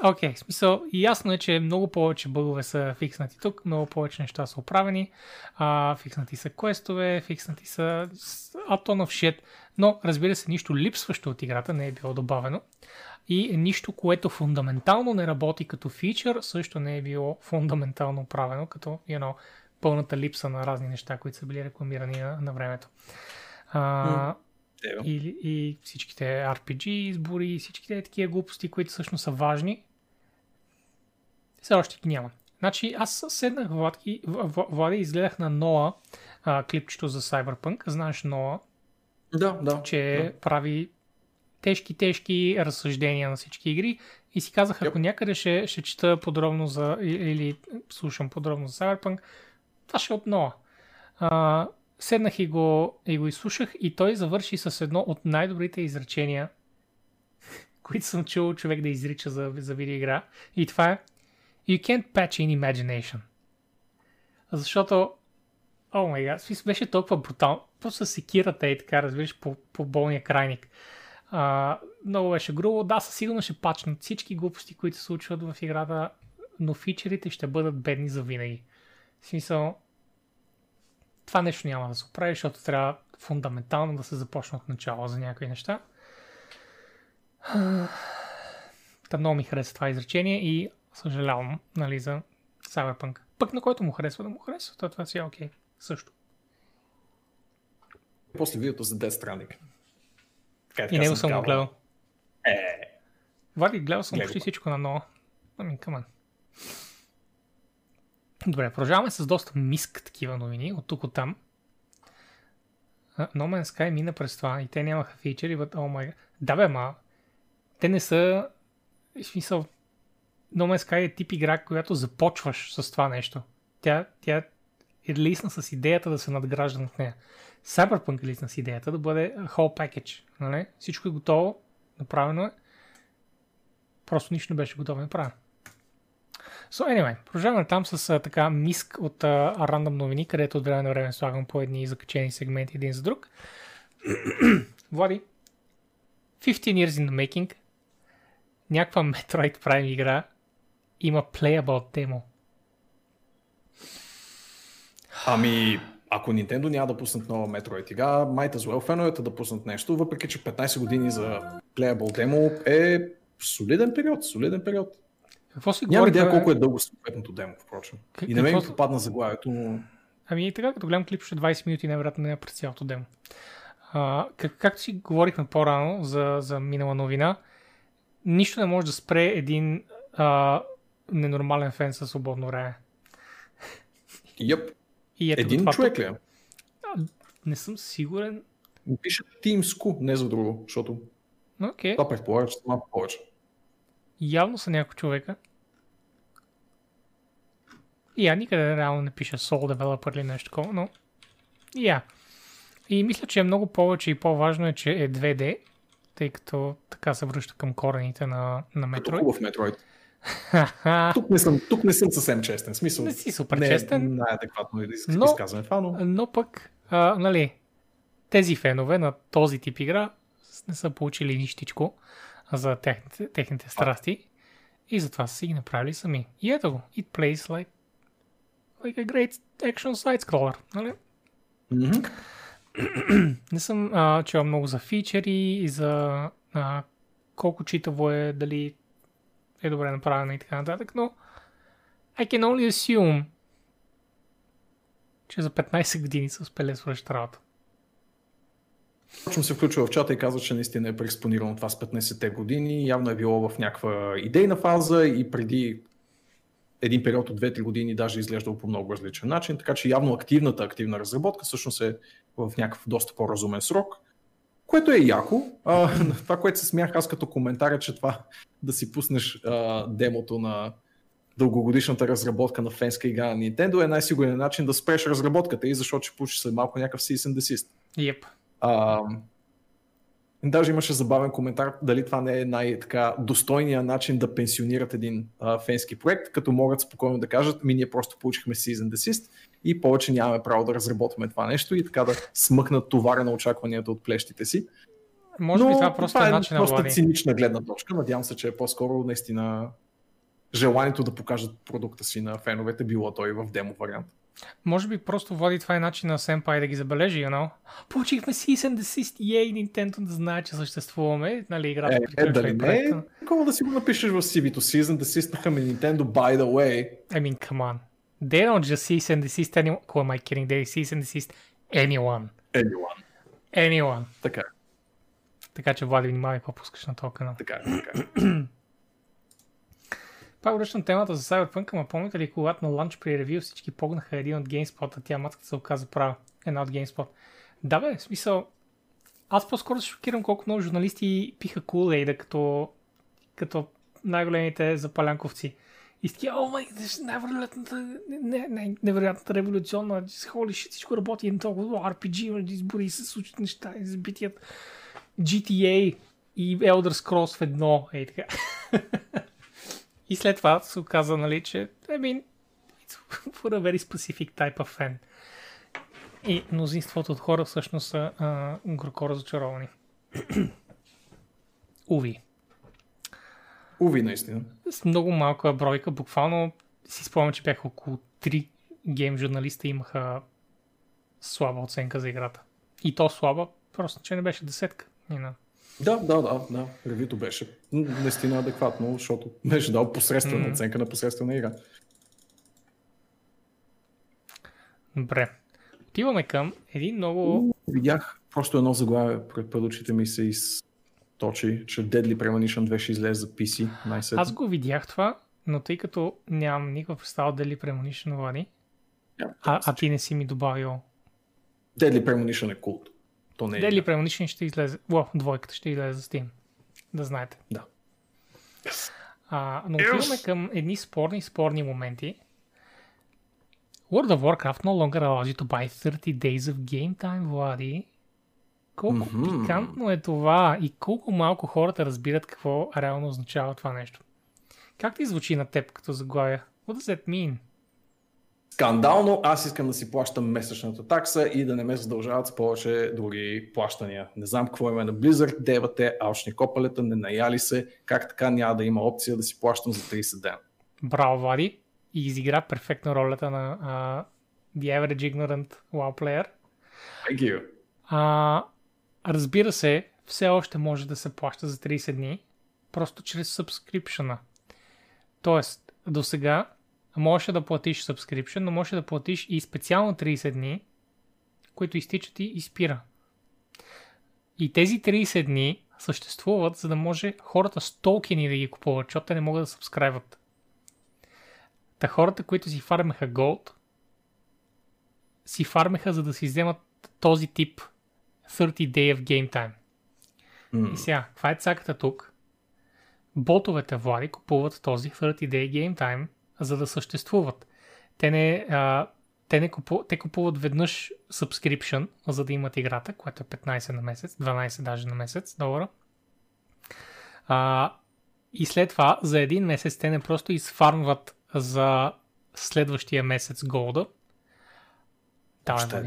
Окей, okay, смисъл, ясно е, че много повече бъгове са фикснати тук, много повече неща са оправени, а, фикснати са квестове, фикснати са атонов shit, но разбира се, нищо липсващо от играта не е било добавено. И нищо, което фундаментално не работи като фичър, също не е било фундаментално оправено, като you know, пълната липса на разни неща, които са били рекламирани на, на времето. А, и, и всичките RPG избори, всичките такива глупости, които всъщност са важни, все още ги няма. Значи аз седнах Влади, Влади изгледах на Ноа а, клипчето за Cyberpunk. Знаеш Ноа? Да, да. Че да. прави тежки, тежки разсъждения на всички игри и си казах, ако yep. някъде ще, ще чета подробно за или слушам подробно за Cyberpunk, това ще е от Ноа. А, седнах и го, и го изслушах и той завърши с едно от най-добрите изречения, които съм чул човек да изрича за, за видеоигра. И това е You can't patch in imagination. Защото, о май гад, беше толкова брутално. Просто секирате и така, разбираш, по, по болния крайник. А, много беше грубо. Да, със сигурност ще пачнат всички глупости, които се случват в играта, но фичерите ще бъдат бедни за винаги. В смисъл, това нещо няма да се оправи, защото трябва фундаментално да се започне от начало за някои неща. Та много ми хареса това изречение и съжалявам, нали, за Cyberpunk. Пък на който му харесва, да му харесва, то това си е окей. Okay. Също. После видеото за Death Stranding. Така, и него съм го гледал. Е. Вали, гледал съм почти всичко на ново. Ами, камън. Добре, продължаваме с доста миск такива новини, от тук от там. No Man's Sky мина през това и те нямаха фичери, but oh my god. Да бе, ма, те не са, в смисъл, No Man's Sky е тип игра, която започваш с това нещо. Тя, тя е лисна с идеята да се надгражда над нея. Cyberpunk е лисна с идеята да бъде whole package. Нали? Всичко е готово, направено е. Просто нищо не беше готово направено. So anyway, продължаваме там с а, така миск от а, рандъм новини, където от време на време слагам по едни закачени сегменти един за друг. Влади, 15 years in the making, някаква Metroid Prime игра има playable демо. Ами, ако Nintendo няма да пуснат нова Metroid игра, might as well феновете да пуснат нещо, въпреки че 15 години за playable демо е солиден период, солиден период. Какво си Няма идея колко е дълго съответното демо, впрочем. Как, и не ме ми попадна заглавието, но... Ами и така, като гледам клип, ще 20 минути най-вероятно не е през цялото демо. А, как, както си говорихме по-рано за, за минала новина, нищо не може да спре един а, ненормален фен със свободно време. Yep. И ето Един това човек ли е? Не съм сигурен. Пише Teamsku, не за друго, защото okay. това предполага, че малко повече. Явно са някои човека. И я никъде реално не пише Soul Developer или нещо такова, но я. И мисля, че е много повече и по-важно е, че е 2D, тъй като така се връща към корените на, на Metroid. Като хубав Metroid тук, не съм, тук не съм съвсем честен. Смисъл, не си супер не е честен. най-адекватно но, изказване това, но... но пък, а, нали, тези фенове на този тип игра не са получили нищичко за техните, техните страсти. И затова са си ги направили сами. И ето го. It plays like, like a great action side-scroller. Нали? Mm-hmm. Не съм а, чел много за фичери и за а, колко читаво е, дали е добре направено и така нататък, но I can only assume, че за 15 години са успели да свършат работа. Точно се включва в чата и казва, че наистина е преекспонирано това с 15-те години. Явно е било в някаква идейна фаза и преди един период от 2-3 години даже изглеждало по много различен начин, така че явно активната активна разработка всъщност е в някакъв доста по-разумен срок, което е яко. А, това, което се смях аз като коментар е, че това да си пуснеш а, демото на дългогодишната разработка на фенска игра на Nintendo е най-сигурният начин да спреш разработката и защото ще получиш след малко някакъв cease and desist. Yep. А, даже имаше забавен коментар дали това не е най-така достойния начин да пенсионират един а, фенски проект, като могат спокойно да кажат, ми ние просто получихме Season Desist и повече нямаме право да разработваме това нещо и така да смъкнат товара на очакванията от плещите си. Може Но би това просто това е е начин на просто Влади. цинична гледна точка. Надявам се, че е по-скоро наистина желанието да покажат продукта си на феновете, било той в демо вариант. Може би просто води това е начин на Senpai да ги забележи, you know? Получихме Cease and Desist, ей, Nintendo да знае, че съществуваме, нали, играта Е, е, дали не е такова да си го напишеш в CV-то Season Desist ми Nintendo by the way. I mean, come on. They don't just cease and desist anyone. Who am I kidding? They cease and desist anyone. Anyone. Anyone. Така, Така че, Влади, внимавай какво пускаш на този канал. така, така. Пак връщам темата за Cyberpunk, ама помните ли, когато на ланч при ревю всички погнаха един от GameSpot, а тя матката се оказа права. Една от GameSpot. Да бе, в смисъл, аз по-скоро се шокирам колко много журналисти пиха Kool-Aid, като, като най-големите запалянковци. И с такива, о май, невероятната, не, не, невероятната революционна, холи shit, всичко работи на толкова RPG, избори се случват неща, избитият GTA и Elder Scrolls в едно, ей така. И след това се оказа, нали, че I mean, it's for a very specific type of fan. И мнозинството от хора всъщност са а, горко разочаровани. Уви. Уви, наистина. С много малка бройка, буквално си спомням, че бяха около 3 гейм журналиста имаха слаба оценка за играта. И то слаба, просто че не беше десетка. Know. Да, да, да, да. Ревюто беше наистина адекватно, защото беше дал посредствена Мгм. оценка на посредствена игра. Добре. Отиваме към един много... Видях просто едно заглавие пред, пред очите ми се източи, че Deadly Premonition 2 ще излезе за PC най-сетне. Аз го видях това, но тъй като нямам никаква представа дали Premonition Влади, а, а ти не си ми добавил. Deadly Premonition е култ. То не е игра. Premonition ще излезе, о, двойката ще излезе за Steam. Да знаете. Да. А, но отиваме към едни спорни, спорни моменти. World of Warcraft no longer allows you to buy 30 days of game time, Влади. Колко Мгм. пикантно е това и колко малко хората разбират какво реално означава това нещо. Как ти звучи на теб като заглавия? What does that mean? Скандално, аз искам да си плащам месечната такса и да не ме задължават с повече други плащания. Не знам какво има на Blizzard, девате, алчни копалета, не наяли се, как така няма да има опция да си плащам за 30 дена. Браво, Влади. И изигра перфектно ролята на а, The Average Ignorant WoW Player. Thank you. А, разбира се, все още може да се плаща за 30 дни, просто чрез subscription. Тоест, до сега можеше да платиш subscription, но можеше да платиш и специално 30 дни, които изтичат и изпира. И тези 30 дни съществуват, за да може хората с токени да ги купуват, защото те не могат да сабскрайват. Та хората, които си фармеха Gold, си фармеха, за да си вземат този тип 30 day of game time. М. И сега, каква е цаката тук? Ботовете Влади купуват този 30 day game time, за да съществуват. Те не, а, те, не купу, те купуват веднъж subscription, за да имат играта, което е 15 на месец, 12 даже на месец долара. А, и след това за един месец те не просто изфармват за следващия месец голда.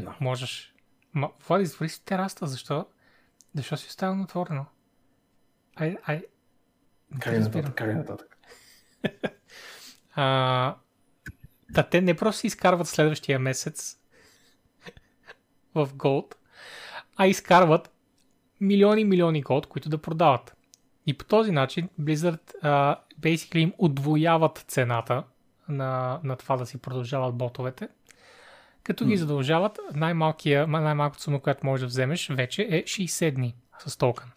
Да, можеш. Ма, Влади, затвори си тераста, защо? Защо си оставил отворено? Ай, ай. Карай разбирам. нататък, карай нататък. а, да, те не просто изкарват следващия месец в Gold, а изкарват милиони милиони Gold, които да продават. И по този начин Blizzard uh, basically им отвояват цената на, на това да си продължават ботовете, като ги задължават най-малкото сума, която можеш да вземеш вече е 60 дни с токен.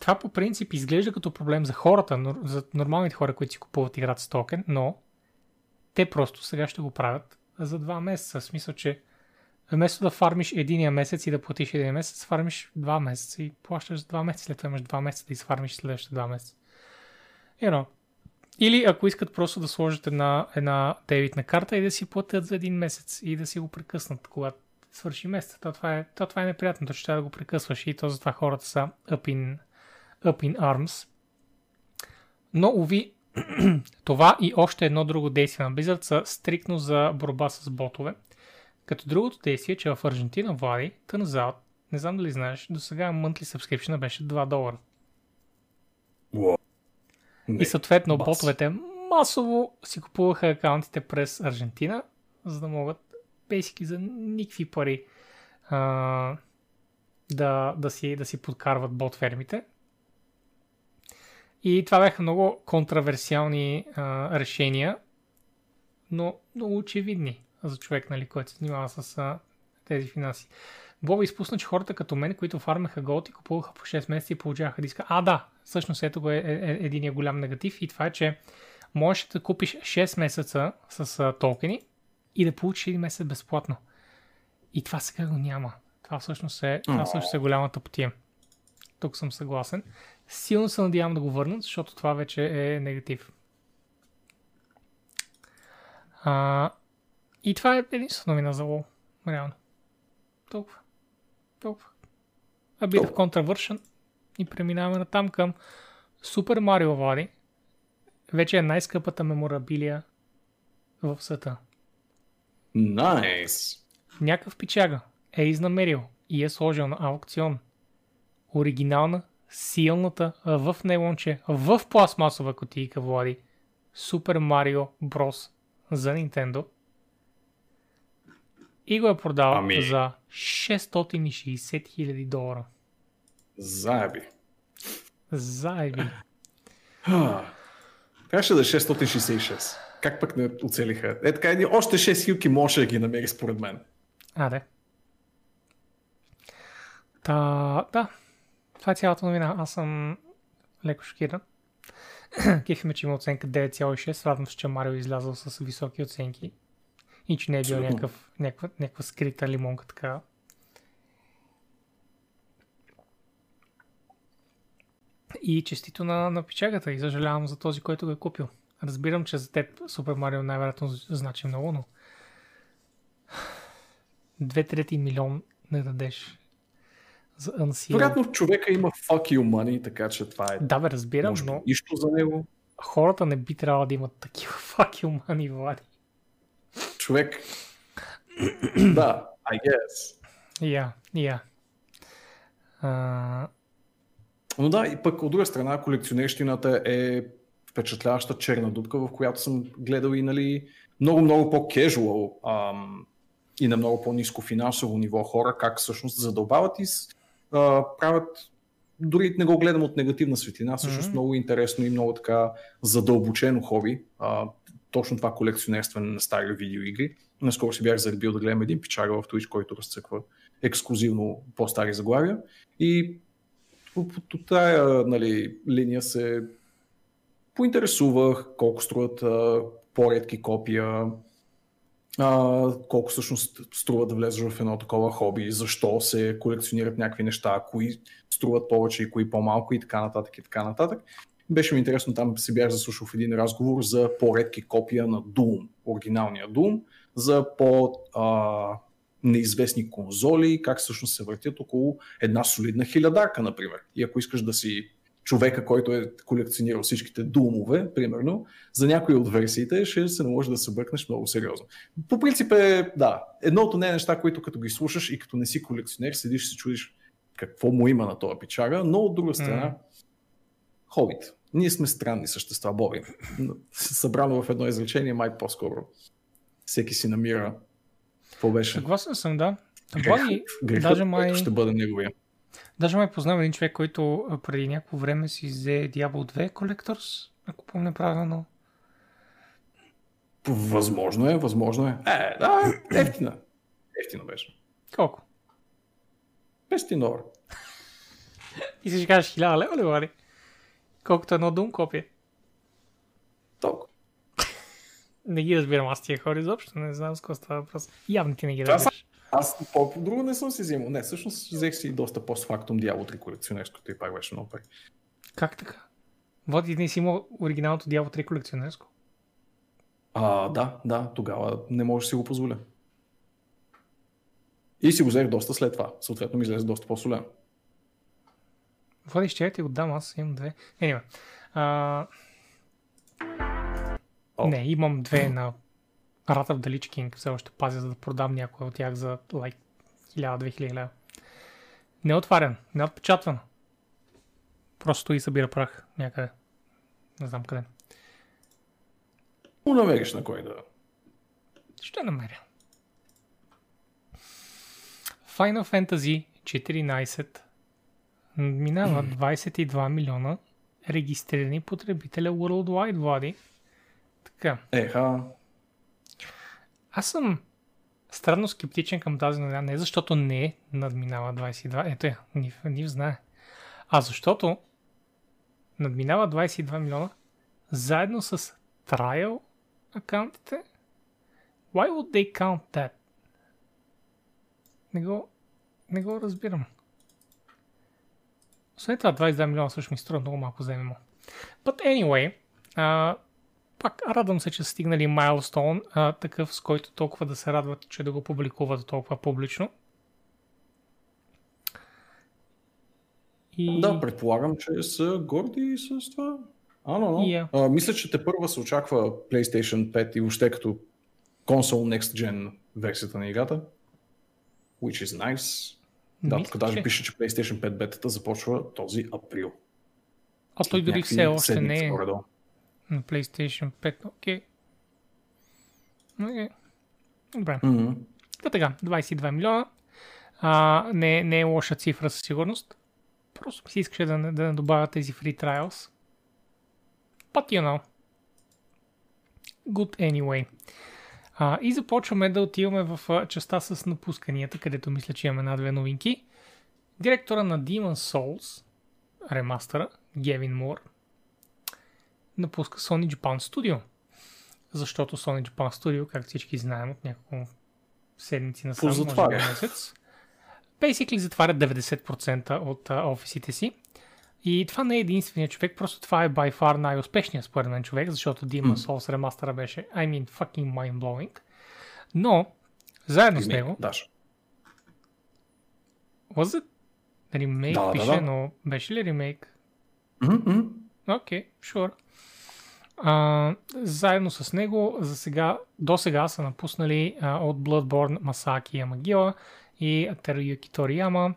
Това по принцип изглежда като проблем за хората, за нормалните хора, които си купуват играта с токен, но те просто сега ще го правят за два месеца. В смисъл, че вместо да фармиш единия месец и да платиш един месец, фармиш два месеца и плащаш за два месеца, след това имаш два месеца да изфармиш следващите два месеца. You know. Или ако искат просто да сложат една, една дебитна карта и да си платят за един месец и да си го прекъснат, когато свърши месеца. То това е, то това е неприятно, че трябва да го прекъсваш и то затова хората са up in, up in arms. Но, уви, това и още едно друго действие на Blizzard са стрикно за борба с ботове. Като другото действие, че в Аржентина, Влади, turns не знам дали знаеш, до сега monthly subscription беше 2 долара. Wow. И съответно бас. ботовете масово си купуваха акаунтите през Аржентина, за да могат бейсики за никакви пари а, да, да, си, да си подкарват бот фермите. И това бяха много контраверсиални а, решения, но много очевидни за човек, нали, който се занимава с а, тези финанси. Боба изпусна, че хората като мен, които фармеха голд и купуваха по 6 месеца и получаваха диска. А, да, всъщност ето го е, е, е един голям негатив и това е, че можеш да купиш 6 месеца с а, токени и да получиш един месец безплатно. И това сега го няма. Това всъщност е, това всъщност е голямата потия. Тук съм съгласен. Силно се надявам да го върнат, защото това вече е негатив. А, и това е единствено новина за WoW. Реално. Толкова. Толкова. A bit of controversial. И преминаваме на там към Super Mario Влади. Вече е най-скъпата меморабилия в света. Найс! Nice. Някакъв пичага е изнамерил и е сложил на аукцион оригинална, силната в нейлонче, в пластмасова кутийка, Влади, Super Mario Bros. за Nintendo и го е продал ами... за 660 хиляди долара. Заеби. Заеби. Трябваше да е 666. Как пък не оцелиха? Е така, едни, още 6 хилки може да ги намери според мен. А, да. Та, да. Това е цялата новина. Аз съм леко шокиран. Кефиме, че има оценка 9,6. Радвам се, че Марио е излязъл с високи оценки. И че не е бил някакъв, някаква, някаква скрита лимонка така. И честито на, на печагата и съжалявам за този, който го е купил. Разбирам, че за теб Супер Марио най-вероятно значи много, но две трети милион не дадеш за Unsealed. Вероятно човека има fuck you money, така че това е... Да, бе, разбирам, но... Нищо за него. Хората не би трябвало да имат такива fuck you money, Влади човек. да, I guess. Yeah, yeah. Uh... Но да, и пък от друга страна колекционерщината е впечатляваща черна дупка, в която съм гледал и нали, много-много по-кежуал и на много по-низко финансово ниво хора, как всъщност задълбават и а, правят дори не го гледам от негативна светлина, всъщност mm-hmm. много интересно и много така задълбочено хоби. А, точно това колекционерство на стари видеоигри. Наскоро си бях заребил да гледам един печага в Twitch, който разцъква ексклюзивно по-стари заглавия. И по, по тая нали, линия се поинтересувах колко струват а, по-редки копия, а, колко всъщност струва да влезеш в едно такова хоби, защо се колекционират някакви неща, кои струват повече и кои по-малко и така нататък и така нататък. Беше ми интересно, там се бях заслушал в един разговор за по-редки копия на Doom, оригиналния Doom, за по- а, неизвестни конзоли, как всъщност се въртят около една солидна хилядарка, например. И ако искаш да си човека, който е колекционирал всичките думове, примерно, за някои от версиите ще се наложи да се бъркнеш много сериозно. По принцип е, да, едното не е неща, които като ги слушаш и като не си колекционер, седиш и се чудиш какво му има на този печага, но от друга страна, mm. хобит. Ние сме странни същества, Боби. Събрано в едно изречение, май по-скоро. Всеки си намира. Какво беше? Съгласен съм, да. Боби, даже май... ще бъде неговия. Даже май познавам един човек, който преди някакво време си взе Diablo 2 Collectors, ако помня правилно. Възможно е, възможно е. Е, да, ефтина. Ефтина беше. Колко? 500 долара. И си ще кажеш 1000 лева ли? Колкото едно дум копие. Толкова. Не ги разбирам аз тия хора изобщо, не знам с какво става въпрос. Явно ти не ги разбираш. Аз по-друго не съм си взимал. Не, всъщност взех си доста постфактум Diablo 3 колекционерското и пак беше много пари. Как така? Води не си имал оригиналното Diablo 3 колекционерско? А, да, да, тогава не може да си го позволя. И си го взех доста след това. Съответно ми излезе доста по-солено. Води, ще ти го дам, аз имам две. Anyway. А... Не, имам две на Wrath of the Lich King. Все още пазя, за да продам някой от тях за like 1000-2000 лева. Не е отварен, не е отпечатван. Просто и събира прах някъде. Не знам къде. Му намериш на кой да. Ще намеря. Final Fantasy 14 минава 22 милиона регистрирани потребителя Worldwide, Влади. Така. Еха. Аз съм странно скептичен към тази новина, не защото не надминава 22, ето я, Нив, Нив знае, а защото надминава 22 милиона заедно с trial акаунтите. Why would they count that? Не го, не го разбирам. Освен това, 22 милиона също ми струва много малко за ММО. But anyway, а, пак радвам се, че са стигнали майлстоун, а, такъв с който толкова да се радват, че да го публикуват толкова публично. И... Да, предполагам, че са горди с това. А, но, но. Yeah. А, мисля, че те първа се очаква PlayStation 5 и въобще като консол Next Gen версията на играта. Which is nice. Да, тук даже че... пише, че PlayStation 5 бетата започва този април. А той дори все още не е на PlayStation 5. Окей. Okay. Okay. Добре. Mm-hmm. Та така, 22 милиона. А, не, не е лоша цифра със сигурност. Просто си искаше да, да не добавя тези free trials. But you know. Good anyway. А, и започваме да отиваме в частта с напусканията, където мисля, че имаме една-две новинки. Директора на Demon Souls, ремастъра, Гевин Мур, напуска Sony Japan Studio. Защото Sony Japan Studio, както всички знаем от няколко седмици на само месец, basically затварят 90% от а, офисите си. И това не е единствения човек, просто това е by far най-успешният според мен човек, защото Demon Souls ремастъра беше, I mean, fucking mind-blowing. Но, заедно с него... Даш. Was it? Ремейк да, пише, да, да. но беше ли ремейк? Окей, mm-hmm. okay, sure. А, заедно с него за сега, до сега са напуснали а, от Bloodborne Масаки Ямагила и Теруюки Торияма.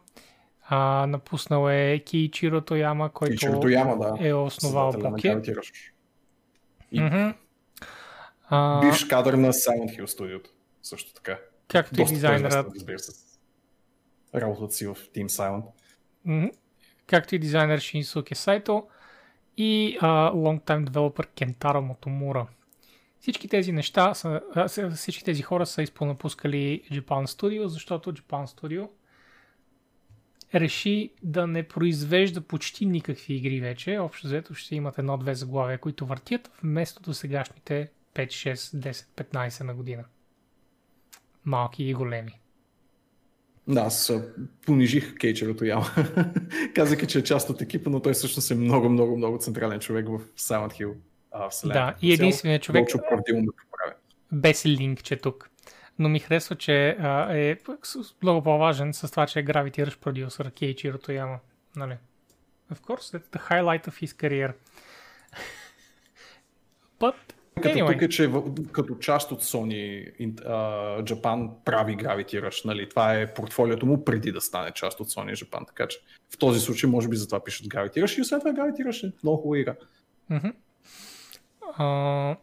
А, напуснал е Киичиро Тояма, който Тояма, да. е основал Поке. И... Mm-hmm. А... Бивш кадър на Silent Hill Studio също така. Както и дизайнерът. Работата си в Team Silent. Mm-hmm. Както и дизайнер Шинсуке Сайто и uh, longtime developer Кентаро Мотомура. Всички тези неща, са, всички тези хора са изпълнапускали Japan Studio, защото Japan Studio реши да не произвежда почти никакви игри вече. Общо взето ще имат едно-две заглавия, които въртят, вместо до сегашните 5, 6, 10, 15 на година. Малки и големи. Да, аз понижих Кейчерото яма. Казах, че е част от екипа, но той всъщност е много, много, много централен човек в Silent Hill. А, да, и единственият човек без линкче тук. Но ми харесва, че а, е много по-важен с това, че е Gravity Rush продюсър Кейчиро Тояма. Нали? Of course, that's the highlight of his career. But като anyway. тук е, че като част от Sony uh, Japan прави Gravity Rush, нали? Това е портфолиото му преди да стане част от Sony Japan, така че в този случай може би затова пишат Gravity Rush и освен това Gravity Rush е много хубава игра. Мгм. А,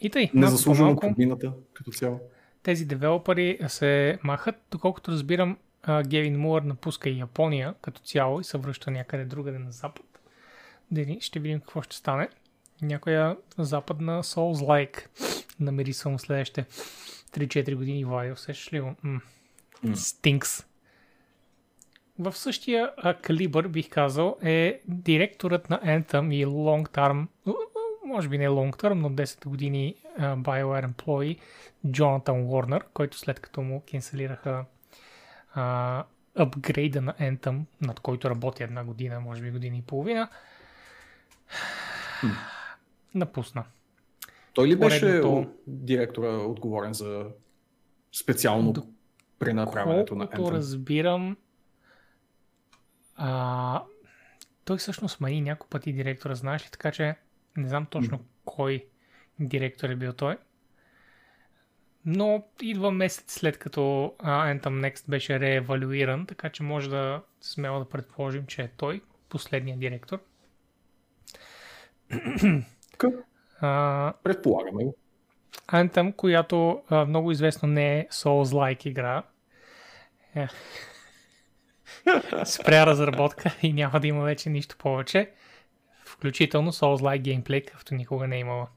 и тъй, Незаслужено подмината като цяло. тези девелопери се махат. Доколкото разбирам, Гевин Муър напуска и Япония като цяло и се връща някъде другаде на запад. Дали, ще видим какво ще стане. Някоя западна Souls-like намери само следващите 3-4 години Влади. Усещаш ли го? Стинкс. В същия а, калибър, бих казал, е директорът на Anthem и long term, може би не long term, но 10 години а, BioWare employee Джонатан Уорнер, който след като му кенселираха а, апгрейда на Anthem, над който работи една година, може би година и половина, напусна. Той ли беше Поредното- директора отговорен за специално До- пренаправянето на Anthem? разбирам, а, той всъщност смени няколко пъти директора, знаеш ли, така че не знам точно кой директор е бил той. Но идва месец след като а, Anthem Next беше реевалюиран, така че може да смело да предположим, че е той, последният директор. А, Предполагаме. Anthem, която а, много известно не е Souls-like игра, е. спря разработка и няма да има вече нищо повече, включително Souls-like геймплей, какъвто никога не е имала.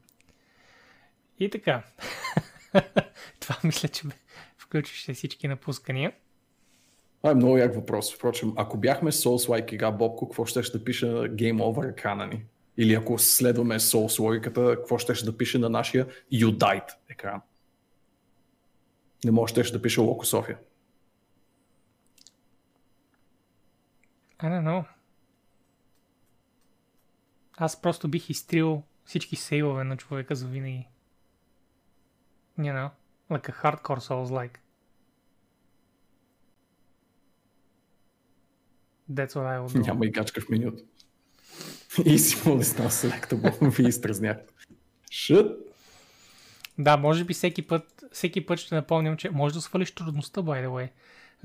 И така. Това мисля, че включваше всички напускания. Това е много як въпрос. Впрочем, ако бяхме Souls-like игра, Бобко, какво ще да пише Game Over екрана ни? Или ако следваме Souls логиката, какво ще да пише на нашия You Died екран? Не може щеше да пише Локо София. I don't know. Аз просто бих изтрил всички сейвове на човека за винаги. You know, like a hardcore Souls-like. That's what I would do. Няма и гачка в менюто. И си листна selectable. Ви изтръзнях. Шът. Да, може би всеки път, всеки път ще напомням, че може да свалиш трудността, by the way.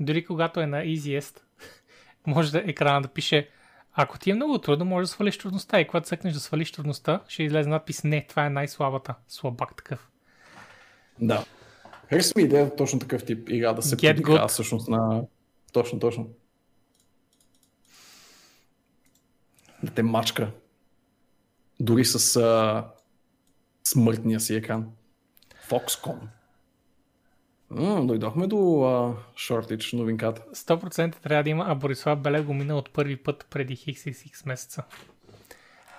Дори когато е на easiest, може да екрана да пише ако ти е много трудно, може да свалиш трудността и когато цъкнеш да свалиш трудността, ще излезе надпис не, това е най-слабата. Слабак такъв. Да. Харесва ми идея точно такъв тип игра да се подигра всъщност на... Точно, точно. Да те мачка. Дори с а... смъртния си екран. Foxconn. М, дойдохме до а, Shortage новинката. 100% трябва да има, а Борислав Беле го мина от първи път преди хикс месеца.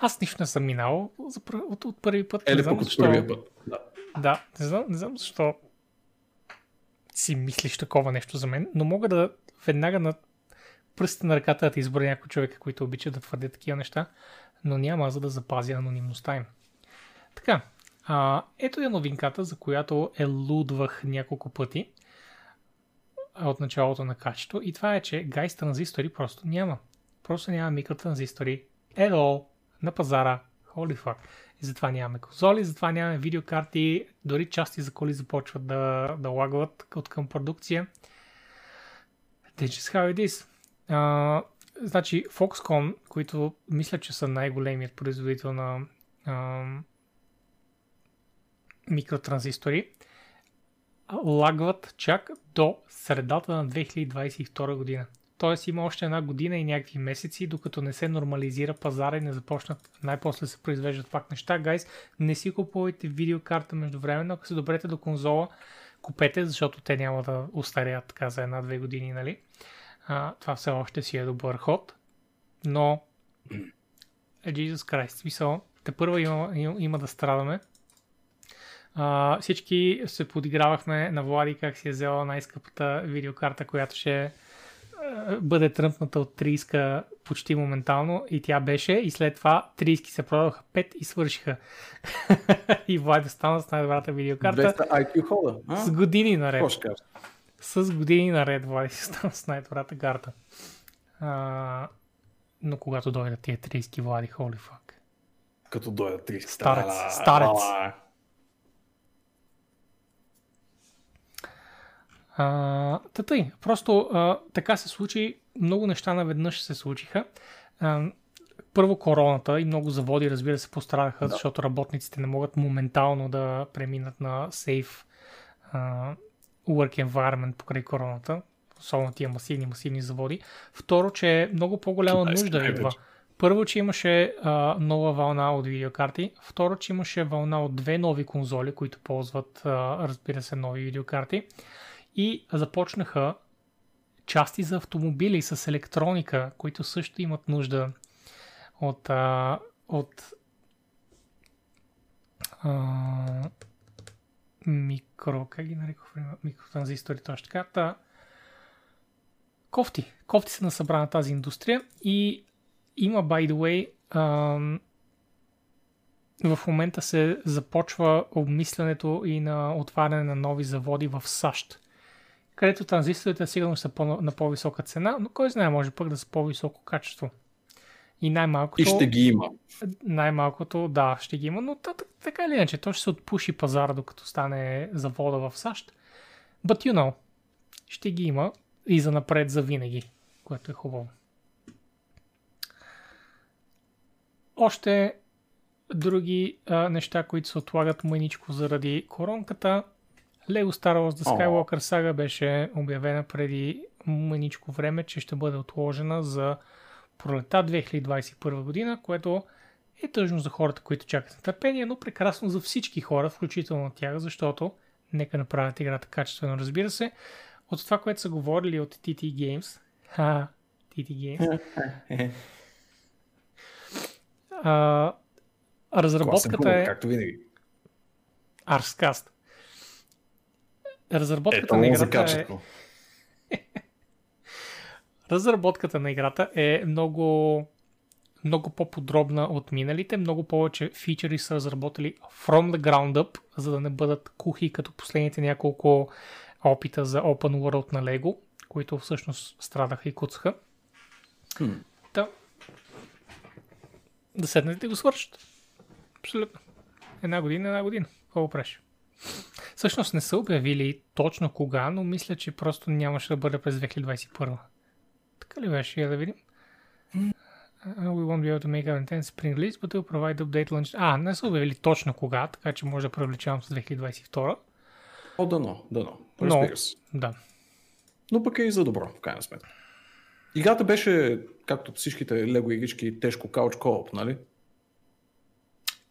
Аз нищо не съм минал за, от, от първи път. Е, ли знам пък от първия път. Да. Да, не знам, не знам защо си мислиш такова нещо за мен, но мога да веднага на пръстите на ръката да ти изборя някой човек, които обичат да твърдят такива неща, но няма за да запазя анонимността им. Така, а, ето е новинката, за която е лудвах няколко пъти от началото на качето и това е, че гайс транзистори просто няма. Просто няма микротранзистори all на пазара. Holy fuck. И затова нямаме конзоли, затова нямаме видеокарти, дори части за коли започват да, да лагват от към продукция. That's just how it is. А, значи Foxconn, които мисля, че са най-големият производител на а, микротранзистори, лагват чак до средата на 2022 година. Тоест има още една година и някакви месеци, докато не се нормализира пазара и не започнат най-после се произвеждат пак неща. Гайс, не си купувайте видеокарта междувременно, ако се добрете до конзола, купете, защото те няма да устареят така за една-две години, нали? А, това все още си е добър ход, но Jesus Christ, смисъл, те първа има, има, да страдаме. А, всички се подигравахме на Влади как си е взела най-скъпата видеокарта, която ще бъде тръпната от 30 почти моментално и тя беше и след това 30 се продаваха 5 и свършиха. и Влади стана с най-добрата видеокарта 200 IQ хода. С години наред. Кажа? С години наред Влади си стана с най-добрата карта. А, но когато дойдат тия 30 Влади, holy fuck. Като дойдат 30. Старец, Ала, старец. ала. А, тъй, просто а, така се случи, много неща наведнъж се случиха. А, първо короната и много заводи, разбира се, пострадаха, да. защото работниците не могат моментално да преминат на uh, work environment покрай короната, особено тия масивни, масивни заводи. Второ, че е много по-голяма Китайски нужда идва. Първо, че имаше а, нова вълна от видеокарти. Второ, че имаше вълна от две нови конзоли, които ползват, а, разбира се, нови видеокарти. И започнаха части за автомобили с електроника, които също имат нужда от, а, от а, микро, как ги нарекох, микротранзистори, точно така. Та, кофти. Кофти са насъбра на тази индустрия и има, by the way, ам, в момента се започва обмислянето и на отваряне на нови заводи в САЩ, където транзисторите сигурно са по, на по-висока цена, но кой знае, може пък да са по-високо качество. И най-малкото... И ще ги има. Най-малкото, да, ще ги има, но така или иначе, то ще се отпуши пазара, докато стане завода в САЩ. But you know, ще ги има и за напред, за винаги, което е хубаво. Още други а, неща, които се отлагат маничко заради коронката. Lego Star Wars The Skywalker Saga беше обявена преди маничко време, че ще бъде отложена за пролета 2021 година, което е тъжно за хората, които чакат търпение, но прекрасно за всички хора, включително тях, защото нека направят играта качествено, разбира се. От това, което са говорили от TT Games, ха, TT Games, а, разработката е... Както винаги. Арскаст. Разработката на играта е... Разработката на играта е много много по-подробна от миналите, много повече фичери са разработили from the ground up, за да не бъдат кухи като последните няколко опита за Open World на Lego, които всъщност страдаха и куцаха. Hmm. Да. Да седнете и го свършат. Абсолютно. Една година, една година. Какво правиш? Всъщност не са обявили точно кога, но мисля, че просто нямаше да бъде през 2021. Така ли беше? Я да видим. Uh, we won't be able to make our intense spring release, but we'll provide update launch. А, не са обявили точно кога, така че може да привлечавам с 2022. О, дано, дано. Разбира се. Да. Но пък е и за добро, в крайна сметка. Играта беше, както всичките лего игрички, тежко кауч кооп, нали?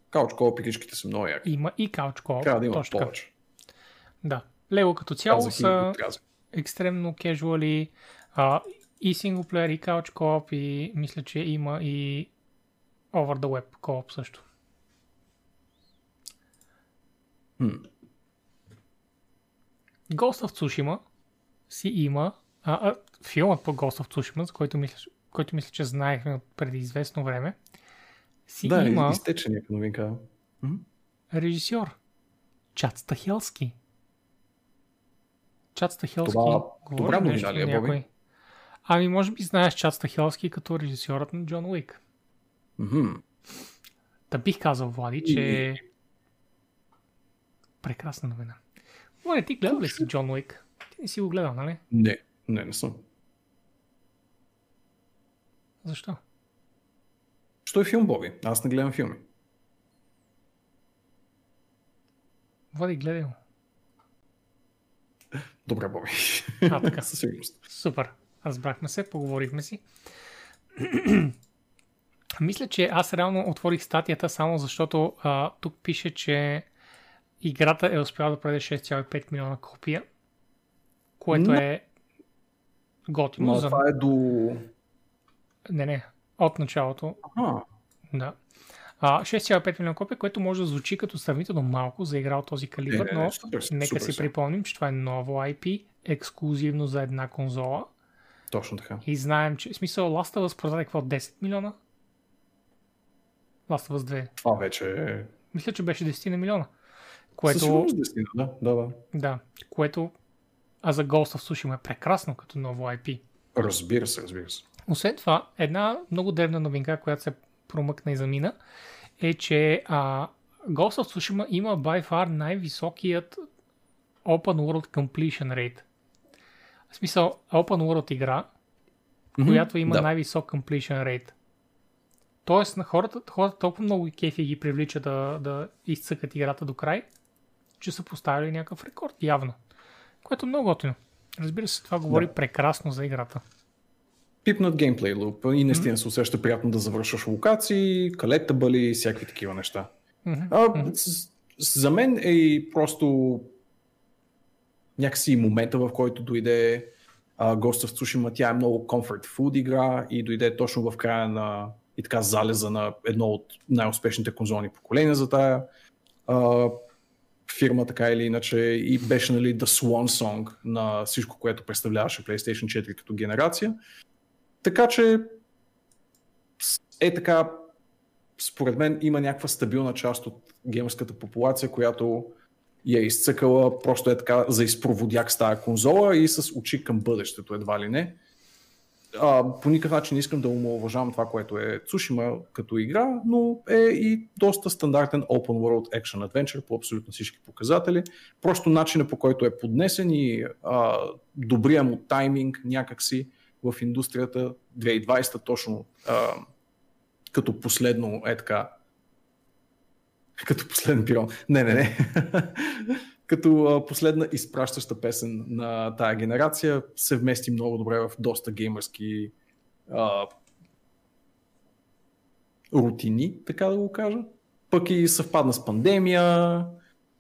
Кауч кооп игричките са много яки. Има и кауч кооп. Трябва да има точно повече. Да. Лего като цяло казах са екстремно кежуали. А, и синглплеер, и кауч кооп, и мисля, че има и over the web кооп също. Hmm. Ghost of Tsushima си има а, а, филмът по Ghost of Tsushima, за който мисля, който мисля, че знаехме преди известно време, си да, има изтече някаква новинка. режисьор. Чат Стахелски. Чат Стахелски. Това добра новина ли е, Боби? Ами, може би знаеш Чат Стахелски като режисьорът на Джон Уик. Mm-hmm. Та бих казал, Влади, че е прекрасна новина. Влади, ти гледал ли си Джон Уик? Ти не си го гледал, нали? Не, не, не съм. Защо? Що е филм, Боби? Аз не гледам филми. Влади, гледай го. Добре, Боби. А, така. Със сигурност. Супер. Разбрахме се, поговорихме си. Мисля, че аз реално отворих статията само защото а, тук пише, че играта е успяла да продаде 6,5 милиона копия, което Но... е готино. Но за... това е до... Не, не, от началото. Ага. Да. А, 6,5 милиона копия, което може да звучи като сравнително малко за игра от този калибър, но супер, нека супер, си припомним, че това е ново IP, ексклюзивно за една конзола. Точно така. И знаем, че в смисъл Last of Us продаде какво 10 милиона? Last of Us 2. Това вече е... Мисля, че беше 10 на милиона. Което... Със сигурност 10 да, да, да. Да, което а за Ghost of Tsushima е прекрасно като ново IP. Разбира се, разбира се. Освен това, една много древна новинка, която се промъкна и замина, е, че а, Ghost of Tsushima има by far най-високият Open World Completion Rate. В смисъл, Open World игра, mm-hmm, която има да. най-висок Completion Rate. Тоест, на хората, хората толкова много кефи ги привлича да, да изцъкат играта до край, че са поставили някакъв рекорд, явно. Което е много готино. Разбира се, това говори да. прекрасно за играта. Пипнат геймплей луп и наистина mm-hmm. се усеща приятно да завършваш локации, калета бъли и всякакви такива неща. Mm-hmm. А, с, за мен е и просто някакси момента, в който дойде uh, Ghost of Tsushima, тя е много comfort food игра и дойде точно в края на и така залеза на едно от най-успешните конзолни поколения за тая uh, фирма, така или иначе, и беше нали, The Swan Song на всичко, което представляваше PlayStation 4 като генерация. Така че е така, според мен има някаква стабилна част от геймерската популация, която я е изцъкала, просто е така за изпроводяк с тази конзола и с очи към бъдещето, едва ли не. А, по никакъв начин не искам да уважавам това, което е Цушима като игра, но е и доста стандартен Open World Action Adventure по абсолютно всички показатели. Просто начинът по който е поднесен и а, добрия му тайминг някакси в индустрията 2020 точно а, като последно е така като последен пирон. Не, не, не. като последна изпращаща песен на тая генерация се вмести много добре в доста геймърски а, рутини, така да го кажа. Пък и съвпадна с пандемия.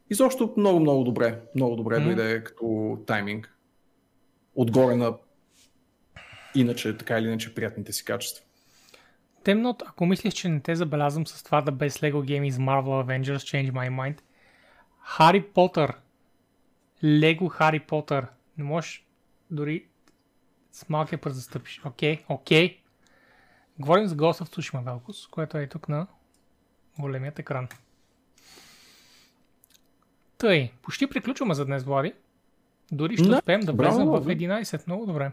Изобщо много, много добре. Много добре mm-hmm. дойде като тайминг. Отгоре на иначе, така или иначе, приятните си качества. Темнот, ако мислиш, че не те забелязвам с това да без Lego Games Marvel Avengers Change My Mind, Хари Потър, Лего Хари Потър, не можеш дори с малкия пръст да стъпиш. Окей, okay, окей. Okay. Говорим за Ghost of Tsushima Velkos, което е тук на големият екран. Тъй, почти приключваме за днес, Влади. Дори ще успеем да влезем в 11. Много добре.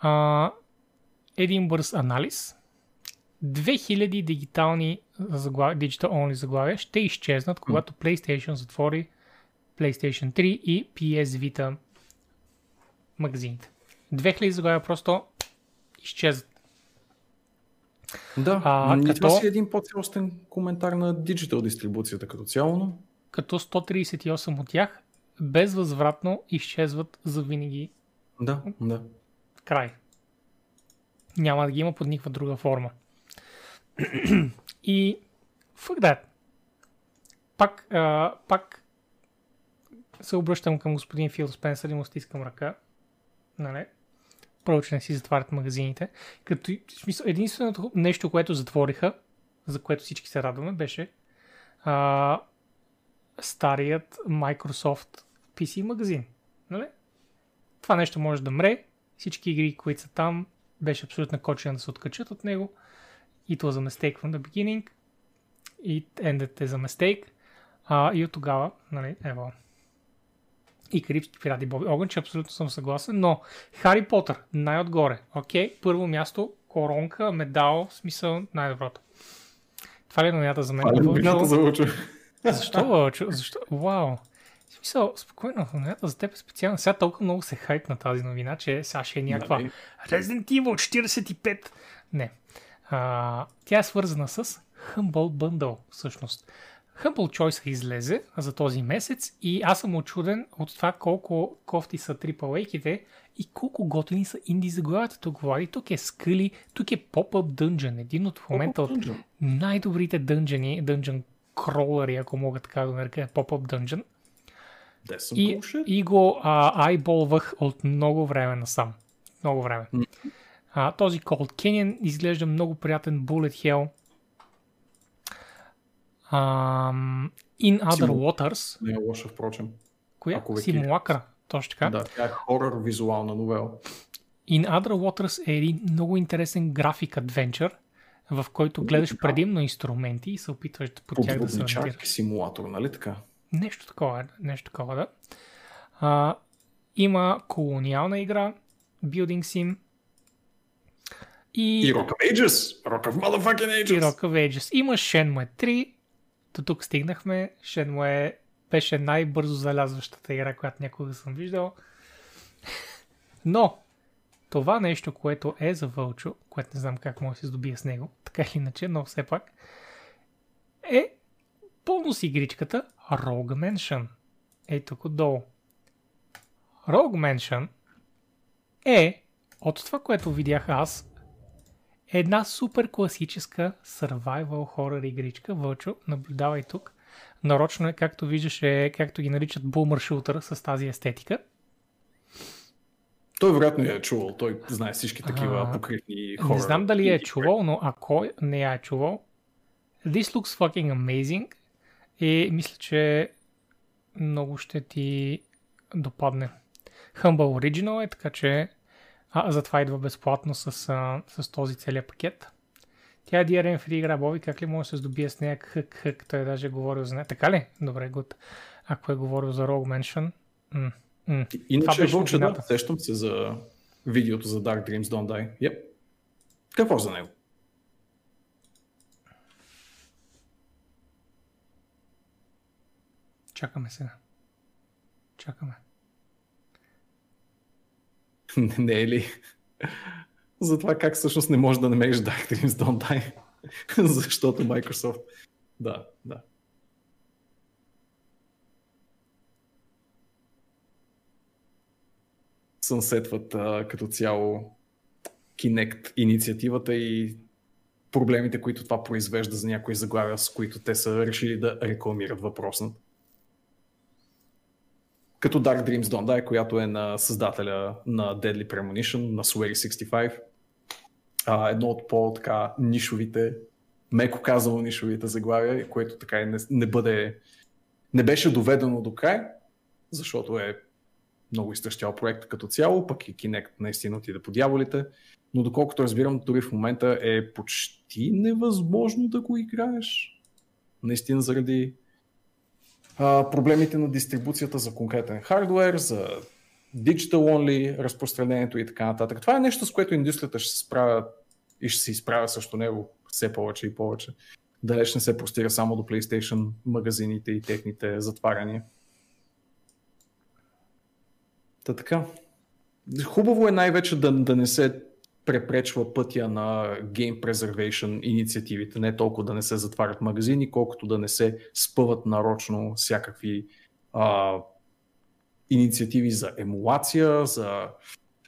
А, един бърз анализ. 2000 дигитални заглавия, digital only заглавия ще изчезнат, когато PlayStation затвори PlayStation 3 и PS Vita магазините. 2000 заглавия просто изчезват. Да, а, като, това си един по-цялостен коментар на диджитал дистрибуцията като цяло, но... Като 138 от тях безвъзвратно изчезват за винаги. Да, да. Край. Няма да ги има под никаква друга форма. И fuck that. Пак, а, пак се обръщам към господин Фил Спенсър и му стискам ръка. Нали? Първо, че не си затварят магазините. Като, смисъл, единственото нещо, което затвориха, за което всички се радваме, беше а, старият Microsoft PC магазин. Нали? Това нещо може да мре. Всички игри, които са там, беше абсолютно кочен да се откачат от него. It was a mistake from the beginning. It ended as a mistake. А, и от тогава, нали, ево. И Карибски пирати Боби Огън, че абсолютно съм съгласен, но Хари Потър, най-отгоре. Окей, първо място, коронка, медал, смисъл, най-доброто. Това ли е новината за мен? Това ли е за Лъчо? Защо, Лъчо? Защо? Вау. В смисъл, спокойно, новината за теб е специална. Сега толкова много се хайп на тази новина, че сега ще е някаква нали? Resident Evil 45. Не. А, тя е свързана с Humble Bundle, всъщност. Humble Choice излезе за този месец и аз съм очуден от това колко кофти са AAA-ките и колко готини са инди заглавията. Тук говори, тук е Скъли, тук е Pop-Up Dungeon, един от в момента от най-добрите дънжени, дънжен кролъри, ако мога така да нарека, Pop-Up Dungeon. И, и го а, айболвах от много време насам. Много време. Mm-hmm. А, този Cold Canyon изглежда много приятен Bullet Hell. Um, In Other Симу... Waters. Не е лоша, впрочем. Коя? Симулакра. Точно така. Да, тя е хорър визуална новела. In Other Waters е един много интересен график адвенчър, в който гледаш предимно инструменти и се опитваш по тях да се ориентираш. симулатор, нали така? Нещо такова, нещо такова, да. А, има колониална игра, Building Sim, и, и Rock of Ages. Rock of motherfucking Ages. И Rock of Ages. Има Shenmue 3. До тук стигнахме. Shenmue беше най-бързо залязващата игра, която някога съм виждал. Но, това нещо, което е за Вълчо, което не знам как може да се здобие с него, така или иначе, но все пак, е бонус игричката Rogue Mansion. Ей тук отдолу. Rogue Mansion е, от това, което видях аз, една супер класическа survival horror игричка. Вълчо, наблюдавай тук. Нарочно е, както виждаш, е, както ги наричат boomer shooter с тази естетика. Той вероятно я е чувал. Той знае всички такива А, покривни хора. Не знам дали е чувал, но ако не я е чувал, this looks fucking amazing и мисля, че много ще ти допадне. Humble Original е, така че а, затова идва безплатно с, а, с този целият пакет. Тя е DRM Free игра, Боби, как ли може да се здобие с нея хък, хък, той даже е говорил за нея. Така ли? Добре, гуд. Ако е говорил за Rogue Mansion. М- м. Иначе беше Вълче, да, сещам се за видеото за Dark Dreams Don't Die. Yep. Какво за него? Чакаме сега. Чакаме. Не, е ли? За това как всъщност не можеш да намериш Dark Don't Die. Защото Microsoft. Да, да. Сънсетват като цяло Kinect инициативата и проблемите, които това произвежда за някои заглавия, с които те са решили да рекламират въпросната. Като Dark Dreams Don't Die, която е на създателя на Deadly Premonition, на Swery 65. А, едно от по-така нишовите, меко казано нишовите заглавия, което така и не, не бъде не беше доведено до край, защото е много изтъщял проект като цяло, пък и Kinect наистина отиде по дяволите, но доколкото разбирам, дори в момента е почти невъзможно да го играеш. Наистина заради проблемите на дистрибуцията за конкретен хардвер, за digital only разпространението и така нататък. Това е нещо, с което индустрията ще се справя и ще се изправя срещу него все повече и повече. Далеч не се простира само до PlayStation магазините и техните затваряния. Та така. Хубаво е най-вече да, да не се препречва пътя на Game Preservation инициативите. Не толкова да не се затварят магазини, колкото да не се спъват нарочно всякакви а, инициативи за емулация, за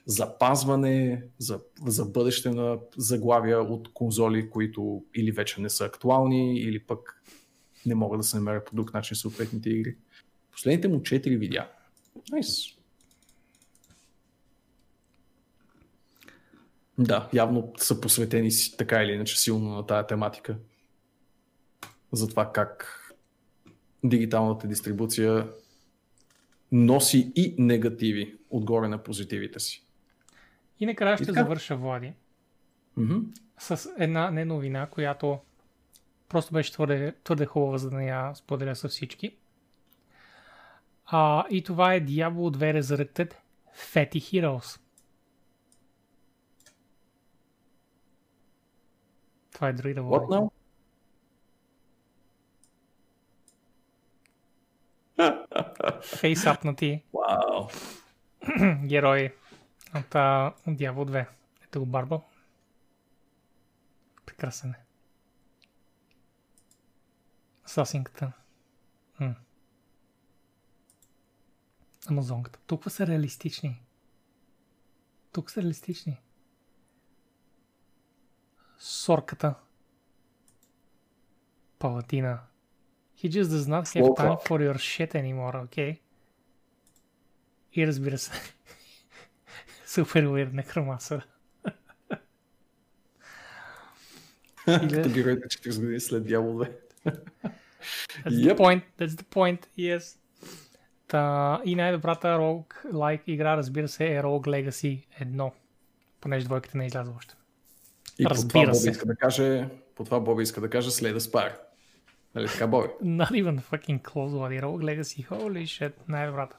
запазване, за, за бъдеще на заглавия от конзоли, които или вече не са актуални, или пък не могат да се намерят по друг начин съответните игри. Последните му 4 видеа. Nice. Да, явно са посветени си така или иначе силно на тая тематика. За това как дигиталната дистрибуция носи и негативи отгоре на позитивите си. И накрая И ще така. завърша, Влади, Мгм. с една не новина, която просто беше твърде, твърде хубава, за да не я споделя с всички. А, и това е Diablo 2 Resurrected Fatty Heroes. Това е други да What now? Фейсапнати Вау. герои от, Diablo 2. Ето го Барбо. Прекрасен е. Сасинката. М. Амазонката. Тук са реалистични. Тук са реалистични. Сорката. Палатина. He just does not have Slow time for your shit anymore, okay? И разбира се, супер уирд некромасър. Като героите 40 години след Дявол 2. That's the Yep. point, that's the point, yes. Та, и най-добрата Rogue Like игра, разбира се, е Rogue Legacy 1. Понеже двойката не е излязла още. И по това Разбира Боби се. иска да каже, по това Боби иска да каже след Aspire. Нали така, Боби? Not even fucking close, Влади. Rogue Legacy, holy shit, най-добрата.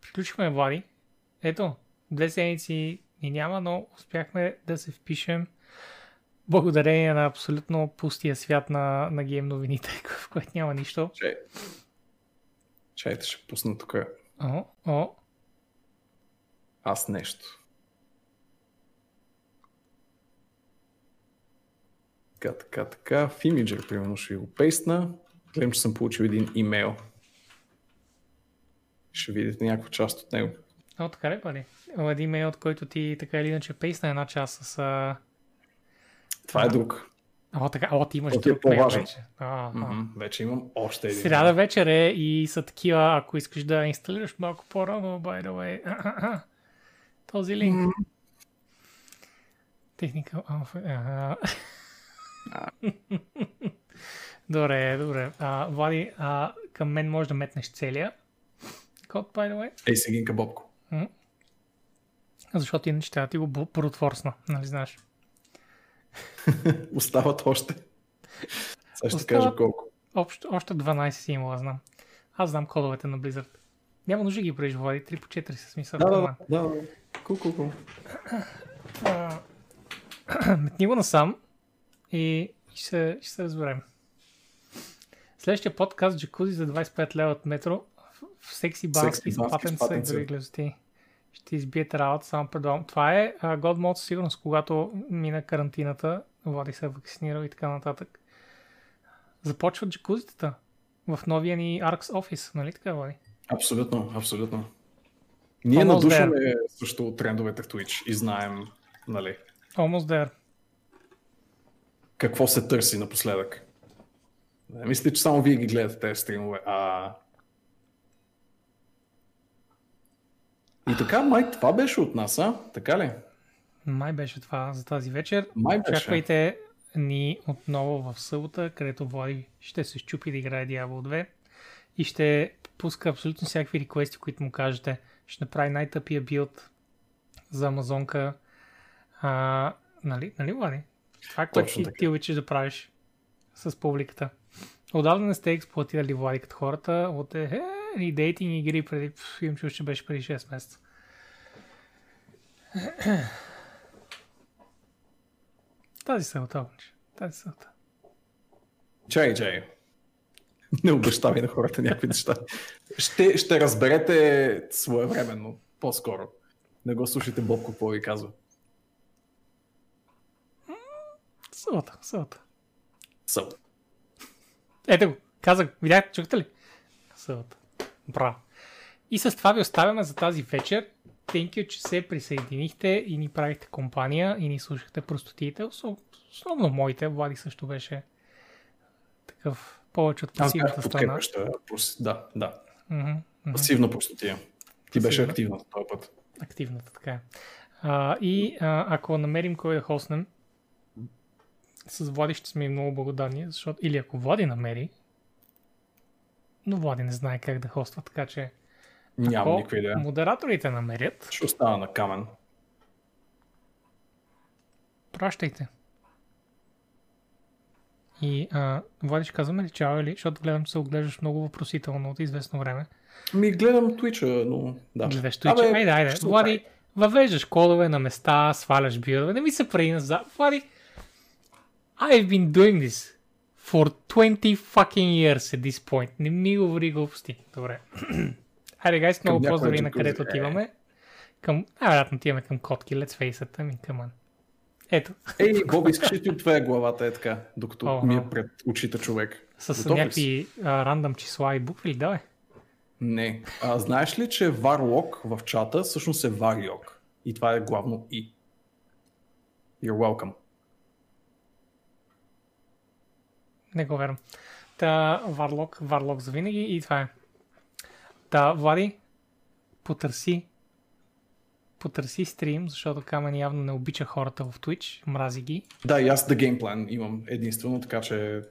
Приключихме, Влади. Ето, две седмици ни няма, но успяхме да се впишем благодарение на абсолютно пустия свят на, на гейм новините, в което няма нищо. Чай. Чайте, ще пусна тук О, о. Аз нещо. Така, така, така. В имиджер, примерно, ще ви го пейстна. Гледам, че съм получил един имейл. Ще видите някаква част от него. О, така ли, бъде? Един имейл, от който ти така или иначе пейсна една част с... А... Това е друг. О, така, о, ти имаш О, е друг мейл по-важен. вече. А, а. Мгм, Вече имам още един. Сряда вечер е и са такива, ако искаш да инсталираш малко по-рано, by the way. Този линк. Техника. ага. добре, добре. А, Влади, а, към мен може да метнеш целия код, by the way. Ей, сегинка Бобко. Защото иначе трябва да ти го брутфорсна, нали знаеш? Остават още. Сега ще Остават- кажа колко. Общо, още 12 си имала, знам. Аз знам кодовете на Blizzard. Няма нужда да ги правиш, Влади. 3 по 4 са смисъл. Да, да, да. да. Кул. on. А, Метни го насам и ще ще се разберем. Следващия подкаст Джакузи за 25 лева от метро. В- секси бавки Секси с бавки с патенца и други глезоти. Ще избиете работа, само предавам. Това е а, God Mode със сигурност, когато мина карантината, Влади се е вакцинирал и така нататък. Започват джакузитата в новия ни Arx Office, нали така, Влади? Абсолютно, абсолютно. Ние Almost надушваме също трендовете в Twitch и знаем, нали, Almost there. какво се търси напоследък. Не мисля, че само вие ги гледате тези стримове, а... И така, май, това беше от нас, а? Така ли? Май беше това за тази вечер. Май беше. Очаквайте ни отново в събота, където Влади ще се щупи да играе Diablo 2 и ще пуска абсолютно всякакви реквести, които му кажете. Ще направи най-тъпия билд за Амазонка. А, нали, нали, Влади? Това е което ти, ти обичаш да правиш с публиката. Отдавна не сте експлуатирали Влади като хората от е, е, ни дейтинг игри преди, пф, чувство, че беше преди 6 месеца. Тази събота. Тази събота. Чай, чай. Не обещавай на хората някакви неща. Ще, ще разберете своевременно, по-скоро. Не го слушайте Бобко, какво ви казва. Събота, събота. So. Ето го, казах, видяхте, чухте ли? Събота. Браво. И с това ви оставяме за тази вечер. Thank you, че се присъединихте и ни правихте компания и ни слушахте простотиите. Основно моите. Влади също беше такъв повече от Аз пасивната страна. подкрепяща. прос- Да, да. Мгм. Пасивна простотия. Ти беше активна този път. активната, така е. А, и а, ако намерим кой да хоснем, с Влади ще сме много благодарни, защото или ако Влади намери, но Влади не знае как да хоства, така че Нямам ако никаква идея. модераторите намерят, Ще остана на камен. пращайте. И а, Влади ще казваме ли чао или, защото гледам, че се оглеждаш много въпросително от известно време. Ми гледам Twitch, но да. Гледаш Twitch. Абе, Айде, айде. Влади, въвеждаш кодове на места, сваляш билдове. Не ми се прави назад. Влади, I've been doing this for 20 fucking years at this point. Не ми говори глупости. Добре. Айде, гайс, много поздрави на където отиваме. Към... А, вероятно отиваме към котки, let's face it. Ами, come on. Ето, Ей, Боби, искаш ли ти отвея главата е така, докато О, ми е пред очите човек? с Готов някакви а, рандъм числа и букви ли? Давай. Не. А, знаеш ли, че Varlock в чата всъщност е Variok? И това е главно И. You're welcome. Не го верам. Та, Варлок, Варлок за винаги и това е. Та, Влади, потърси потърси стрим, защото Камен явно не обича хората в Twitch, мрази ги. Да, и аз The Game Plan имам единствено, така че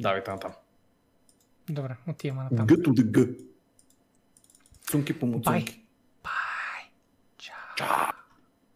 давайте натам. Добре, отиваме на там. Г to the Г. Цунки по Бай. муцунки. Бай. Чао. Чао.